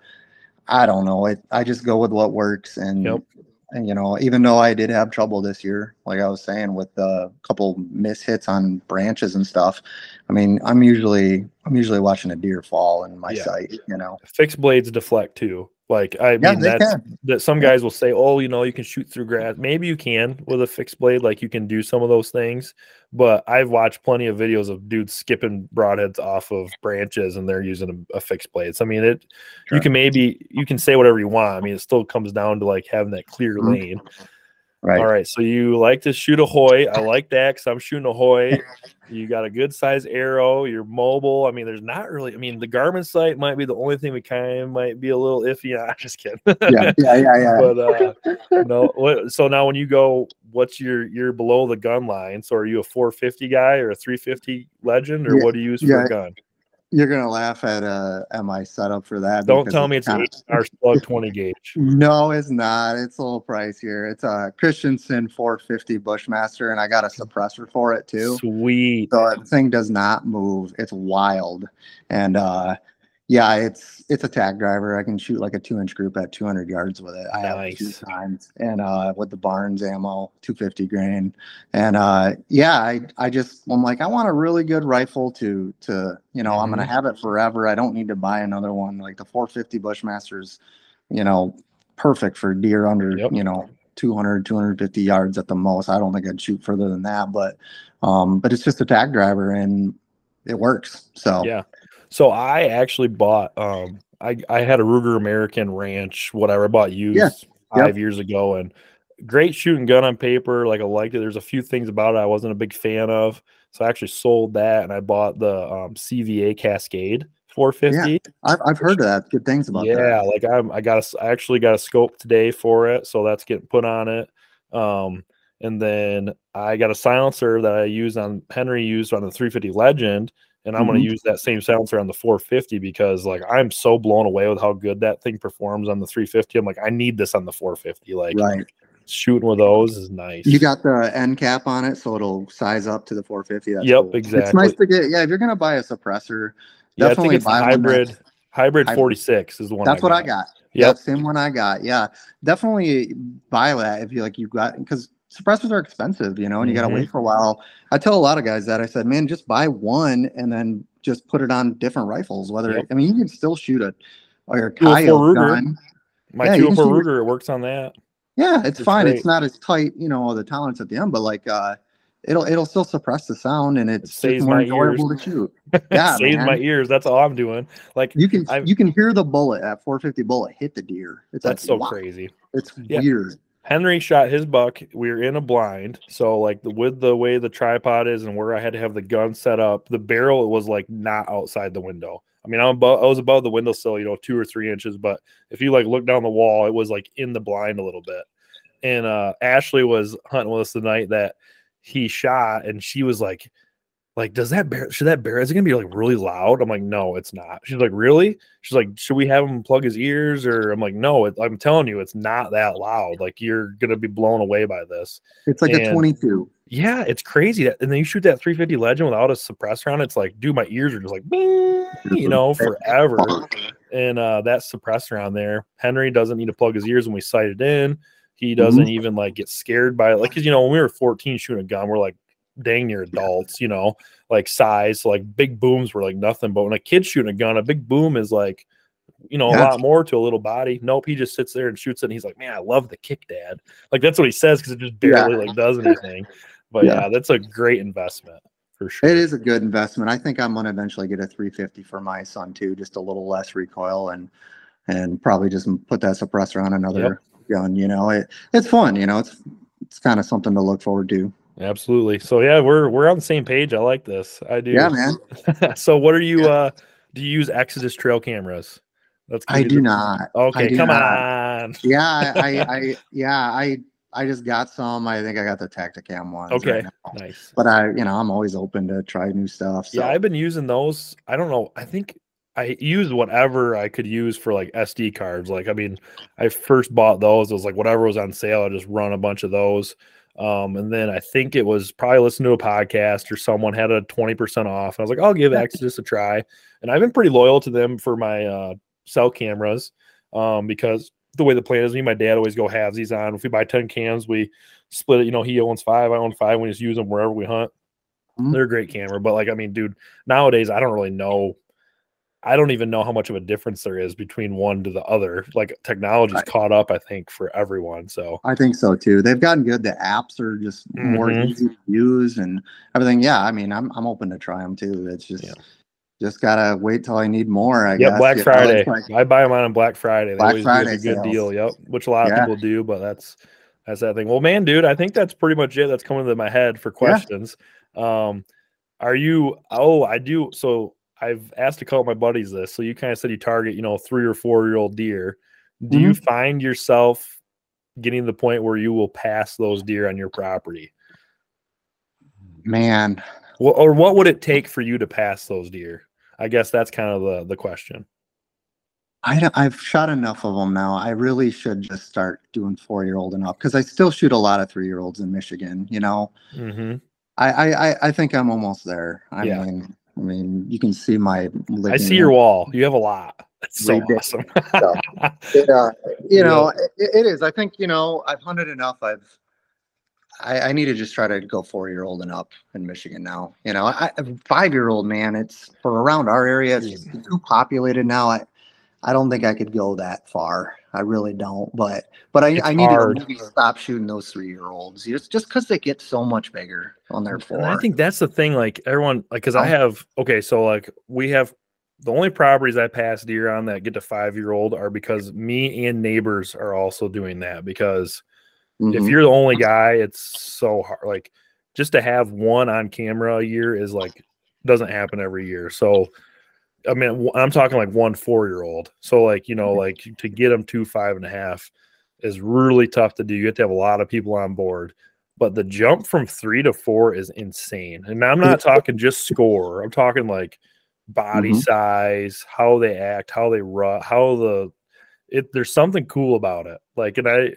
I don't know. It, I just go with what works. And, Yep. And, you know, even though I did have trouble this year, like I was saying, with a couple miss hits on branches and stuff. I mean, I'm usually, I'm usually watching a deer fall in my Yeah. sight, you know. fixed blades deflect too. Like I Yeah, mean that's can. that some guys will say, Oh, you know, you can shoot through grass. Maybe you can with a fixed blade, like you can do some of those things. But I've watched plenty of videos of dudes skipping broadheads off of branches and they're using a, a fixed blade. So I mean it Sure. you can maybe you can say whatever you want. I mean it still comes down to like having that clear Mhm. lane. Right. All right. So you like to shoot a Hoyt. I like that because I'm shooting a Hoyt. You got a good size arrow. You're mobile. I mean, there's not really. I mean, the Garmin sight might be the only thing we kind of might be a little iffy. <laughs> I'm just kidding. Yeah. Yeah. Yeah. Yeah. but uh, no. So now when you go, what's your you're below the gun line? So are you a 450 guy or a 350 legend, or Yeah, what do you use for yeah. a gun? You're going to laugh at, uh, at my setup for that. Don't tell me it's an kinda- eight hour slug 20 gauge. <laughs> No, it's not. It's a little pricier. It's a Christensen 450 Bushmaster, and I got a suppressor for it too. Sweet. So the thing does not move. It's wild, and uh, yeah, it's it's a tag driver. I can shoot like a two inch group at 200 yards with it. I have two times, and uh, with the Barnes ammo, 250 grain, and uh, yeah, I I just I'm like I want a really good rifle to to you know I'm gonna Mm-hmm. have it forever. I don't need to buy another one. Like the 450 Bushmasters, you know, perfect for deer under Yep. you know 200 250 yards at the most. I don't think I'd shoot further than that, but um, but it's just a tag driver and it works. So Yeah. So I actually bought um I I had a Ruger American Ranch, whatever, I bought used Yeah. five years ago and great shooting gun on paper. Like I liked it. There's a few things about it I wasn't a big fan of. So I actually sold that and I bought the um, CVA Cascade 450. I've, I've heard of that. Good things about Yeah, that. like I'm I got a I actually got a scope today for it, so that's getting put on it. Um and then I got a silencer that I use on Henry used on the 350 Legend, and I'm going Mhm. to use that same silencer on the 450 because like I'm so blown away with how good that thing performs on the 350. I'm like I need this on the 450. Like Right. shooting with those is nice. You got the end cap on it, so it'll size up to the 450. That's Yep, cool. It's nice to get. Yeah, if you're gonna buy a suppressor, yeah, I definitely the buy hybrid that's- hybrid Hybrid. 46 is the one. That's what I got. Yep, same one I got. Yeah, definitely buy that if you like. You got because suppressors are expensive, you know, and you got to wait for a while. I tell a lot of guys that I said, man, just buy one and then just put it on different rifles. Whether Yep. I mean, you can still shoot a or your 204 coyote Ruger. gun. My Yeah, you 204 Ruger it works on that. Yeah, it's It's fine. great. It's not as tight, you know, the tolerance at the end, but like uh it'll it'll still suppress the sound and it's just saves more my enjoyable ears. to shoot. <laughs> Yeah, Saves my ears. That's all I'm doing. Like You can I've- you can hear the bullet at 450 bullet hit the deer. It's that's like, so wow, crazy. It's Yeah. weird. Henry shot his buck. We were in a blind, so like the, with the way the tripod is and where I had to have the gun set up, the barrel was like not outside the window. I mean, I'm above, I was above the windowsill, you know, two or three inches, but if you like look down the wall, it was like in the blind a little bit. And uh Ashley was hunting with us the night that he shot, and she was like, like, does that bear should that bear is it gonna be like really loud? I'm like, no, it's not. She's like, really? She's like, should we have him plug his ears? Or I'm like, no, it, I'm telling you, it's not that loud. Like you're gonna be blown away by this. It's like a 22. Yeah, it's crazy. That and then you shoot that 350 Legend without a suppressor on it. It's like, dude, my ears are just like, bing, you know, forever. And uh that suppressor on there, Henry doesn't need to plug his ears when we sight it in. He doesn't even like get scared by it. Like, cause you know, when we were 14 shooting a gun, we're like, dang near adults, you know, like size. So like big booms were like nothing. But when a kid's shooting a gun, a big boom is like, you know, a Yeah. lot more to a little body. Nope, he just sits there and shoots it. And he's like, man, I love the kick, dad. Like that's what he says because it just Yeah. barely like does anything. But Yeah. yeah, that's a great investment for sure. It is a good investment. I think I'm gonna eventually get a 350 for my son too, just a little less recoil and and probably just put that suppressor on another gun. You know, it it's fun. You know, it's it's kind of something to look forward to. Absolutely. So yeah, we're we're on the same page. I like this. I do. Yeah, man. <laughs> so what are you Yeah. uh do you use Exodus trail cameras? Let's I do the- not. Okay, do come not. on. Yeah, I, I, <laughs> I yeah, I I just got some. I think I got the Tacticam ones. right Okay. now. Nice. But I, you know, I'm always open to try new stuff. So. Yeah, I've been using those. I don't know. I think I used whatever I could use for like SD cards. Like, I mean, I first bought those. It was like whatever was on sale. I just run a bunch of those. Um, and then I think it was probably listening to a podcast or someone had a 20% off. And I was like, I'll give Exodus a try. And I've been pretty loyal to them for my uh, cell cameras um, because the way the plan is, me and my dad always go halvesies on. If we buy 10 cams, we split it. You know, he owns five, I own five. We just use them wherever we hunt. Mhm. They're a great camera, but like, I mean, dude, nowadays I don't really know. I don't even know how much of a difference there is between one to the other. Like technology's Right. caught up, I think, for everyone. So I think so too. They've gotten good. The apps are just more Mhm. easy to use and everything. Yeah, I mean, I'm I'm open to try them too. It's just Yeah. just gotta wait till I need more. I yeah, guess. Black Friday. like- I buy them on Black Friday. They Black always Friday do a good sales. deal. Yep, which a lot of people do, but that's that's that thing. Well, man, dude, I think that's pretty much it. That's coming to my head for questions. Um, are you? Oh, I do. So I've asked a couple of my buddies this. So you kind of said you target, you know, three or four year old deer. Do you Mm-hmm. find yourself getting to the point where you will pass those deer on your property? man, Wha- or what would it take for you to pass those deer? I guess that's kind of the the question. I don't- I've shot enough of them now. I really should just start doing four year old and up because I still shoot a lot of three year olds in Michigan. You know, hmm I, I I- I think I'm almost there. I Yeah. mean, I mean, you can see my. I see your wall. You have a lot. That's so awesome. <laughs> Yeah, you Yeah. know, it, it is. I think you know, I've hunted enough. I've. I, I need to just try to go four year old and up in Michigan now. You know, I, five year old man. It's for around our area. It's too populated now. I, I don't think I could go that far. I really don't. But but I, It's I need hard. to maybe stop shooting those three year olds. Just just because they get so much bigger on their. And I think that's the thing. Like everyone, like, because I have okay, so like we have the only properties I pass deer on that get to five year old are because me and neighbors are also doing that. Because if Mhm. you're the only guy, it's so hard. Like just to have one on camera a year is like doesn't happen every year. So I mean, I'm talking like one four year old. So like you know, like to get them to five and a half is really tough to do. You have to have a lot of people on board. But the jump from three to four is insane. And I'm not talking just score. I'm talking like body Mhm. size, how they act, how they run, how the it. There's something cool about it. Like, and I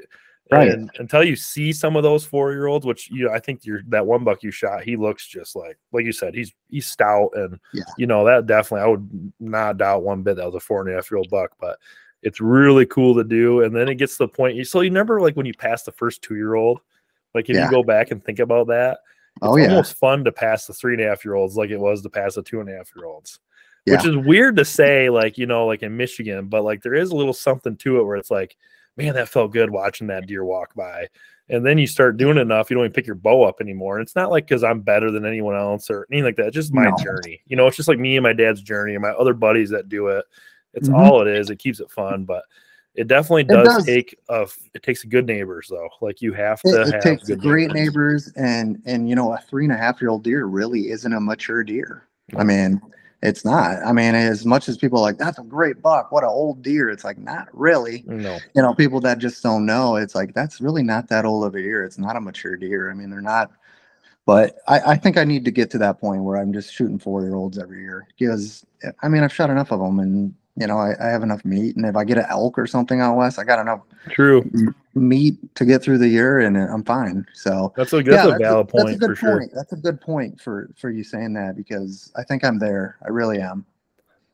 Right. and until you see some of those four year olds, which you, I think you're that one buck you shot, he looks just like, like you said, he's he's stout and Yeah. you know that definitely I would not doubt one bit that was a four and a half year old buck, but it's really cool to do. And then it gets to the point. You so you remember like when you pass the first two year old, like if Yeah. you go back and think about that, it's Oh yeah. almost fun to pass the three and a half year olds like it was to pass the two and a half year olds. Yeah. Which is weird to say, like, you know, like in Michigan, but like there is a little something to it where it's like, man, that felt good watching that deer walk by. And then you start doing enough, you don't even pick your bow up anymore. And it's not like because I'm better than anyone else or anything like that. It's just my No. journey. You know, it's just like me and my dad's journey and my other buddies that do it. It's Mhm. all it is. It keeps it fun, but it definitely does, does. take a it takes good neighbors though. Like you have to it have takes great neighbors and and you know a three and a half year old deer really isn't a mature deer. I mean, it's not. I mean, as much as people are like that's a great buck, what an old deer. It's like not really. No. You know, people that just don't know. It's like that's really not that old of a deer. It's not a mature deer. I mean, they're not. But I, I think I need to get to that point where I'm just shooting four year olds every year because I mean I've shot enough of them and you know I, I have enough meat and if I get an elk or something out west I got enough True. Meat to get through the year and I'm fine. So That's a that's yeah, a valid that's point a good for sure. point. That's a good point for for you saying that because I think I'm there. I really am.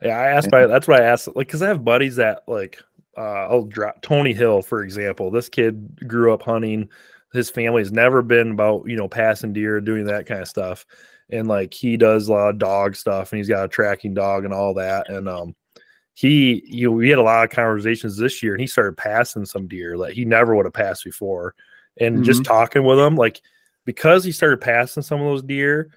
Yeah, I asked by that's why I asked like because I have buddies that like uh I'll drop Tony Hill for example. This kid grew up hunting his family has never been about you know passing deer, doing that kind of stuff, and like he does a lot of dog stuff, and he's got a tracking dog and all that, and um, he you know we had a lot of conversations this year, and he started passing some deer that he never would have passed before, and just talking with him like because he started passing some of those deer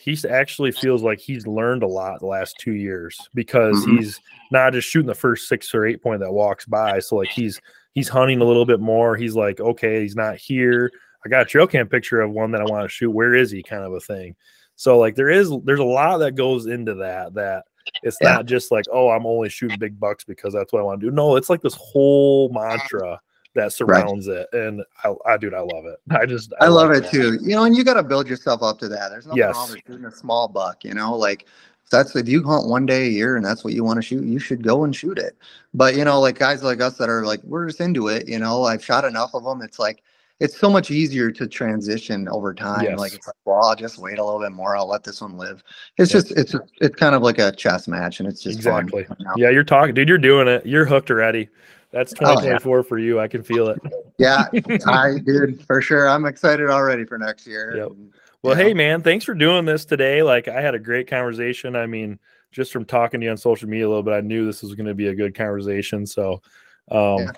he actually feels like he's learned a lot the last two years because Mhm. he's not just shooting the first six or eight point that walks by. So like he's he's hunting a little bit more. He's like, okay, he's not here. I got a trail cam picture of one that I want to shoot. Where is he? Kind of a thing. So like there is there's a lot that goes into that that it's Yeah. not just like, oh, I'm only shooting big bucks because that's what I want to do. No, it's like this whole mantra that surrounds it. And I, I dude, I love it. <laughs> I just I love like it that. too. You know, and you got to build yourself up to that. There's nothing Yes. wrong with shooting a small buck. You know, like that's if you hunt one day a year and that's what you want to shoot, you should go and shoot it. But you know, like guys like us that are like we're just into it. You know, I've shot enough of them. It's like it's so much easier to transition over time. Yes. Like it's like, well, I'll just wait a little bit more. I'll let this one live. It's Yes. just it's it's kind of like a chess match, and it's just Exactly. <laughs> Yeah, you're talking, dude. You're doing it. You're hooked already. That's Oh, yeah. 2024 for you. I can feel it. Yeah, I <laughs> did for sure. I'm excited already for next year. Yep. and, Well, you hey, man, thanks for doing this today. Like, I had a great conversation. I mean, just from talking to you on social media a little bit, I knew this was going to be a good conversation. So, um, Yeah.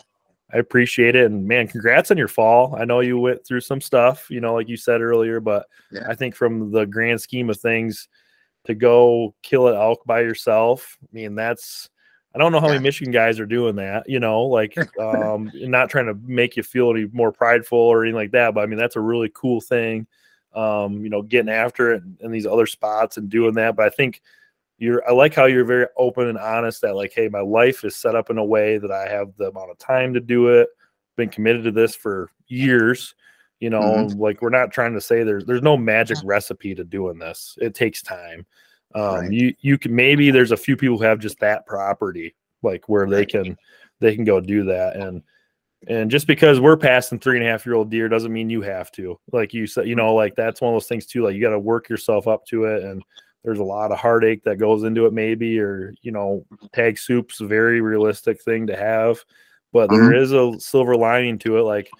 I appreciate it. And man, congrats on your fall. I know you went through some stuff, you know, like you said earlier, but Yeah. I think from the grand scheme of things, to go kill an elk by yourself, I mean, that's I don't know how many Michigan guys are doing that, you know, like <laughs> um not trying to make you feel any more prideful or anything like that, but I mean that's a really cool thing. Um, you know, getting after it in these other spots and doing that. But I think you're I like how you're very open and honest that like, hey, my life is set up in a way that I have the amount of time to do it, been committed to this for years. You know, Mhm. like we're not trying to say there's there's no magic recipe to doing this. It takes time. Um, Right. you you can maybe there's a few people who have just that property, like where they can they can go do that. And and just because we're passing three and a half year old deer doesn't mean you have to. Like you said, you know, like that's one of those things too. Like you got to work yourself up to it, and there's a lot of heartache that goes into it, maybe, or you know, tag soup's a very realistic thing to have, but there is a silver lining to it, like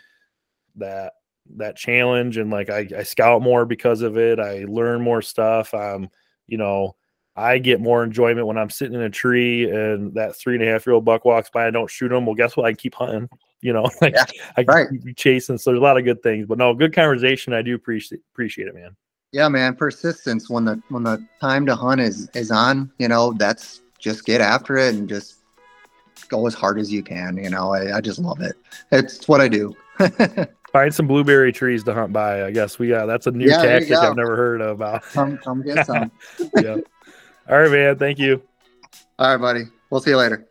that that challenge, and like I, I scout more because of it. I learn more stuff. Um, you know, I get more enjoyment when I'm sitting in a tree and that three and a half year old buck walks by. I don't shoot him. Well, guess what? I keep hunting. <laughs> You know, like Yeah, I right. keep chasing. So there's a lot of good things. But no, good conversation. I do appreciate appreciate it, man. Yeah, man, persistence when the when the time to hunt is is on, you know, that's just get after it and just go as hard as you can. You know, I, I just love it. It's what I do. <laughs> Find some blueberry trees to hunt by. I guess we got that's a new Yeah, tactic. I've never heard about. come come get <laughs> some. yeah. All right, man. Thank you. All right, buddy. We'll see you later.